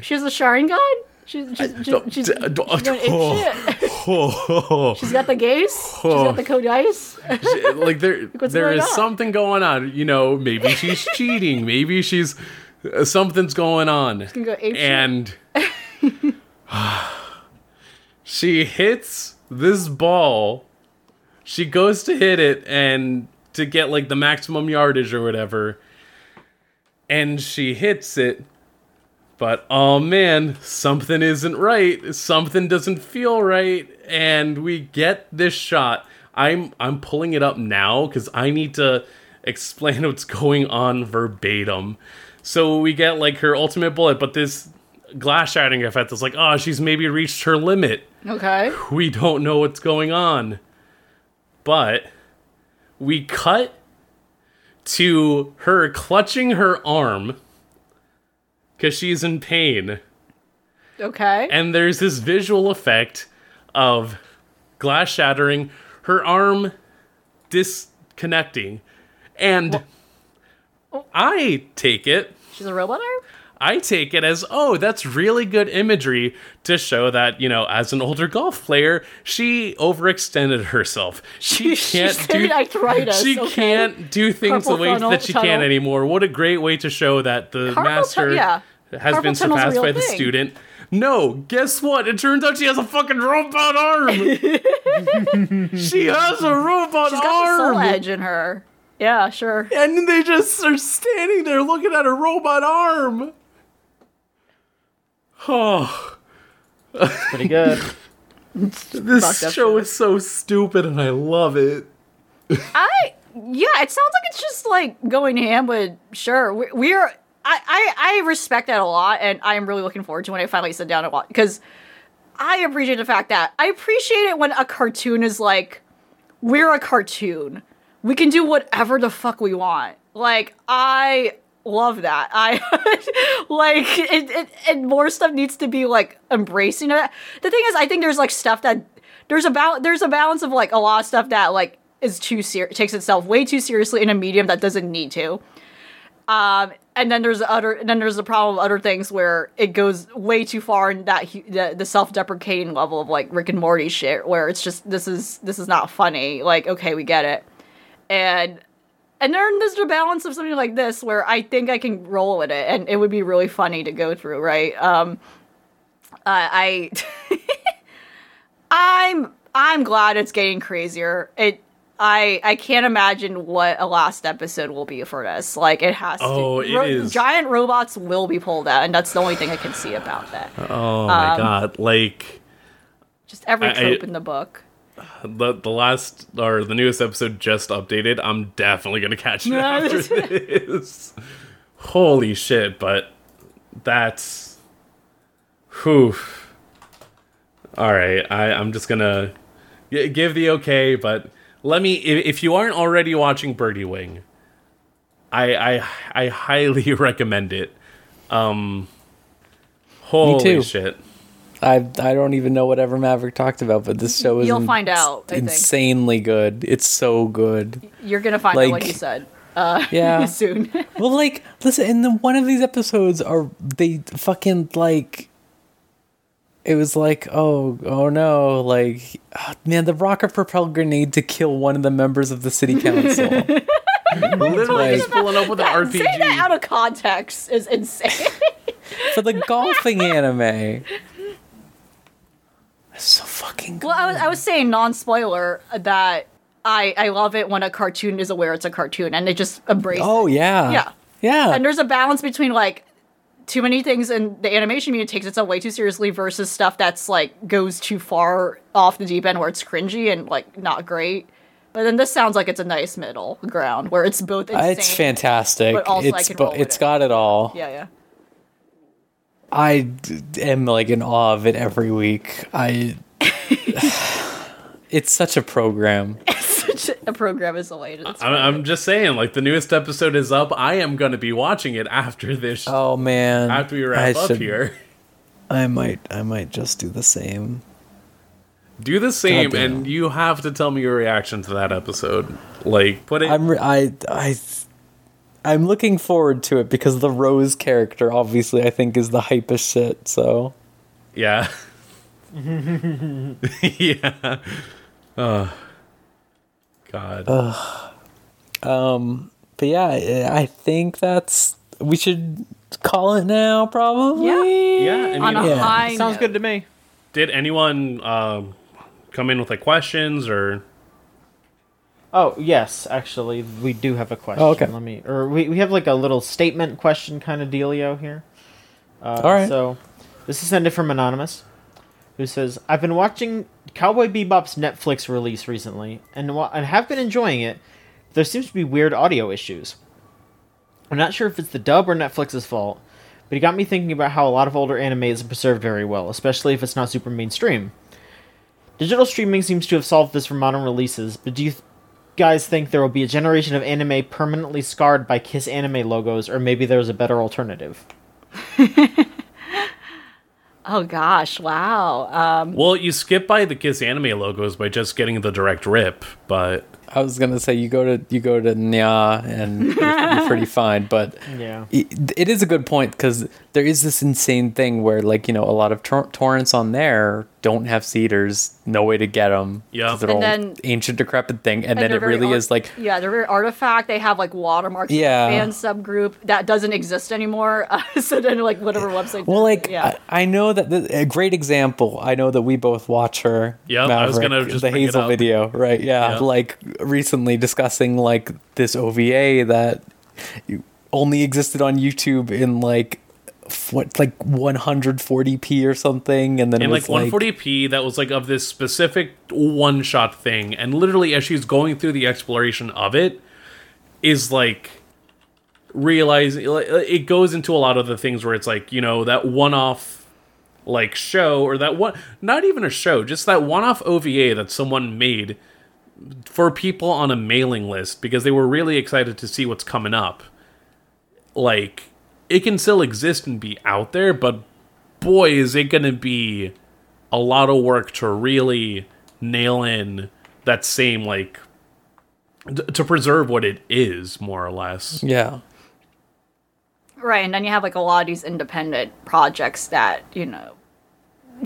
She's a Sharingan? She's, she's, she's, she's, she's d- going. She's got the gaze. She's got the code ice. like there What's there on? something going on. You know, maybe she's cheating. Maybe she's uh, something's going on. gonna go and she hits this ball. She goes to hit it and to get like the maximum yardage or whatever. And she hits it. But oh man, something isn't right. Something doesn't feel right and we get this shot. I'm I'm pulling it up now cuz I need to explain what's going on verbatim. So we get like her ultimate bullet, but this glass shattering effect is like, oh, she's maybe reached her limit. Okay. We don't know what's going on. But we cut to her clutching her arm because she's in pain. Okay. And there's this visual effect of glass shattering, her arm disconnecting. And oh. I take it She's a robot arm? I take it as, oh, that's really good imagery to show that, you know, as an older golf player, she overextended herself. She can't do arthritis, She okay? can't do things the way tunnel- that she can anymore. What a great way to show that the Carpal master yeah. has Carpal been surpassed by the student. No, guess what? It turns out she has a fucking robot arm. she has a robot She's got the arm. soul edge in her. Yeah, sure. And they just are standing there looking at her robot arm. Oh, Pretty good. this Fucked show shit. is so stupid and I love it. I yeah, it sounds like it's just like going ham, but sure, we, we're. I, I I respect that a lot, and I am really looking forward to when I finally sit down and watch because I appreciate the fact that I appreciate it when a cartoon is like, we're a cartoon, we can do whatever the fuck we want. Like I love that. I like it, it. And more stuff needs to be like embracing it. The thing is, I think there's like stuff that there's about there's a balance of like a lot of stuff that like is too serious takes itself way too seriously in a medium that doesn't need to. Um, and then there's other, and then there's the problem of other things where it goes way too far in that the, the self-deprecating level of like Rick and Morty shit, where it's just this is this is not funny. Like, okay, we get it, and and then there's the balance of something like this where I think I can roll with it, and it would be really funny to go through, right? Um, I, I I'm I'm glad it's getting crazier. It I I can't imagine what a last episode will be for this. Like it has Oh, to. it is. Giant robots will be pulled out, and that's the only thing I can see about that. Oh my Um, god! Like Just every I- I- trope in the book. The the last or the newest episode just updated. I'm definitely gonna catch it after this. Holy shit! But that's whew. All right, I I'm just gonna g- give the okay, but let me if, if you aren't already watching Birdie Wing, I I I highly recommend it. Um, holy shit! I I don't even know whatever Maverick talked about, but this show is You'll in- find out, I think. insanely good. It's so good. You're gonna find out what Like- you said. Uh, Yeah. soon. Well, like, listen, in the one of these episodes are they fucking like it was like, oh, oh no, like, ah, man, the rocket propelled grenade to kill one of the members of the city council. Literally Like- just pulling up with an That- Saying that out of context is insane. for the golfing anime. It's so fucking good. well, I was, I was saying non-spoiler that I I love it when a cartoon is aware it's a cartoon and they just embrace. oh it. yeah, Yeah. yeah. and there's a balance between like too many things in the animation media takes itself way too seriously versus stuff that's like goes too far off the deep end where it's cringy and like not great. But then this sounds like it's a nice middle ground where it's both insane. Uh, it's fantastic. but also I can bo- it's it. got it all. Yeah, yeah. I d- am like in awe of it every week. I. it's such a program. It's such a program is elated. It's I'm, I'm just saying, like the newest episode is up. I am going to be watching it after this. Oh man! after we I wrap up should- here. I might, I might just do the same. Do the same, and you have to tell me your reaction to that episode. Like, put it. I'm, re- I, I, I'm looking forward to it because the Rose character, obviously, I think is the hypest shit. So yeah. yeah. Oh. God. Um, but yeah, I I think that's we should call it now. Probably. yeah. I on a mean, Yeah. high Sounds note. good to me. did anyone um, come in with like questions or? Oh yes, actually, we do have a question. Oh, okay. Let me, or we, we have like a little statement question kind of dealio here. Uh, All right. So, this is sent in from anonymous, who says, "I've been watching Cowboy Bebop's Netflix release recently, and and have been enjoying it. There seems to be weird audio issues. I'm not sure if it's the dub or Netflix's fault, but it got me thinking about how a lot of older anime isn't preserved very well, especially if it's not super mainstream." Digital streaming seems to have solved this for modern releases, but do you th- guys think there will be a generation of anime permanently scarred by Kiss anime logos, or maybe there's a better alternative? Oh gosh, wow. Um, Well, you skip by the Kiss anime logos by just getting the direct rip, but I was gonna say you go to you go to Nyaa and you're, you're pretty fine, but Yeah. it, it is a good point because there is this insane thing where like you know a lot of tor- torrents on there don't have seeders, no way to get them. Yeah. they're And all then- ancient decrepit thing, and, and then it really art- is like yeah, they're very artifact. They have like watermarks. Yeah. fan subgroup that doesn't exist anymore. Uh, so then, like whatever website. Well, like yeah, I, I know that the, a great example. I know that we both watch her. Yep, I was gonna just the Hazel video, right? Yeah, Yep. like recently discussing like this OVA that only existed on YouTube in like f- what like 140p or something, and then was like 140p that was like of this specific one shot thing. And literally as she's going through the exploration of it is like realizing it goes into a lot of the things where it's like you know that one off like show or that one not even a show just that one off OVA that someone made for people on a mailing list because they were really excited to see what's coming up. Like it can still exist and be out there but boy is it going to be a lot of work to really nail in that same like d- to preserve what it is more or less yeah. right. And then you have like a lot of these independent projects that you know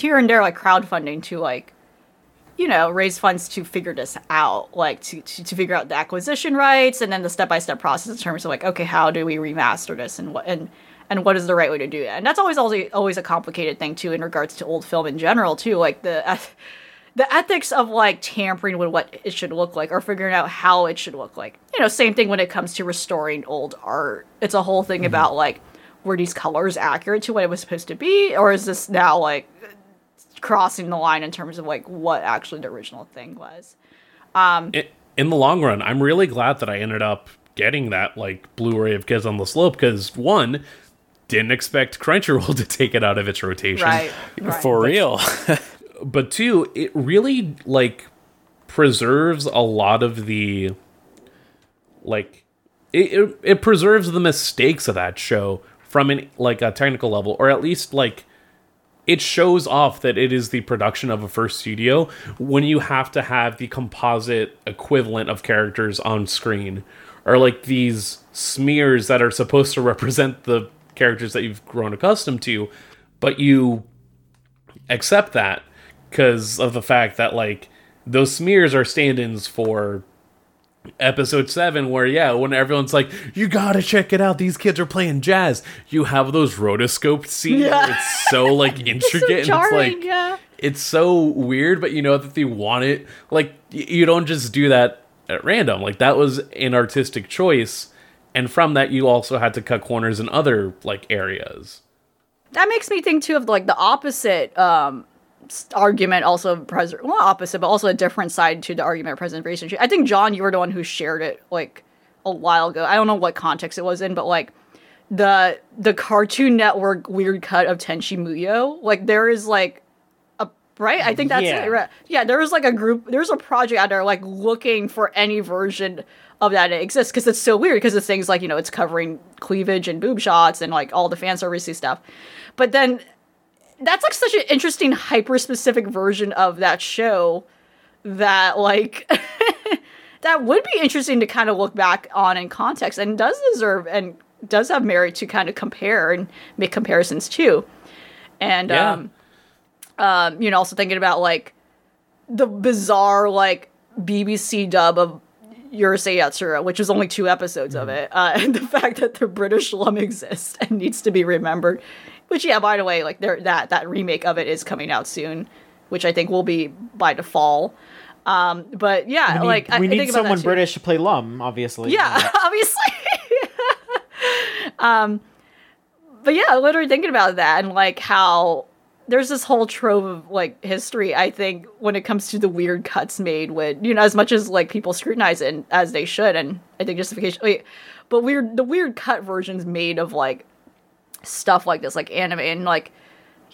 here and there like crowdfunding to like you know raise funds to figure this out like to, to, to figure out the acquisition rights and then the step-by-step process in terms of like okay how do we remaster this and what and and what is the right way to do that and that's always always always a complicated thing too in regards to old film in general too like the the ethics of like tampering with what it should look like or figuring out how it should look like. You know same thing when it comes to restoring old art. It's a whole thing mm-hmm. about like were these colors accurate to what it was supposed to be or is this now like crossing the line in terms of like what actually the original thing was. Um, I- in the long run i'm really glad that i ended up getting that like blu-ray of kids on the slope because one didn't expect crunchyroll to take it out of its rotation Right. right. For real. but two, it really like preserves a lot of the like it, it, it preserves the mistakes of that show from an like a technical level or at least like it shows off that it is the production of a first studio when you have to have the composite equivalent of characters on screen or like these smears that are supposed to represent the characters that you've grown accustomed to but you accept that because of the fact that like those smears are stand-ins for episode 7 where yeah when everyone's like you gotta check it out. These kids are playing jazz. You have those rotoscoped scenes Yeah. it's so like intricate and it's like yeah. it's so weird but you know that they want it. Like y- you don't just do that at random. Like that was an artistic choice and from that you also had to cut corners in other like areas. That makes me think too of like the opposite um argument also pres well opposite but also a different side to the argument of preservation i think john you were the one who shared it like a while ago. I don't know what context it was in but like the the cartoon network weird cut of tenchi muyo like there is like a right? I think that's Yeah. it right? Yeah there is like a group there's a project out there like looking for any version of that. That exists because it's so weird because it's things like you know it's covering cleavage and boob shots and like all the fan servicey stuff. But then that's like such an interesting hyper specific version of that show that like that would be interesting to kind of look back on in context and does deserve and does have merit to kind of compare and make comparisons too and Yeah. um um you know also thinking about like the bizarre like bbc dub of Urusei Yatsura, which is only two episodes of it, uh, and the fact that the British Lum exists and needs to be remembered. Which, yeah, by the way, like there that that remake of it is coming out soon, which I think will be by default. Um, but yeah, We need, like I, we I need think someone. British to play Lum, obviously. Yeah, obviously. um, but yeah, literally thinking about that and like how there's this whole trove of like history. I think when it comes to the weird cuts made with you know as much as like people scrutinize it and, as they should, and I think justification. Wait, but weird the weird cut versions made of like stuff like this, like anime and like.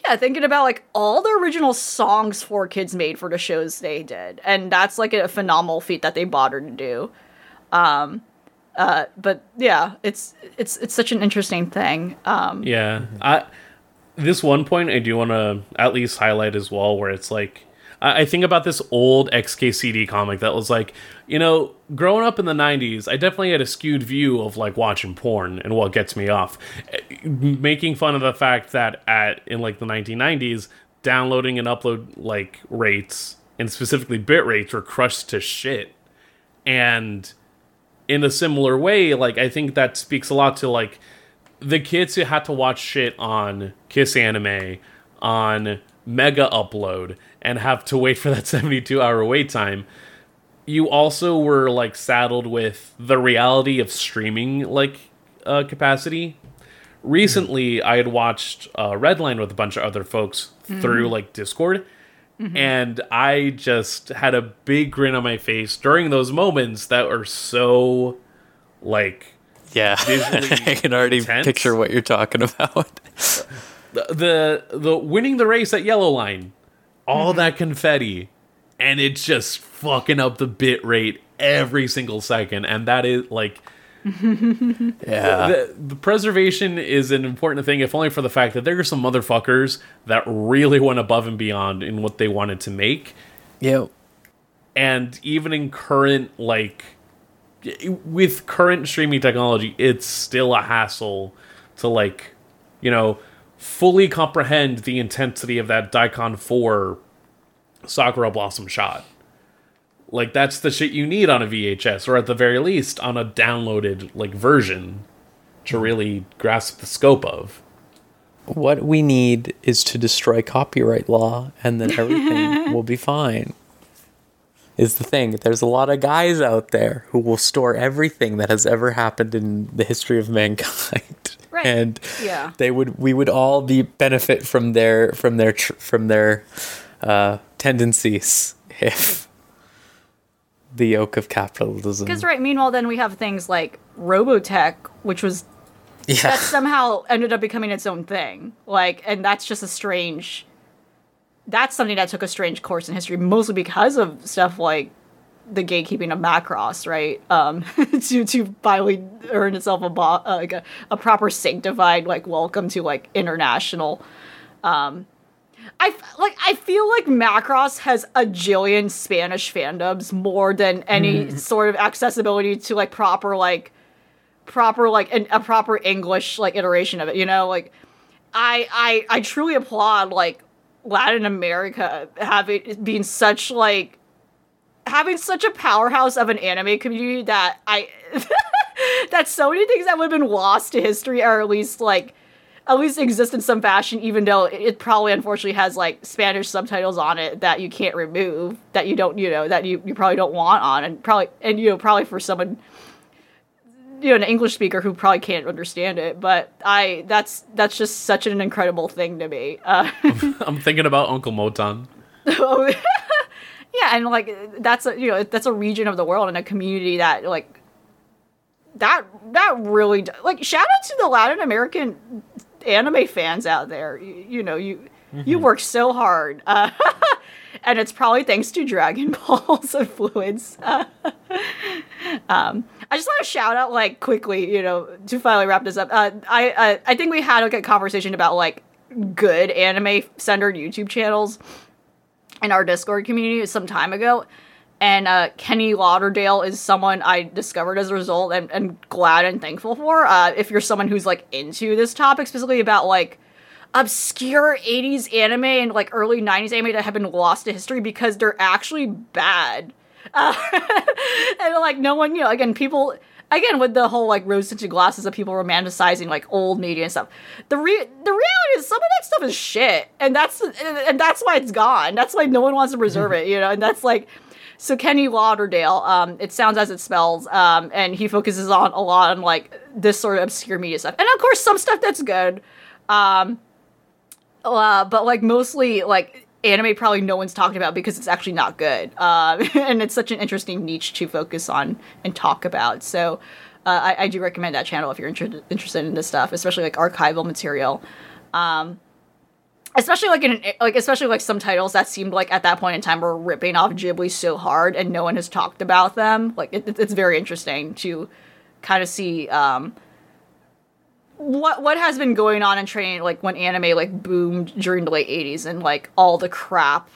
Yeah, thinking about like all the original songs for kids made for the shows they did, and that's like a phenomenal feat that they bothered to do Um, uh, but yeah, it's it's it's such an interesting thing. Um, Yeah, I this one point I do want to at least highlight as well, where it's like I, I think about this old XKCD comic that was like, you know, growing up in the '90s, I definitely had a skewed view of like watching porn and what gets me off, Eh, making fun of the fact that at in like the 1990s, downloading and upload like rates and specifically bit rates were crushed to shit, and in a similar way, like I think that speaks a lot to like the kids who had to watch shit on Kiss Anime on Mega Upload and have to wait for that 72 hour wait time. You also were like saddled with the reality of streaming like uh, capacity. Recently, I had watched uh, Redline with a bunch of other folks through like Discord, and I just had a big grin on my face during those moments that were so like Yeah, I can already intense. picture what you're talking about. the the, the winning the race at Yellow Line, all mm-hmm. that confetti, and it's just fucking up the bit rate every single second, and that is like yeah, the, the preservation is an important thing, if only for the fact that there are some motherfuckers that really went above and beyond in what they wanted to make, yeah. and even in current like with current streaming technology it's still a hassle to like you know fully comprehend the intensity of that Daicon 4 sakura blossom shot like that's the shit you need on a vhs or at the very least on a downloaded like version to really grasp the scope of What we need is to destroy copyright law, and then everything will be fine. Is the thing. There's a lot of guys out there who will store everything that has ever happened in the history of mankind, Right. and Yeah. they would. We would all be benefit from their from their tr- from their uh, tendencies if the yoke of capitalism. Because right, meanwhile, then we have things like Robotech, which was yeah, that somehow ended up becoming its own thing. Like, and that's just a strange. That's something that took a strange course in history, mostly because of stuff like the gatekeeping of Macross, right? Um, to to finally earn itself a bo- uh, like a, a proper sanctified like welcome to like international. Um, I f- like I feel like Macross has a jillion Spanish fandoms more than any sort of accessibility to like proper like proper like an, a proper English like iteration of it. You know, like I I I truly applaud like Latin America having being such like having such a powerhouse of an anime community that I that so many things that would have been lost to history are at least like at least exist in some fashion, even though it probably unfortunately has like Spanish subtitles on it that you can't remove, that you don't, you know, that you, you probably don't want on, and probably, and you know, probably for someone, you know, an English speaker who probably can't understand it. But I, that's that's just such an incredible thing to me. Uh, I'm thinking about Uncle Moton. Yeah, and like that's a you know that's a region of the world and a community that like that that really like shout out to the Latin American anime fans out there. You, you know you you work so hard, uh, and it's probably thanks to Dragon Balls and Fluids. Uh, um, I just want to shout out like quickly, you know, to finally wrap this up. Uh, I uh, I think we had like a conversation about like good anime centered YouTube channels in our Discord community some time ago. And uh, Kenny Lauderdale is someone I discovered as a result and, and glad and thankful for. Uh, if you're someone who's like into this topic, specifically about like obscure 80s anime and like early 90s anime that have been lost to history because they're actually bad. Uh, and like no one, you know, again, people again with the whole like rose tinted glasses of people romanticizing like old media and stuff. The re- the reality is some of that stuff is shit, and that's and that's why it's gone. That's why no one wants to preserve it, you know. And that's like so Kenny Lauderdale. Um, it sounds as it spells, um, and he focuses on a lot on like this sort of obscure media stuff, and of course some stuff that's good. Um, uh, but like mostly like anime probably no one's talking about because it's actually not good. Uh, and it's such an interesting niche to focus on and talk about. So uh, I, I do recommend that channel if you're inter- interested in this stuff especially like archival material. Um, especially like in an, like especially like some titles that seemed like at that point in time were ripping off ghibli so hard and no one has talked about them. Like it, it's very interesting to kind of see um, what what has been going on in training like when anime like boomed during the late 80s and like all the crap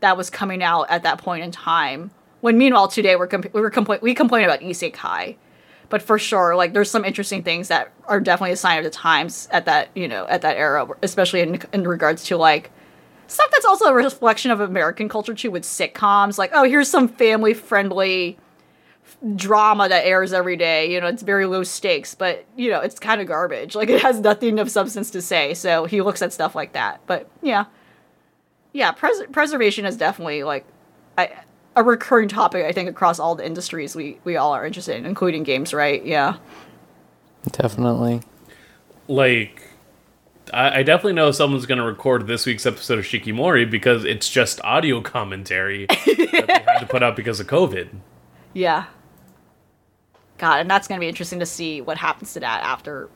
that was coming out at that point in time? When meanwhile today we're comp- we were we complain about isekai. But for sure like there's some interesting things that are definitely a sign of the times at that you know at that era especially in, in regards to like stuff that's also a reflection of american culture too with sitcoms. Like oh here's some family friendly drama that airs every day. You know, it's very low stakes, but you know, it's kind of garbage. Like it has nothing of substance to say. So he looks at stuff like that. But yeah, yeah, pres- preservation is definitely like I, a recurring topic. I think across all the industries we we all are interested in, including games. Right? Yeah. Definitely. Like, I, I definitely know someone's going to record this week's episode of Shikimori because it's just audio commentary that they had to put out because of COVID. Yeah. God, and that's going to be interesting to see what happens to that after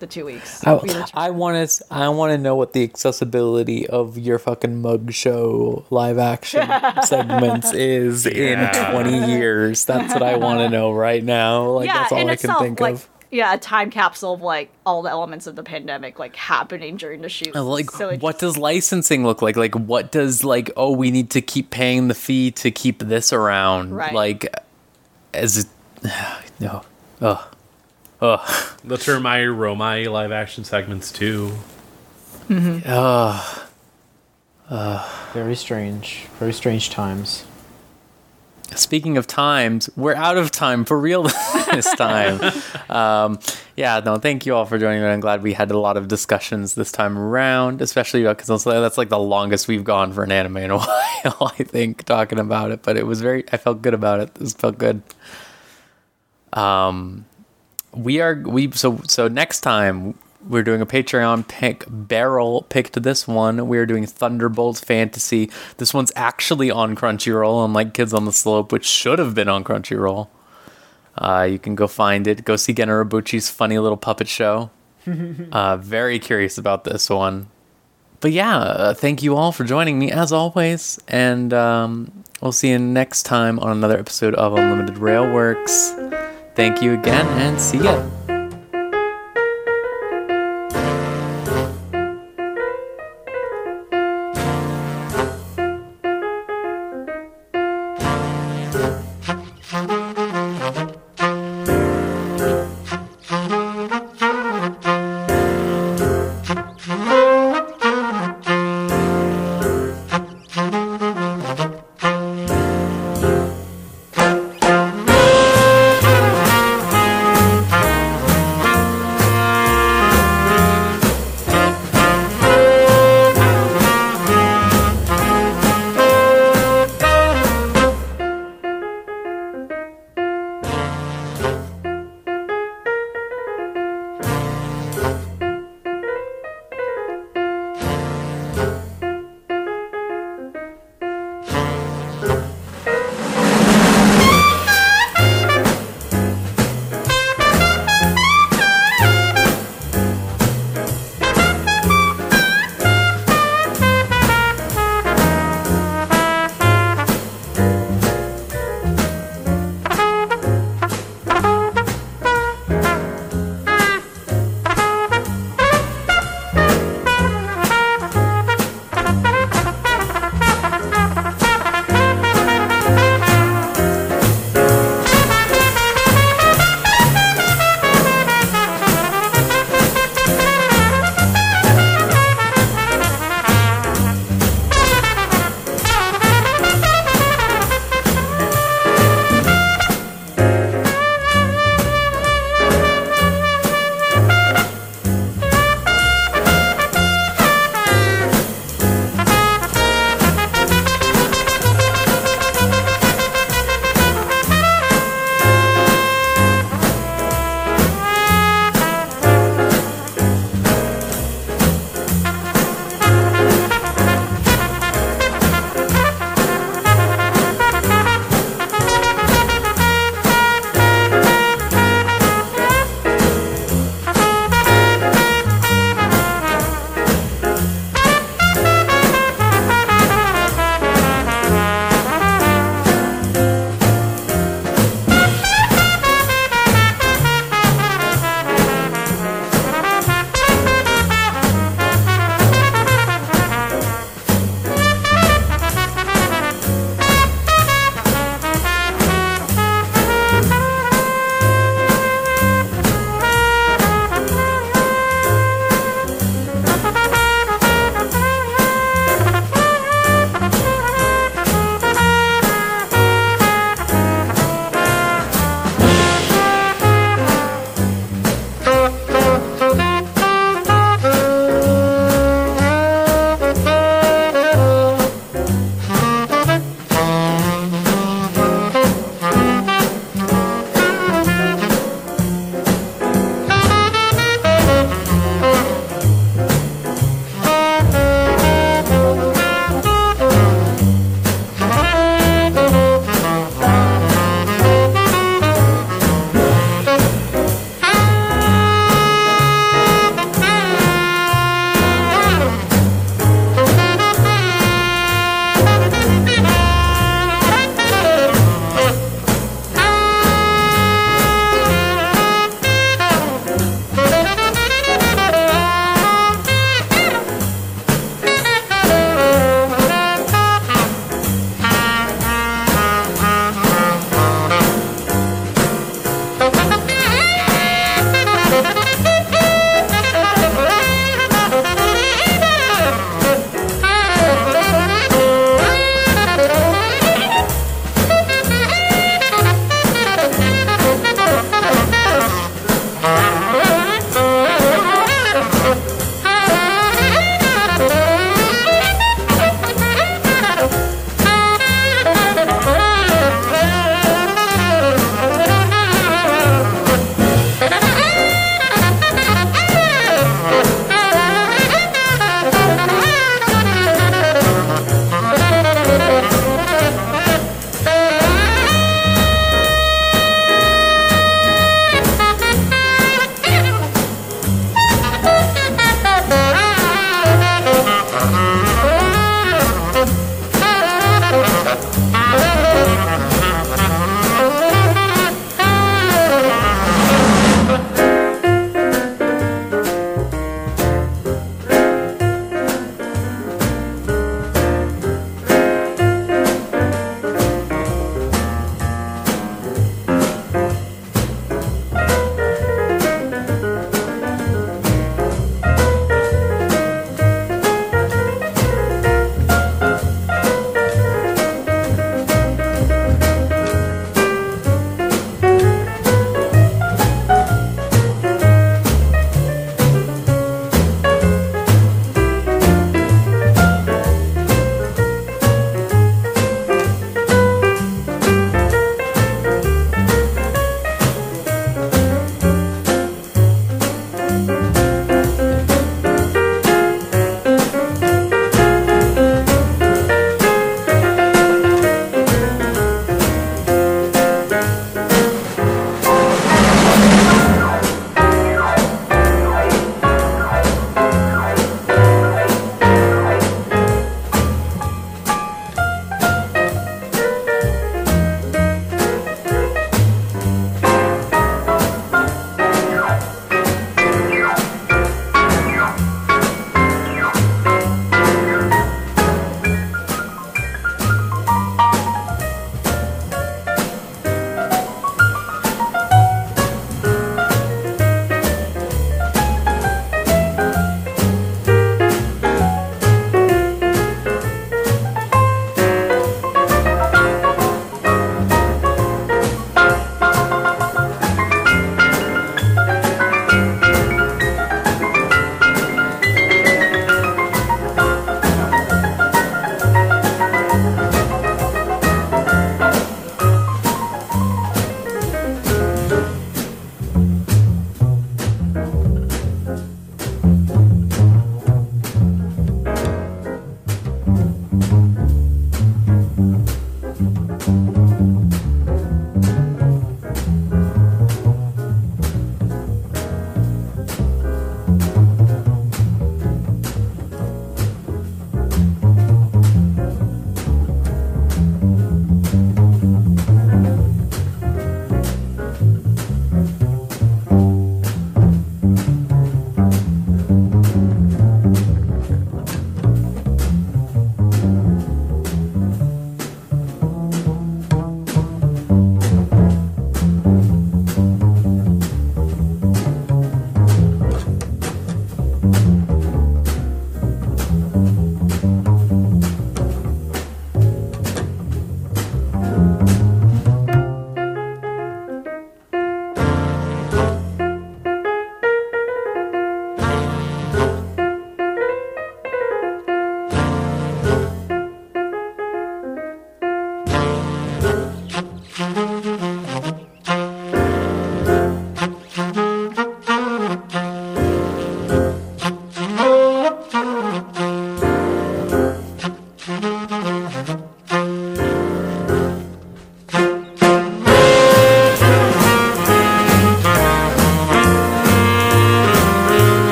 the two weeks. I, I want to. I want to know what the accessibility of your fucking mug show live action segments is Yeah. in twenty years. That's what I want to know right now. Like yeah, that's all I itself, can think like of. yeah, a time capsule of like all the elements of the pandemic like happening during the shoot. Like, So what does licensing look like? Like, what does like? Oh, we need to keep paying the fee to keep this around. Right. Like, as no, ugh, ugh, The Termai Romai live action segments too. ugh. Ugh. Very strange. Very strange times. Speaking of times, we're out of time for real this time. um, yeah, no, thank you all for joining me. I'm glad we had a lot of discussions this time around, especially because that's like the longest we've gone for an anime in a while, I think, talking about it. But it was very, I felt good about it. This felt good. Um, we are, we, so, so next time we're doing a Patreon pick. Barrel picked this one. We're doing Thunderbolt Fantasy. This one's actually on Crunchyroll, unlike Kids on the Slope, which should have been on Crunchyroll. Uh, you can go find it. Go see Gen Urobuchi's funny little puppet show. uh, very curious about this one. But yeah, uh, thank you all for joining me as always. And um, we'll see you next time on another episode of Unlimited Railworks. Thank you again and see ya.